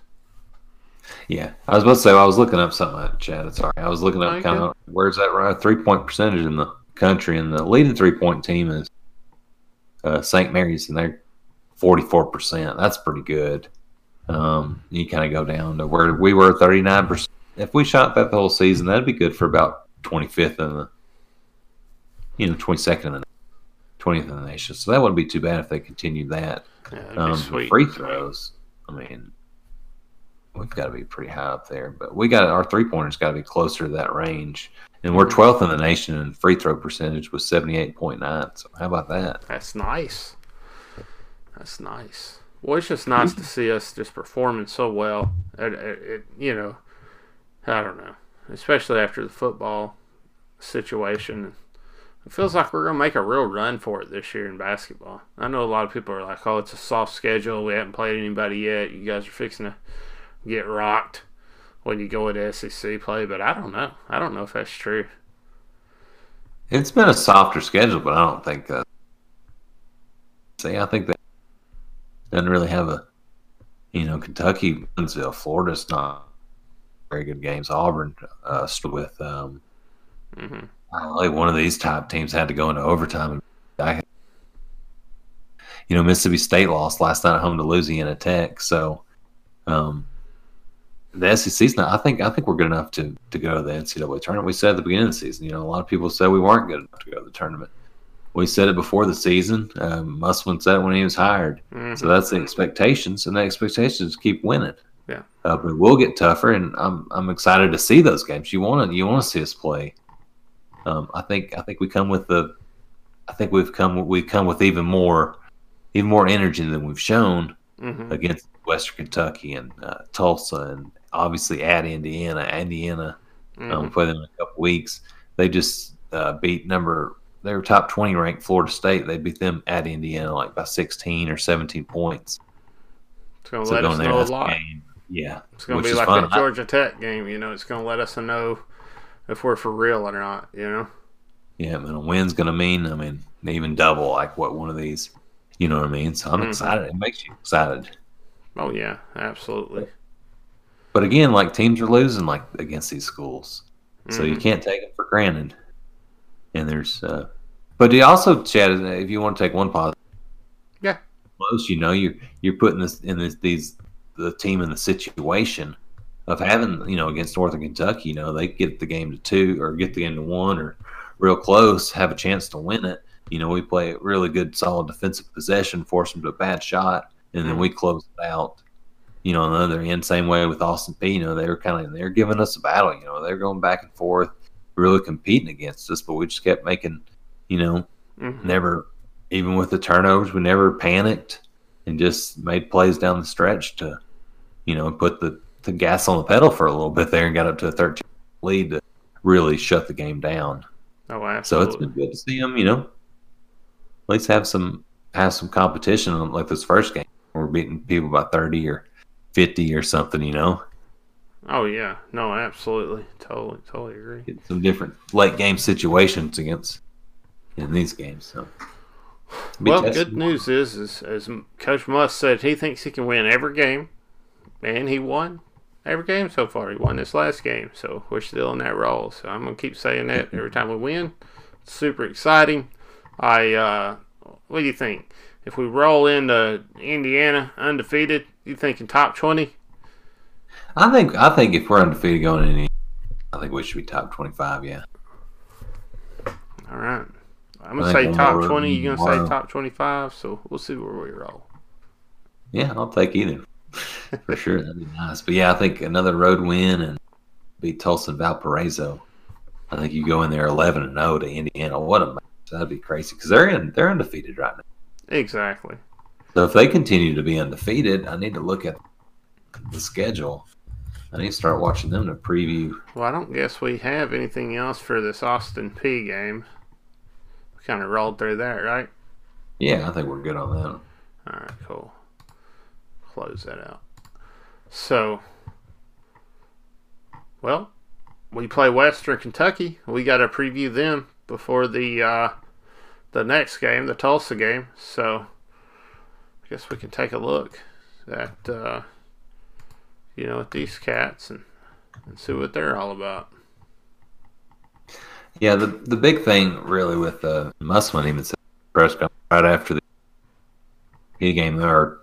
Yeah, I was about to say I was looking up something Chad. Sorry, I was looking up Okay. kind of where's that right three point percentage in the country, and the leading three point team is uh, St. Mary's, and they're forty four percent. That's pretty good. Um, you kind of go down to where we were thirty nine percent. If we shot that the whole season, that'd be good for about twenty fifth in the, you know, twenty second in the twentieth in the nation. So that wouldn't be too bad if they continued that. Yeah, Um, free throws, I mean, we've got to be pretty high up there. But we got our three pointers got to be closer to that range, and we're twelfth in the nation in free throw percentage with seventy eight point nine. So how about that? That's nice. That's nice. Well, it's just nice to see us just performing so well. It, it, it, you know, I don't know, especially after the football situation. It feels like we're gonna make a real run for it this year in basketball. I know a lot of people are like, "Oh, it's a soft schedule. We haven't played anybody yet. You guys are fixing to get rocked when you go into SEC play." But I don't know. I don't know if that's true. It's been a softer schedule, but I don't think that. See, I think that doesn't really have a, you know, Kentucky, Evansville, Florida's not very good games. Auburn uh, with um, Mm-hmm. Like one of these top teams had to go into overtime. And I, you know, Mississippi State lost last night at home to Louisiana Tech. So, um, the SEC's not. I think I think we're good enough to to go to the NCAA tournament. We said at the beginning of the season. You know, a lot of people said we weren't good enough to go to the tournament. We said it before the season. Um, Musselman said it when he was hired. Mm-hmm. So that's the expectations, and the expectations keep winning. Yeah. Uh, but it will get tougher, and I'm I'm excited to see those games. You want to you want to see us play. Um, I think I think we come with the, I think we've come we come with even more, even more energy than we've shown Mm-hmm. against Western Kentucky and uh, Tulsa, and obviously at Indiana. Indiana, Mm-hmm. um, we play them in a couple weeks. They just uh, beat number they were top twenty ranked Florida State. They beat them at Indiana like by sixteen or seventeen points. It's going to So let us know a lot. game. Yeah, It's to be like fun. that Georgia Tech game. You know, it's going to let us know if we're for real or not. You know. Yeah, man, a win's gonna mean, I mean, even double like what one of these, you know what I mean? So I'm Mhm. excited. It makes you excited. Oh yeah, absolutely. But again, like teams are losing like against these schools, so you Mhm. can't take it for granted. And there's, uh but you also, Chad, if you want to take one pause, Yeah. most you know you're you're putting this in this these the team in the situation of having you know against Northern Kentucky, you know they get the game to two or get the game to one or real close, have a chance to win it. You know we play a really good, solid defensive possession, force them to a bad shot, and then we close it out. You know, on the other end, same way with Austin Peay. You know they were kind of they're giving us a battle. You know they're going back and forth, really competing against us, but we just kept making, you know, Mhm. never even with the turnovers we never panicked and just made plays down the stretch to you know put the, the gas on the pedal for a little bit there and got up to a 13 lead to really shut the game down Oh, wow. so it's been good to see them you know at least have some have some competition like this first game we're beating people by 30 or 50 or something you know Oh yeah, no, absolutely, totally, totally agree. get some different late game situations against in these games so Well, tested. good news is, is, as Coach Muss said, he thinks he can win every game, and he won every game so far. He won this last game, so we're still in that role. So I'm gonna keep saying that every time we win. It's super exciting. I, uh, what do you think? If we roll into Indiana undefeated, you thinking top twenty? I think I think if we're undefeated going in, I think we should be top twenty five. Yeah, All right. I'm gonna say top twenty. You're gonna tomorrow. say top twenty-five. So we'll see where we roll. yeah, I'll take either for sure. That'd be nice. But yeah, I think another road win and beat Tulsa and Valparaiso. I think you go in there eleven and zero to Indiana. What a match! That'd be crazy because they're in they're undefeated right now. Exactly. So if they continue to be undefeated, I need to look at the schedule. I need to start watching them to preview. Well, I don't guess we have anything else for this Austin Peay game. We kind of rolled through that, right? Yeah, I think we're good on that. All right, cool. Close that out. So, well, we play Western Kentucky. We got to preview them before the uh, the next game, the Tulsa game. So, guess we can take a look at uh, you know at these cats and and see what they're all about. Yeah, the the big thing really with uh, Musselman even said press right after the game there,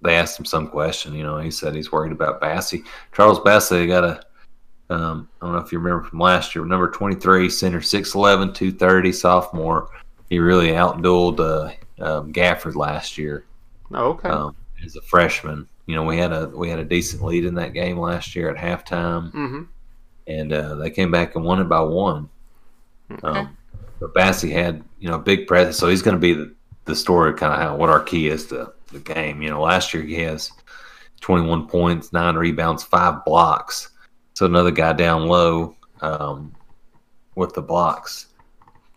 they asked him some question. You know, he said he's worried about Bassey. Charles Bassey got a um, I don't know if you remember from last year, number 23, center 6'11", 230, sophomore. He really outdueled uh, um, Gafford last year Oh, okay. um, as a freshman. You know, we had a we had a decent lead in that game last year at halftime, mm-hmm. and uh, they came back and won it by one. Okay. Um, but Bassey had, you know, a big presence, so he's going to be the, the story kind of how what our key is to the game. You know, last year he has 21 points, nine rebounds, five blocks. So another guy down low um, with the blocks.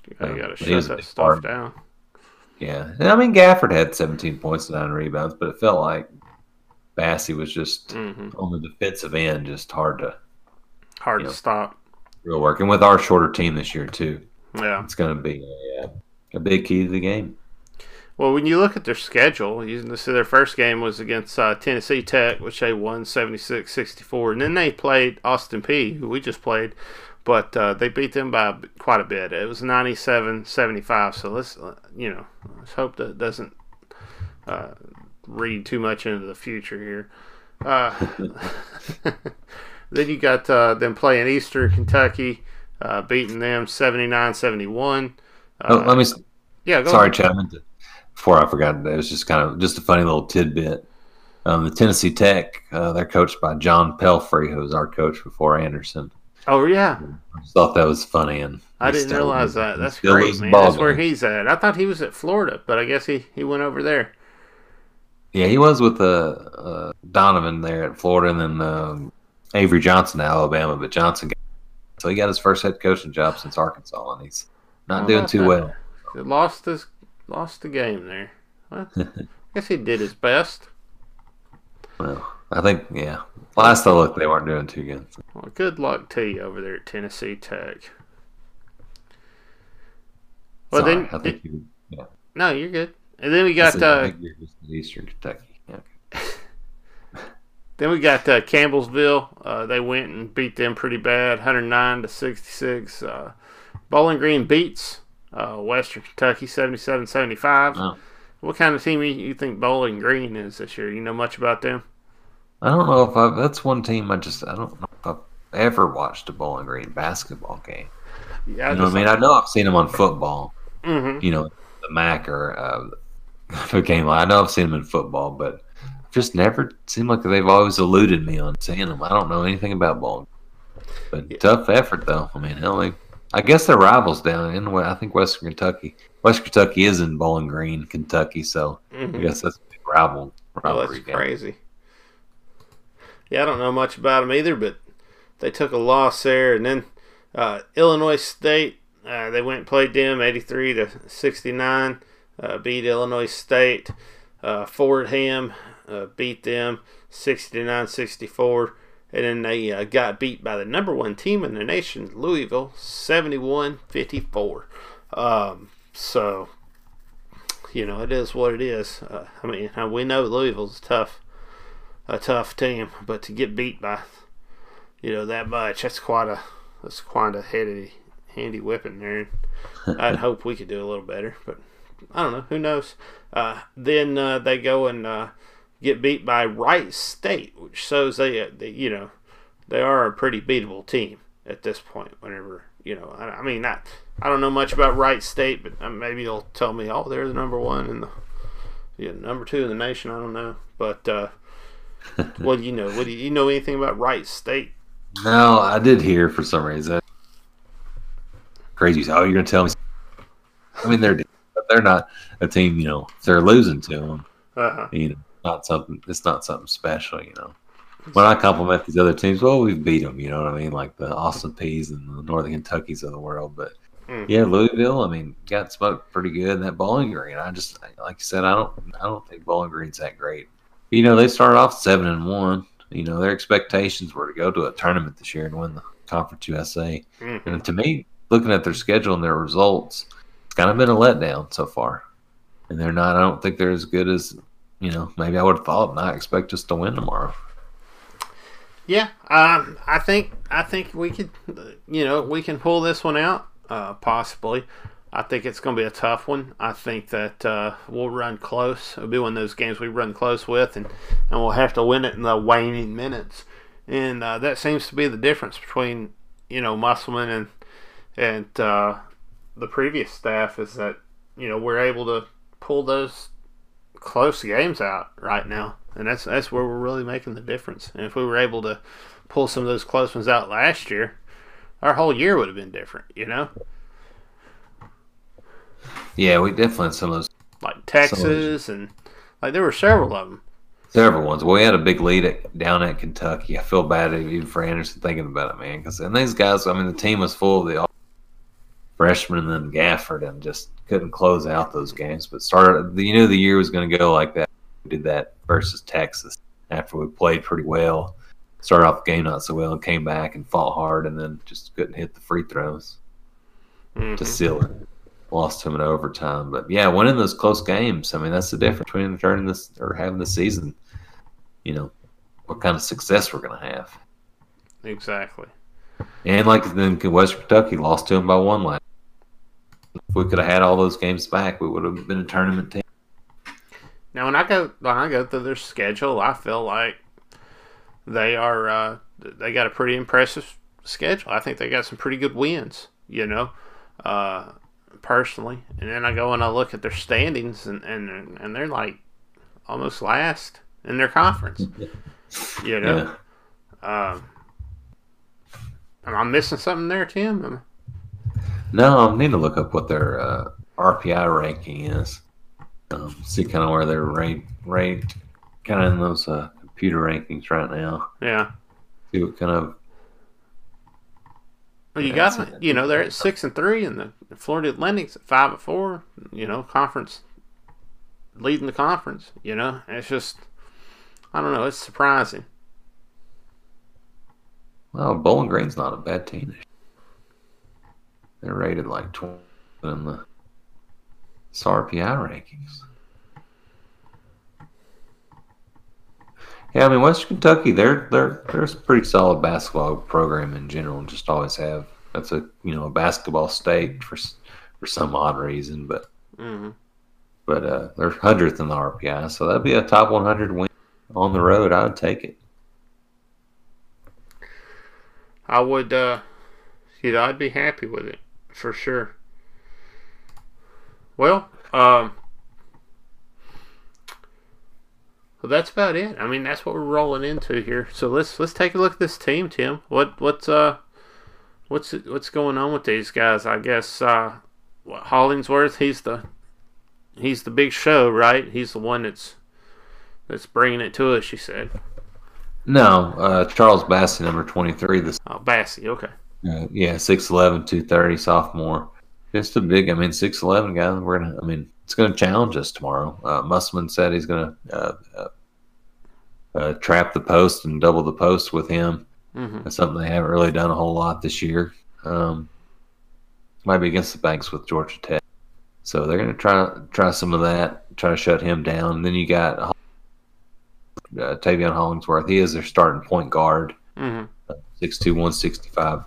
you um, got to was shut that stuff part. down. Yeah, and I mean Gafford had 17 points and nine rebounds, but it felt like Bassey was just hmm on the defensive end, just hard to Hard to stop. real work. And with our shorter team this year too, Yeah. it's going to be a, uh, a big key to the game. Well, when you look at their schedule, can see their first game was against uh, Tennessee Tech, which they won 76-64. And then they played Austin Peay, who we just played. But uh, they beat them by quite a bit. It was 97-75. So let's uh, you know let's hope that doesn't uh, read too much into the future here. Uh, then you got uh, them playing Eastern Kentucky, uh, beating them 79-71. oh, let me. Yeah, go sorry. Chad. I meant to- Before I forgot, it was just kind of just a funny little tidbit. Um, the Tennessee Tech, uh, they're coached by John Pelphrey, who was our coach before Anderson. Oh yeah, I just thought that was funny, and I didn't realize that. That's great, man. That's where he's at. I thought he was at Florida, but I guess he, he went over there. Yeah, he was with uh, uh, Donovan there at Florida, and then um, Avery Johnson at Alabama. But Johnson, got, so he got his first head coaching job since Arkansas, and he's not doing too that? well. He lost his lost the game there. Well, I guess he did his best. Well, I think yeah. Last I looked, they weren't doing too good. Well, good luck to you over there at Tennessee Tech. Well, Sorry, then I think you. Yeah, no, you're good. And then we got said, I uh, think you're just in Eastern Kentucky. Yeah. then we got uh, Campbellsville. Uh, they went and beat them pretty bad, 109 to 66. Uh, Bowling Green beats uh, Western Kentucky 77-75. Wow. What kind of team you, you think Bowling Green is this year? You know much about them? I don't know if I've. That's one team I just. I don't know if I've ever watched a Bowling Green basketball game. Yeah, You know what I mean? I know I've seen them on football. hmm you know, the MAC or uh, the game. I know I've seen them in football, but just never seemed like they've always eluded me on seeing them. I don't know anything about ball, but Yeah. tough effort though. I mean, hell, they, I guess they're rivals down in. I think Western Kentucky. West Kentucky is in Bowling Green, Kentucky, so I hmm guess that's a big rival Oh, that's game. crazy. Yeah, I don't know much about them either, but they took a loss there, and then uh, Illinois State uh, they went and played them eighty three to sixty nine, uh, beat Illinois State. Uh, Fordham uh, beat them 69-64, and then they uh, got beat by the number one team in the nation, Louisville, 71-54. Um, so you know, it is what it is. I mean, we know Louisville's tough, a tough team, but to get beat by, you know, that much, that's quite a, that's quite a handy, handy whipping there. I'd hope we could do a little better, but I don't know. Who knows? Uh, then uh, they go and uh, get beat by Wright State, which shows they, uh, they, you know, they are a pretty beatable team at this point. Whenever you know, I, I mean, not, I don't know much about Wright State, but uh, maybe you'll tell me, oh, they're the number one and the, yeah, number two in the nation. I don't know, but uh, what do you know? What do you, you know anything about Wright State? No, I did hear for some reason. Crazy. Oh, you're gonna tell me? I mean, they're but they're not a team. You know, they're losing to them. Uh-huh. you know, not something. It's not something special, you know. When I compliment these other teams, well, we've beat them. You know what I mean? Like the Austin Peays and the Northern Kentuckys of the world. But Mhm. yeah, Louisville. I mean, got smoked pretty good in that Bowling Green. I just, like you said, I don't, I don't think Bowling Green's that great. You know, they started off seven and one. You know, their expectations were to go to a tournament this year and win the Conference USA. Mhm. And to me, looking at their schedule and their results, it's kind of been a letdown so far. And they're not. I don't think they're as good as you know. Maybe I would have thought. And I expect us to win tomorrow. Yeah, um, I think I think we could, you know, we can pull this one out, uh, possibly. I think it's going to be a tough one. I think that uh, we'll run close. It'll be one of those games we run close with, and, and we'll have to win it in the waning minutes. And uh, that seems to be the difference between, you know, Musselman and and uh, the previous staff is that you know we're able to pull those close games out right now, and that's that's where we're really making the difference. And if we were able to pull some of those close ones out last year, our whole year would have been different. You know, Yeah, we definitely had some of those like Texas and like there were several of them. several ones. Well, we had a big lead at, down at Kentucky. I feel bad even for Anderson thinking about it, man. Because and these guys, I mean, the team was full of the freshmen and then Gafford, and just couldn't close out those games. But started, you knew the year was going to go like that. We did that versus Texas after we played pretty well. Started off the game not so well and came back and fought hard, and then just couldn't hit the free throws Mhm. to seal it. Lost him in overtime, but yeah, winning those close games. I mean, that's the difference between turning this or having the season. You know, what kind of success we're going to have. Exactly. And like then West Kentucky lost to him by one last. If we could have had all those games back, we would have been a tournament team. Now, when I go when I go through their schedule, I feel like they are uh, they got a pretty impressive schedule. I think they got some pretty good wins. You know, uh, personally, and then I go and I look at their standings, and and and they're like almost last in their conference. You know, yeah. um, am I missing something there, Tim? No, I need to look up what their uh, RPI ranking is. Um, see kind of where they're ranked, ranked kind of in those uh, computer rankings right now. Yeah. See what kind of. Well, you got it. You know they're at six and three, and the Florida Atlantic's at five and four. You know, conference leading the conference. You know, it's just I don't know. It's surprising. Well, Bowling Green's not a bad team. They're rated like 20 in the SARPI rankings. Yeah, I mean Western Kentucky, they're they're they're a pretty solid basketball program in general, and just always have. That's a you know a basketball state for for some odd reason, but mm-hmm. but uh, they're hundredth in the RPI, so that'd be a top 100 win on the road. I would take it. I would, uh, you know, I'd be happy with it for sure. Well, um, well, that's about it. I mean, that's what we're rolling into here. So let's let's take a look at this team, Tim. What what's uh what's what's going on with these guys? I guess uh, what, Hollingsworth. He's the he's the big show, right? He's the one that's that's bringing it to us. She said. No, uh, Charles Bassey, number twenty-three. This. Oh, Bassey. Okay. Uh, yeah, 6'11", 230, sophomore. Just a big. I mean, six eleven guy. We're gonna. I mean, it's gonna challenge us tomorrow. Uh, Musselman said he's gonna uh, uh, uh, trap the post and double the post with him. Mm-hmm. That's something they haven't really done a whole lot this year. Um, might be against the Banks with Georgia Tech. So they're going to try try some of that, try to shut him down. And then you got uh, Taveion Hollingsworth. He is their starting point guard, mm-hmm. 6'2", 165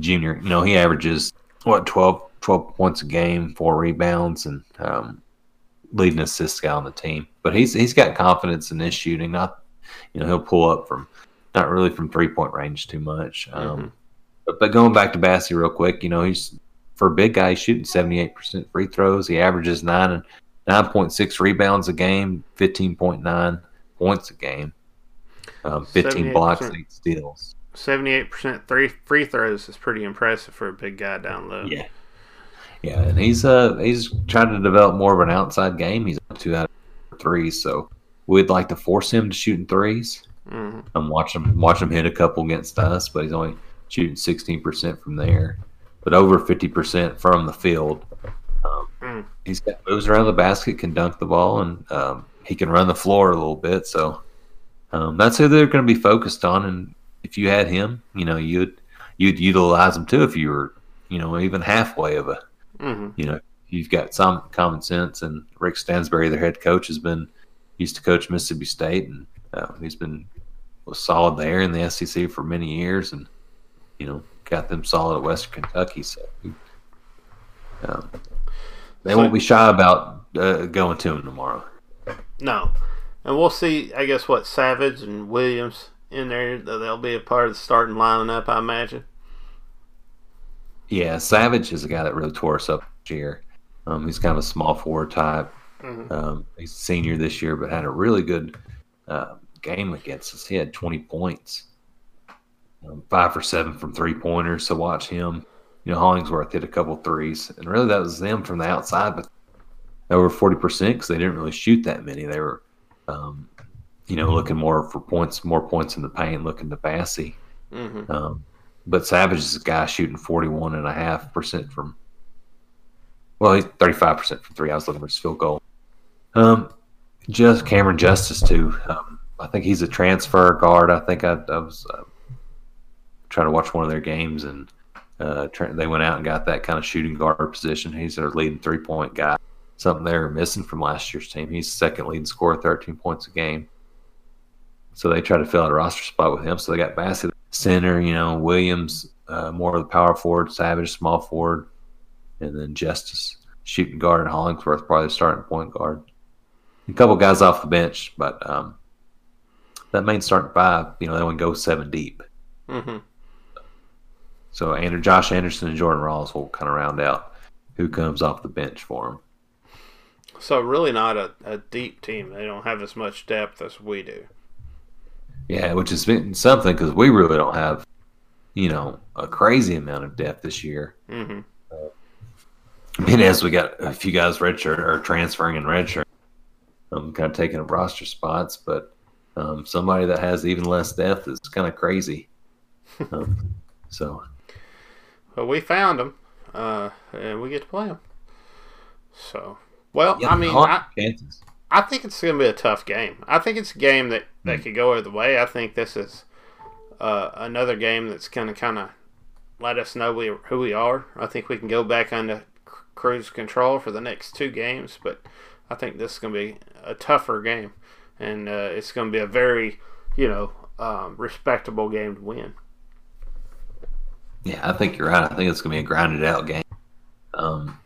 junior. You know, he averages what 12, 12 points a game, four rebounds, and um, leading assist guy on the team. But he's he's got confidence in his shooting. Not you know he'll pull up from not really from three point range too much. Um, mm-hmm. but, but going back to Bassey real quick, you know he's for a big guy he's shooting seventy eight percent free throws. He averages nine and nine point six rebounds a game, fifteen point nine points a game, um, fifteen blocks, eight steals. Seventy-eight percent three free throws is pretty impressive for a big guy down low. Yeah, yeah, and he's uh he's trying to develop more of an outside game. He's two out of three, so we'd like to force him to shoot in 3s mm-hmm. and watch him watch him hit a couple against us, but he's only shooting sixteen percent from there, but over fifty percent from the field. Um, mm. He's got moves around the basket, can dunk the ball, and um, he can run the floor a little bit. So um, that's who they're going to be focused on. And if you had him, you know, you'd you'd utilize him too if you were, you know, even halfway of a, mm-hmm. you know, you've got some common sense. And Rick Stansbury, their head coach, has been used to coach Mississippi State, and uh, he's been was solid there in the SEC for many years, and you know, got them solid at Western Kentucky. So um, they so, won't be shy about uh, going to him tomorrow. No, and we'll see. I guess what Savage and Williams in there. They'll be a part of the starting lineup, I imagine. Yeah, Savage is a guy that really tore us up this year. Um, he's kind of a small forward type. Mm-hmm. Um, he's a senior this year, but had a really good uh, game against us. He had 20 points, um, five for seven from three pointers. So watch him. You know, Hollingsworth hit a couple threes, and really that was them from the outside, but over 40% because they didn't really shoot that many. They were um, you know, looking more for points, more points in the paint, looking to Bassey. Mm-hmm. Um, but Savage is a guy shooting 41.5% from, well, he's 35% from three. I was looking for his field goal. Um, just Camron Justice, too. Um, I think he's a transfer guard. I think I, I was uh, trying to watch one of their games, and uh, they went out and got that kind of shooting guard position. He's their leading three point guy. Something they're missing from last year's team. He's second leading scorer, 13 points a game. So they tried to fill out a roster spot with him. So they got Bassey center, you know, Williams uh, more of the power forward, Savage small forward, and then Justice shooting guard and Hollingsworth probably starting point guard. A couple guys off the bench, but um, that main starting five, you know, they would go seven deep. Mm-hmm. So Andrew, Josh Anderson and Jordan Rawls will kind of round out who comes off the bench for them. So really not a, a deep team. They don't have as much depth as we do. Yeah, which been something because we really don't have, you know, a crazy amount of depth this year. Mm-hmm. I mean, as we got a few guys redshirt or transferring in redshirt, um, kind of taking up roster spots, but um, somebody that has even less depth is kind of crazy. Um, so, Well, we found them, uh, and we get to play them. So, well, yeah, I mean, I, chances. I think it's going to be a tough game. I think it's a game that, that could go either way. I think this is uh, another game that's going to kind of let us know we, who we are. I think we can go back under cruise control for the next two games, but I think this is going to be a tougher game, and uh, it's going to be a very, you know, um, respectable game to win. Yeah, I think you're right. I think it's going to be a grounded out game. Um,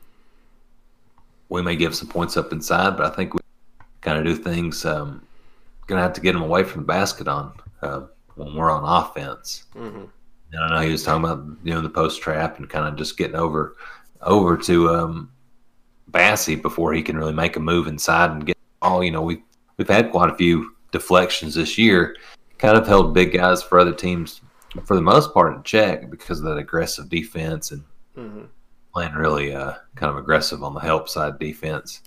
we may give some points up inside, but I think we kind of do things. Um, going to have to get him away from the basket on uh, when we're on offense. Mm-hmm. And I know he was talking about you know the post trap and kind of just getting over over to um, Bassey before he can really make a move inside and get all. You know we we've had quite a few deflections this year, kind of held big guys for other teams for the most part in check because of that aggressive defense and Mm-hmm. playing really uh, kind of aggressive on the help side defense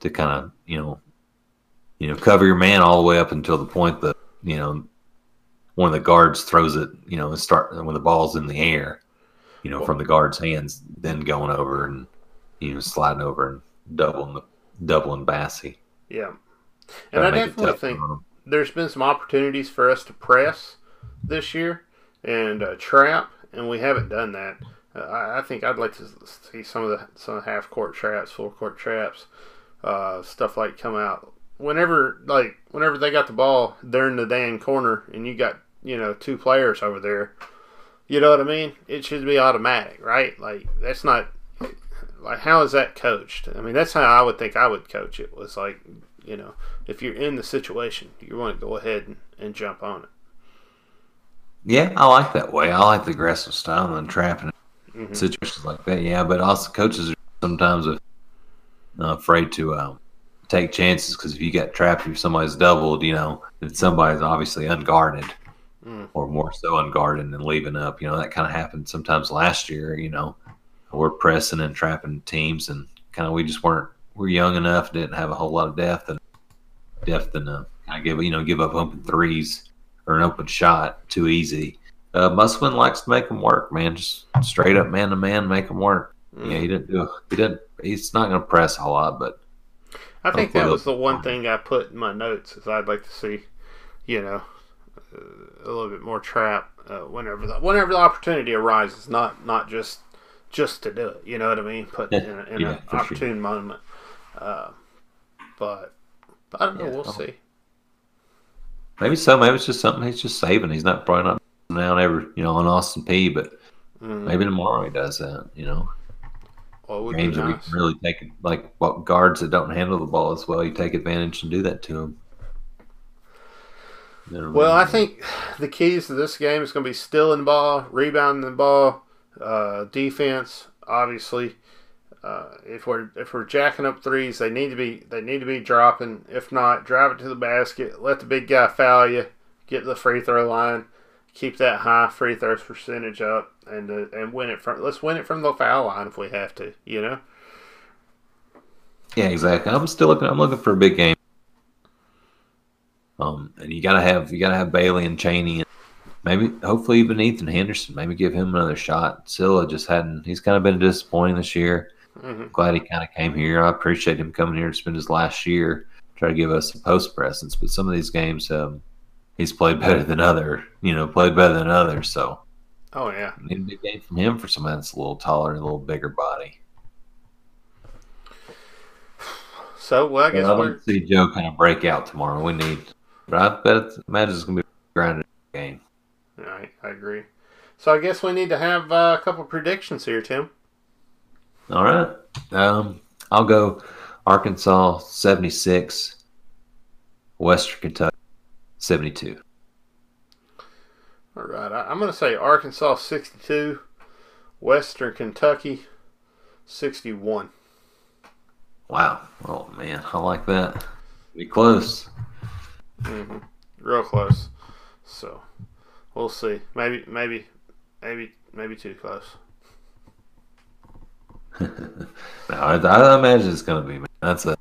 to kind of you know you know cover your man all the way up until the point that you know one of the guards throws it you know and start when the ball's in the air you know from the guard's hands then going over and you know sliding over and doubling the doubling Bassey. Yeah, and I definitely think there's been some opportunities for us to press this year and uh, trap, and we haven't done that. Uh, I, I think I'd like to see some of the some half court traps, full court traps, uh, stuff like come out whenever like whenever they got the ball, they're in the damn corner, and you got you know two players over there. You know what I mean? It should be automatic, right? Like that's not like how is that coached? I mean, that's how I would think I would coach it. Was like you know, if you're in the situation, you want to go ahead and, and jump on it. Yeah, I like that way. I like the aggressive style and trapping Mhm. situations like that. Yeah, but also coaches are sometimes uh, afraid to um, take chances because if you get trapped, if somebody's doubled, you know, then somebody's obviously unguarded Mm. or more so unguarded and leaving up. You know, that kind of happened sometimes last year. You know, we're pressing and trapping teams, and kind of we just weren't we're young enough, didn't have a whole lot of depth and depth and uh, kind of give you know give up open threes or an open shot too easy. Uh, Muswin likes to make them work, man. Just straight up man to man, make them work. Mm. Yeah, he didn't do. He didn't. He's not going to press a whole lot, but I think that was the one thing I put in my notes is I'd like to see, you know, a little bit more trap uh, whenever the whenever the opportunity arises, not not just just to do it. You know what I mean? Put in, a, in Yeah, an for sure. opportune moment. Uh, but, but I don't know. Yeah, we'll I'll- see. maybe so. Maybe it's just something he's just saving. He's not probably not down ever, you know, on Austin Peay But Mm, maybe tomorrow he does that. You know, well, would be games that we nice. can really take it, like what guards that don't handle the ball as well. You take advantage and do that to them. Well, I think the keys to this game is going to be stealing the ball, rebounding the ball, uh, defense. Obviously, uh, if we're if we're jacking up threes, they need to be they need to be dropping. If not, drive it to the basket. Let the big guy foul you. Get to the free throw line. Keep that high free throws percentage up, and uh, and win it from. Let's win it from the foul line if we have to. You know. Yeah, exactly. I'm still looking. I'm looking for a big game. Um, and you gotta have you gotta have Bailey and Chaney, and maybe hopefully even Ethan Henderson. Maybe give him another shot. Cylla just hadn't. He's kind of been disappointing this year. hmm Glad he kind of came here. I appreciate him coming here to spend his last year, try to give us some post presence. But some of these games, um, he's played better than other. You know, played better than others. So Oh yeah. need a big game from him for somebody that's a little taller a little bigger body. So well, I guess I we're don't see Joe kind of break out tomorrow. We need, but I bet it's, imagine it's gonna be a grounded game. I, I agree. So I guess we need to have uh, a couple predictions here, Tim. All right. Um, I'll go Arkansas 76, Western Kentucky 72. All right. I, I'm going to say Arkansas 62, Western Kentucky 61. Wow. Oh, man. I like that. Be close. hmm Real close. So we'll see. Maybe, maybe, maybe, maybe too close. no, I, I imagine it's going to be. man. That's a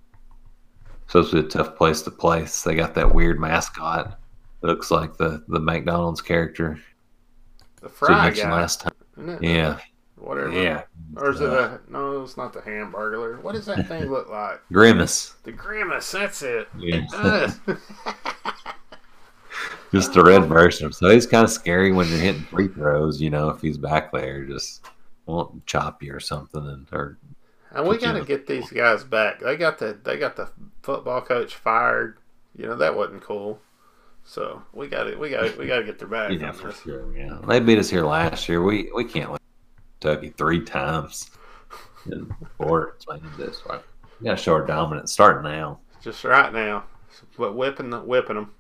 supposed to be a tough place to place. They got that weird mascot. Looks like the the McDonald's character. The fry guy. last time. It? Yeah, Whatever. yeah. Or is it Uh, a no? It's not the hamburger. What does that thing look like? Grimace? The grimace. That's it. Yeah. It just the red version. So he's kind of scary when you're hitting free throws. You know, if he's back there, just won't chop you or something, and or and we got to get these guys back. They got the they got the football coach fired. You know that wasn't cool. So we got to we got we got to get their back. yeah, for this. sure. Yeah, they beat us here last year. We we can't let Kentucky three times in four. man. This right. We got to show our dominance. Start now. just right now, but whipping whipping them.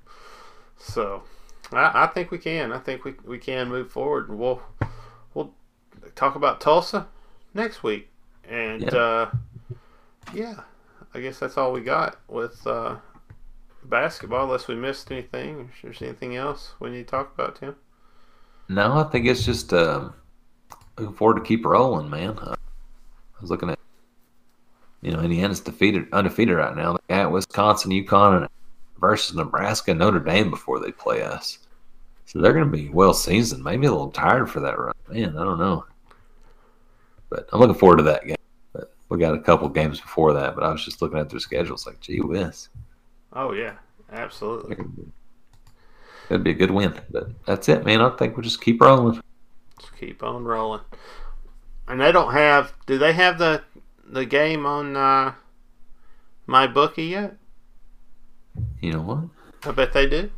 So I, I think we can. I think we, we can move forward. We'll we'll talk about Tulsa next week, and Yeah. uh, yeah, I guess that's all we got with uh, basketball. Unless we missed anything, if there's anything else we need to talk about, Tim. No, I think it's just um, looking forward to keep rolling, man. Uh, I was looking at, you know, Indiana's defeated, undefeated right now. They got Wisconsin, UConn, and versus Nebraska, and Notre Dame before they play us. So they're going to be well seasoned. Maybe a little tired for that run, man. I don't know, but I'm looking forward to that game. But we got a couple games before that. But I was just looking at their schedules, like, gee whiz, Oh yeah, absolutely. it'd be a good win. But that's it, man. I think we'll just keep rolling. Just keep on rolling. And they don't have. Do they have the the game on uh, MyBookie yet? You know what? I bet they do.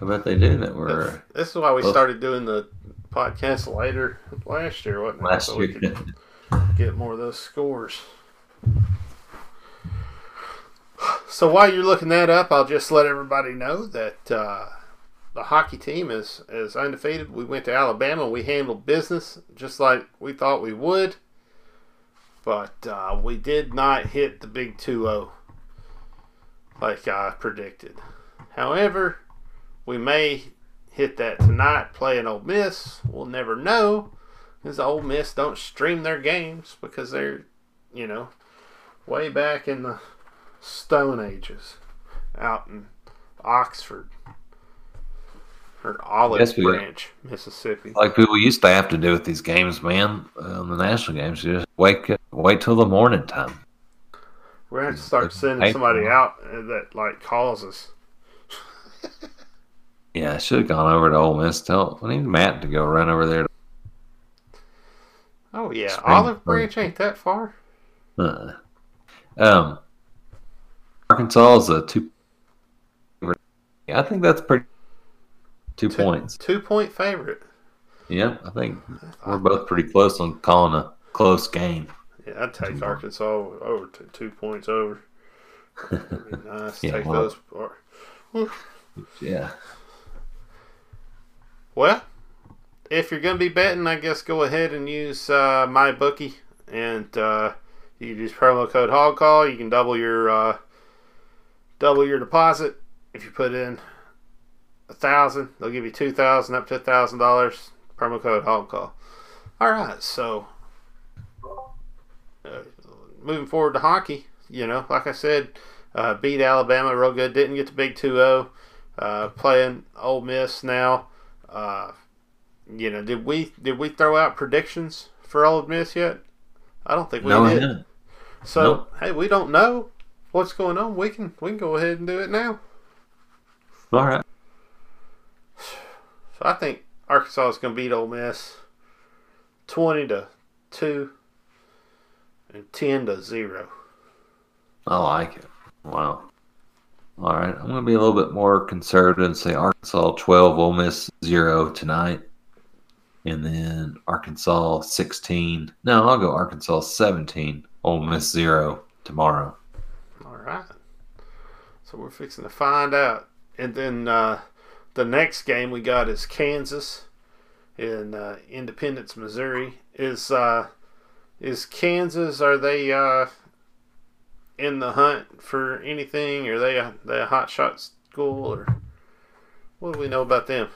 I bet they do that. We're This is why we Well- started doing the podcast later last year, wasn't it? last So we year. could get more of those scores. So while you're looking that up, I'll just let everybody know that uh, the hockey team is, is undefeated. We went to Alabama. We handled business just like we thought we would. But uh, we did not hit the big 2 0 like I predicted. However, we may hit that tonight playing Ole Miss. We'll never know because Ole Miss don't stream their games because they're, you know, way back in the Stone Ages out in Oxford or Olive Yes, Branch, Mississippi. like people used to have to do with these games, man. Um, the national games, you just wake wait till the morning time. We're going to start sending somebody out uh, that like calls us. Yeah, I should have gone over to Ole Miss. Tell I need Matt to go run over there. Oh yeah, Spring Olive. Branch ain't that far. Uh, um, Arkansas is a two. Yeah, I think that's pretty. Two Two- points. Two point favorite. Yeah, I think we're both pretty close on calling a close game. Yeah, I'd take Arkansas over to two points over. Nice. Yeah, take well- those. Yeah. Well, if you're gonna be betting, I guess go ahead and use uh, MyBookie, and uh, you use promo code Hog Call. You can double your uh, double your deposit if you put in a thousand. They'll give you two thousand up to thousand dollars. Promo code Hog Call. All right, so uh, moving forward to hockey, you know, like I said, uh, beat Alabama real good. Didn't get the big 2-0. Uh, playing Ole Miss now. Uh, you know, did we did we throw out predictions for Ole Miss yet? I don't think we No, did. So Nope. hey, we don't know what's going on. We can we can go ahead and do it now. All right. So I think Arkansas is going to beat Ole Miss twenty to two and ten to zero. I like it. Wow. All right, I'm going to be a little bit more conservative and say Arkansas 12, Ole Miss 0 tonight. And then Arkansas 16. No, I'll go Arkansas 17, Ole Miss 0 tomorrow. All right. So we're fixing to find out. And then uh, the next game we got is Kansas in uh, Independence, Missouri. Is uh, is Kansas? Are they uh, in the hunt for anything? Are they a, they a hot shot school or what do we know about them?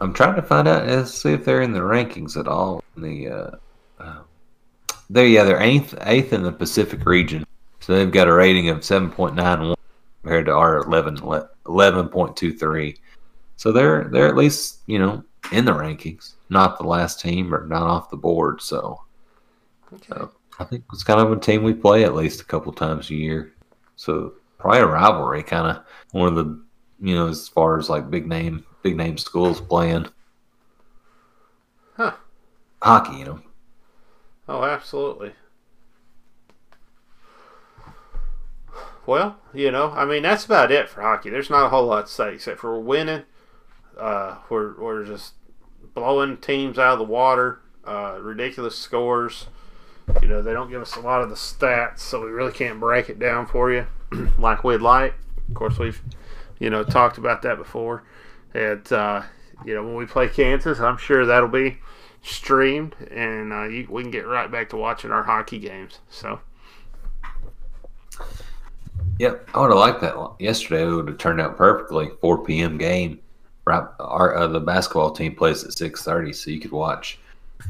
I'm trying to find out and see if they're in the rankings at all. In the uh, uh, they yeah they're eighth eighth in the Pacific region, so they've got a rating of seven point nine one compared to our 11 11.23. So they're they're at least you know in the rankings, not the last team or not off the board. So, okay. so I think it's kind of a team we play at least a couple times a year. So probably a rivalry, kind of one of the you know as far as like big name big name schools playing. Huh. Hockey, you know. Oh, absolutely. Well, you know, I mean, that's about it for hockey. There's not a whole lot to say except for we're winning. Uh, we're, we're just blowing teams out of the water. Uh, ridiculous scores. You know, they don't give us a lot of the stats, so we really can't break it down for you like we'd like. Of course, we've, you know, talked about that before. And, uh, you know, when we play Kansas, I'm sure that'll be streamed, and uh, you, we can get right back to watching our hockey games. So. Yep, I would have liked that yesterday. It would have turned out perfectly. 4 p.m. game. Right, our uh, the basketball team plays at 6:30, so you could watch.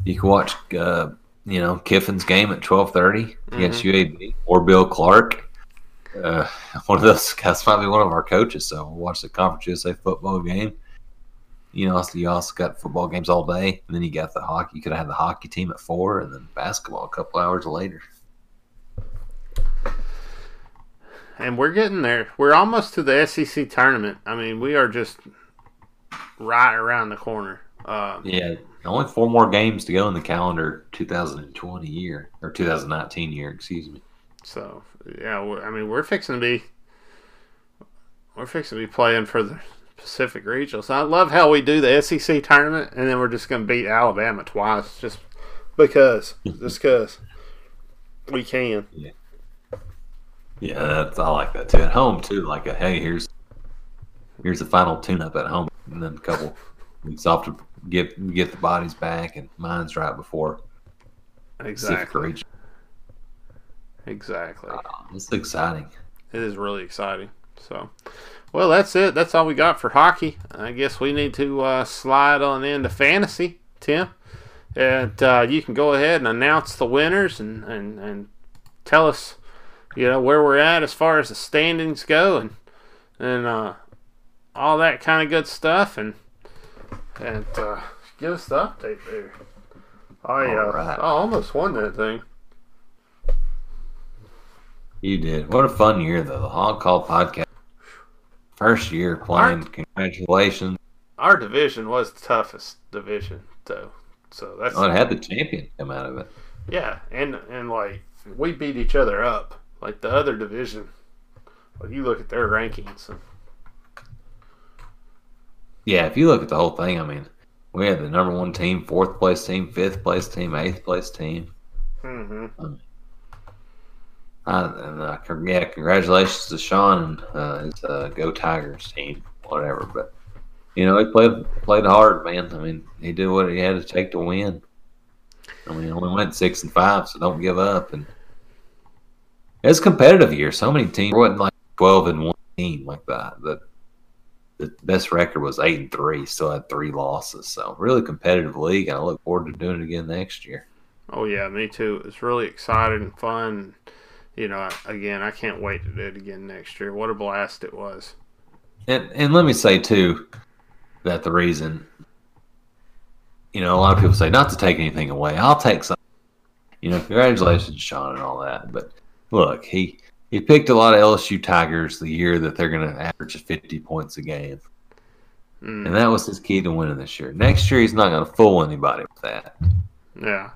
You could watch, uh, you know, Kiffin's game at 12:30 mm-hmm. against UAB or Bill Clark. Uh, one of those guys might be one of our coaches, so we'll watch the Conference USA football game. You know, you also got football games all day, and then you got the hockey. You could have the hockey team at four, and then basketball a couple hours later and we're getting there. We're almost to the SEC tournament. I mean, we are just right around the corner. Uh, yeah, only four more games to go in the calendar 2020 year or 2019 year, excuse me. So yeah, I mean, we're fixing to be we're fixing to be playing for the Pacific Regionals. I love how we do the SEC tournament, and then we're just going to beat Alabama twice, just because, just because we can. Yeah. Yeah, that's, I like that too. At home too, like a hey, here's here's the final tune-up at home, and then a couple weeks off to get get the bodies back, and mine's right before exactly. Exactly. Uh, it's exciting. It is really exciting. So, well, that's it. That's all we got for hockey. I guess we need to uh, slide on into fantasy, Tim. And uh, you can go ahead and announce the winners and, and, and tell us you know where we're at as far as the standings go and and uh, all that kind of good stuff and and uh, give us the update there. I uh, right. I almost won that thing. You did. What a fun year though. The Hog Call podcast. First year playing. Our, Congratulations. Our division was the toughest division though. So that's. Oh, it had the champion come out of it. Yeah, and and like we beat each other up like the other division. Like you look at their rankings. And... Yeah, if you look at the whole thing, I mean, we had the number one team, fourth place team, fifth place team, eighth place team. Mm-hmm. Um, uh, and uh, yeah, congratulations to Sean and uh, his uh, Go Tigers team, whatever. But you know, he played played hard, man. I mean, he did what he had to take to win. I mean, only went six and five, so don't give up. And it's competitive year. So many teams wasn't like twelve and one team like that. The the best record was eight and three. Still had three losses. So really competitive league. And I look forward to doing it again next year. Oh yeah, me too. It's really exciting and fun. You know, again, I can't wait to do it again next year. What a blast it was. And and let me say too that the reason you know, a lot of people say not to take anything away. I'll take some. You know, congratulations, Sean, and all that. But look, he he picked a lot of LSU Tigers the year that they're going to average 50 points a game. Mm. And that was his key to winning this year. Next year, he's not going to fool anybody with that. Yeah.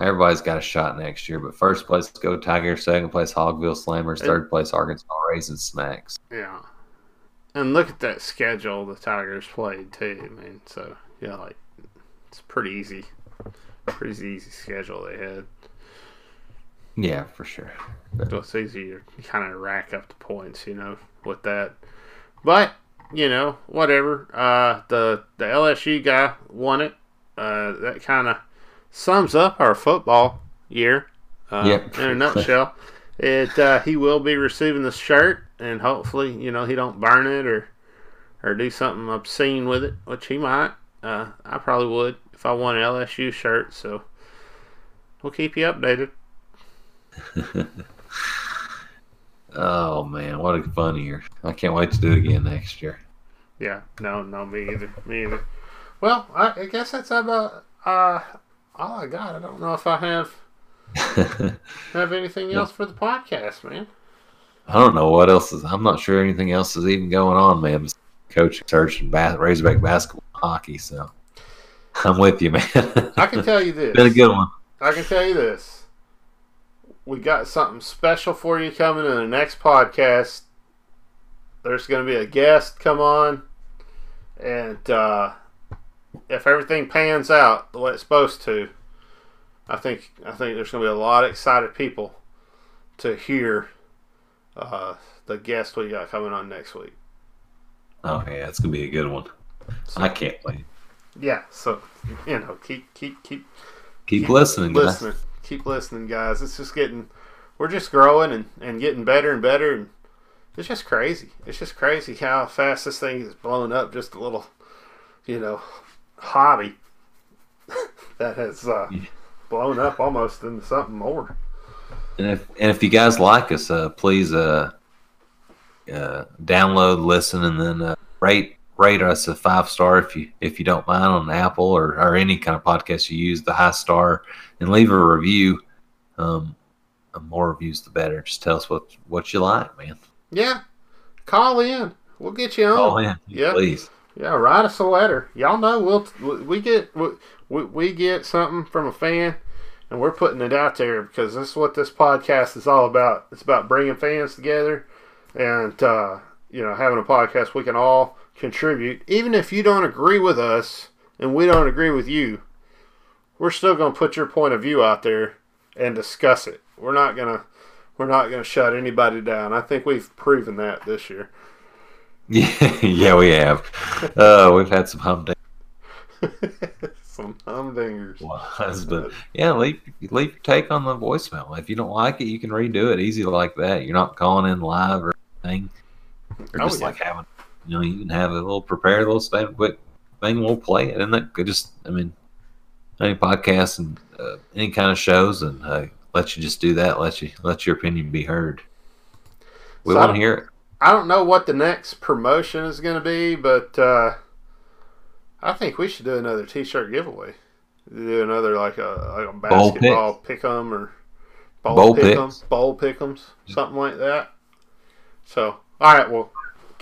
everybody's got a shot next year. But first place go Tigers, second place Hogville Slammers, third place Arkansas Raising Smacks. Yeah. And look at that schedule the Tigers played too. I mean, so yeah, like it's pretty easy, pretty easy schedule they had. Yeah, for sure. So it's easy to kind of rack up the points, you know, with that. But you know, whatever. Uh, the the LSU guy won it. Uh, that kind of sums up our football year. Uh, Yep. In a nutshell, it uh, he will be receiving the shirt, and hopefully, you know, he don't burn it or or do something obscene with it, which he might. Uh, I probably would if I won an LSU shirt. So we'll keep you updated. Oh man, what a fun year! I can't wait to do it again next year. Yeah, no, no, me either. Me either. Well, I, I guess that's about uh, all I got. I don't know if I have have anything else for the podcast, man. I don't know what else is. I'm not sure anything else is even going on, man. Coaching search and bas- Razorback basketball, hockey. So I'm with you, man. I can tell you this. Been a good one. I can tell you this. We got something special for you coming in the next podcast. There's going to be a guest come on, and uh, if everything pans out the way it's supposed to, I think I think there's going to be a lot of excited people to hear uh, the guest we got coming on next week. Oh yeah, it's gonna be a good one. I can't wait. Yeah, so you know, keep keep keep Keep listening, guys. Keep listening, guys. It's just getting, we're just growing and, and getting better and better. And it's just crazy. It's just crazy how fast this thing is blowing up. Just a little, you know, hobby that has uh, blown up almost into something more. And if and if you guys like us, uh, please uh, uh, download, listen, and then uh, rate rate us a five star if you if you don't mind on Apple or, or any kind of podcast you use, the high star, and leave a review. Um, more reviews, the better. Just tell us what what you like, man. Yeah, call in. We'll get you on. Call in, Yeah. please. Yeah, write us a letter. Y'all know we'll we get we, we get something from a fan, and we're putting it out there because this is what this podcast is all about. It's about bringing fans together, and uh, you know having a podcast we can all contribute. Even if you don't agree with us and we don't agree with you, we're still going to put your point of view out there and discuss it. We're not gonna we're not gonna shut anybody down. I think we've proven that this year. Yeah, yeah, we have. Uh, we've had some humdinger Some humdingers. ones, but yeah, leave leave your take on the voicemail. If you don't like it, you can redo it easy like that. You're not calling in live or anything. Or Oh, just yeah. like having, you know, you can have a little prepared little statement, quick thing. We'll play it, and that could just, I mean, any podcast and uh, any kind of shows, and uh, let you just do that. Let you let your opinion be heard. We So want to hear it. I don't know what the next promotion is going to be, but uh, I think we should do another T-shirt giveaway. Do another like a like a basketball pick'em or bowl, Bowl pick'em, picks. bowl pick'ems, something like that. So, all right, well,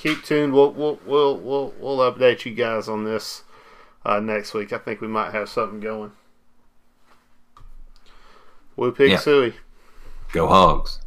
keep tuned. We'll we'll we'll we'll, we'll update you guys on this uh, next week. I think we might have something going. Woo pig Yeah. suey. Go Hogs.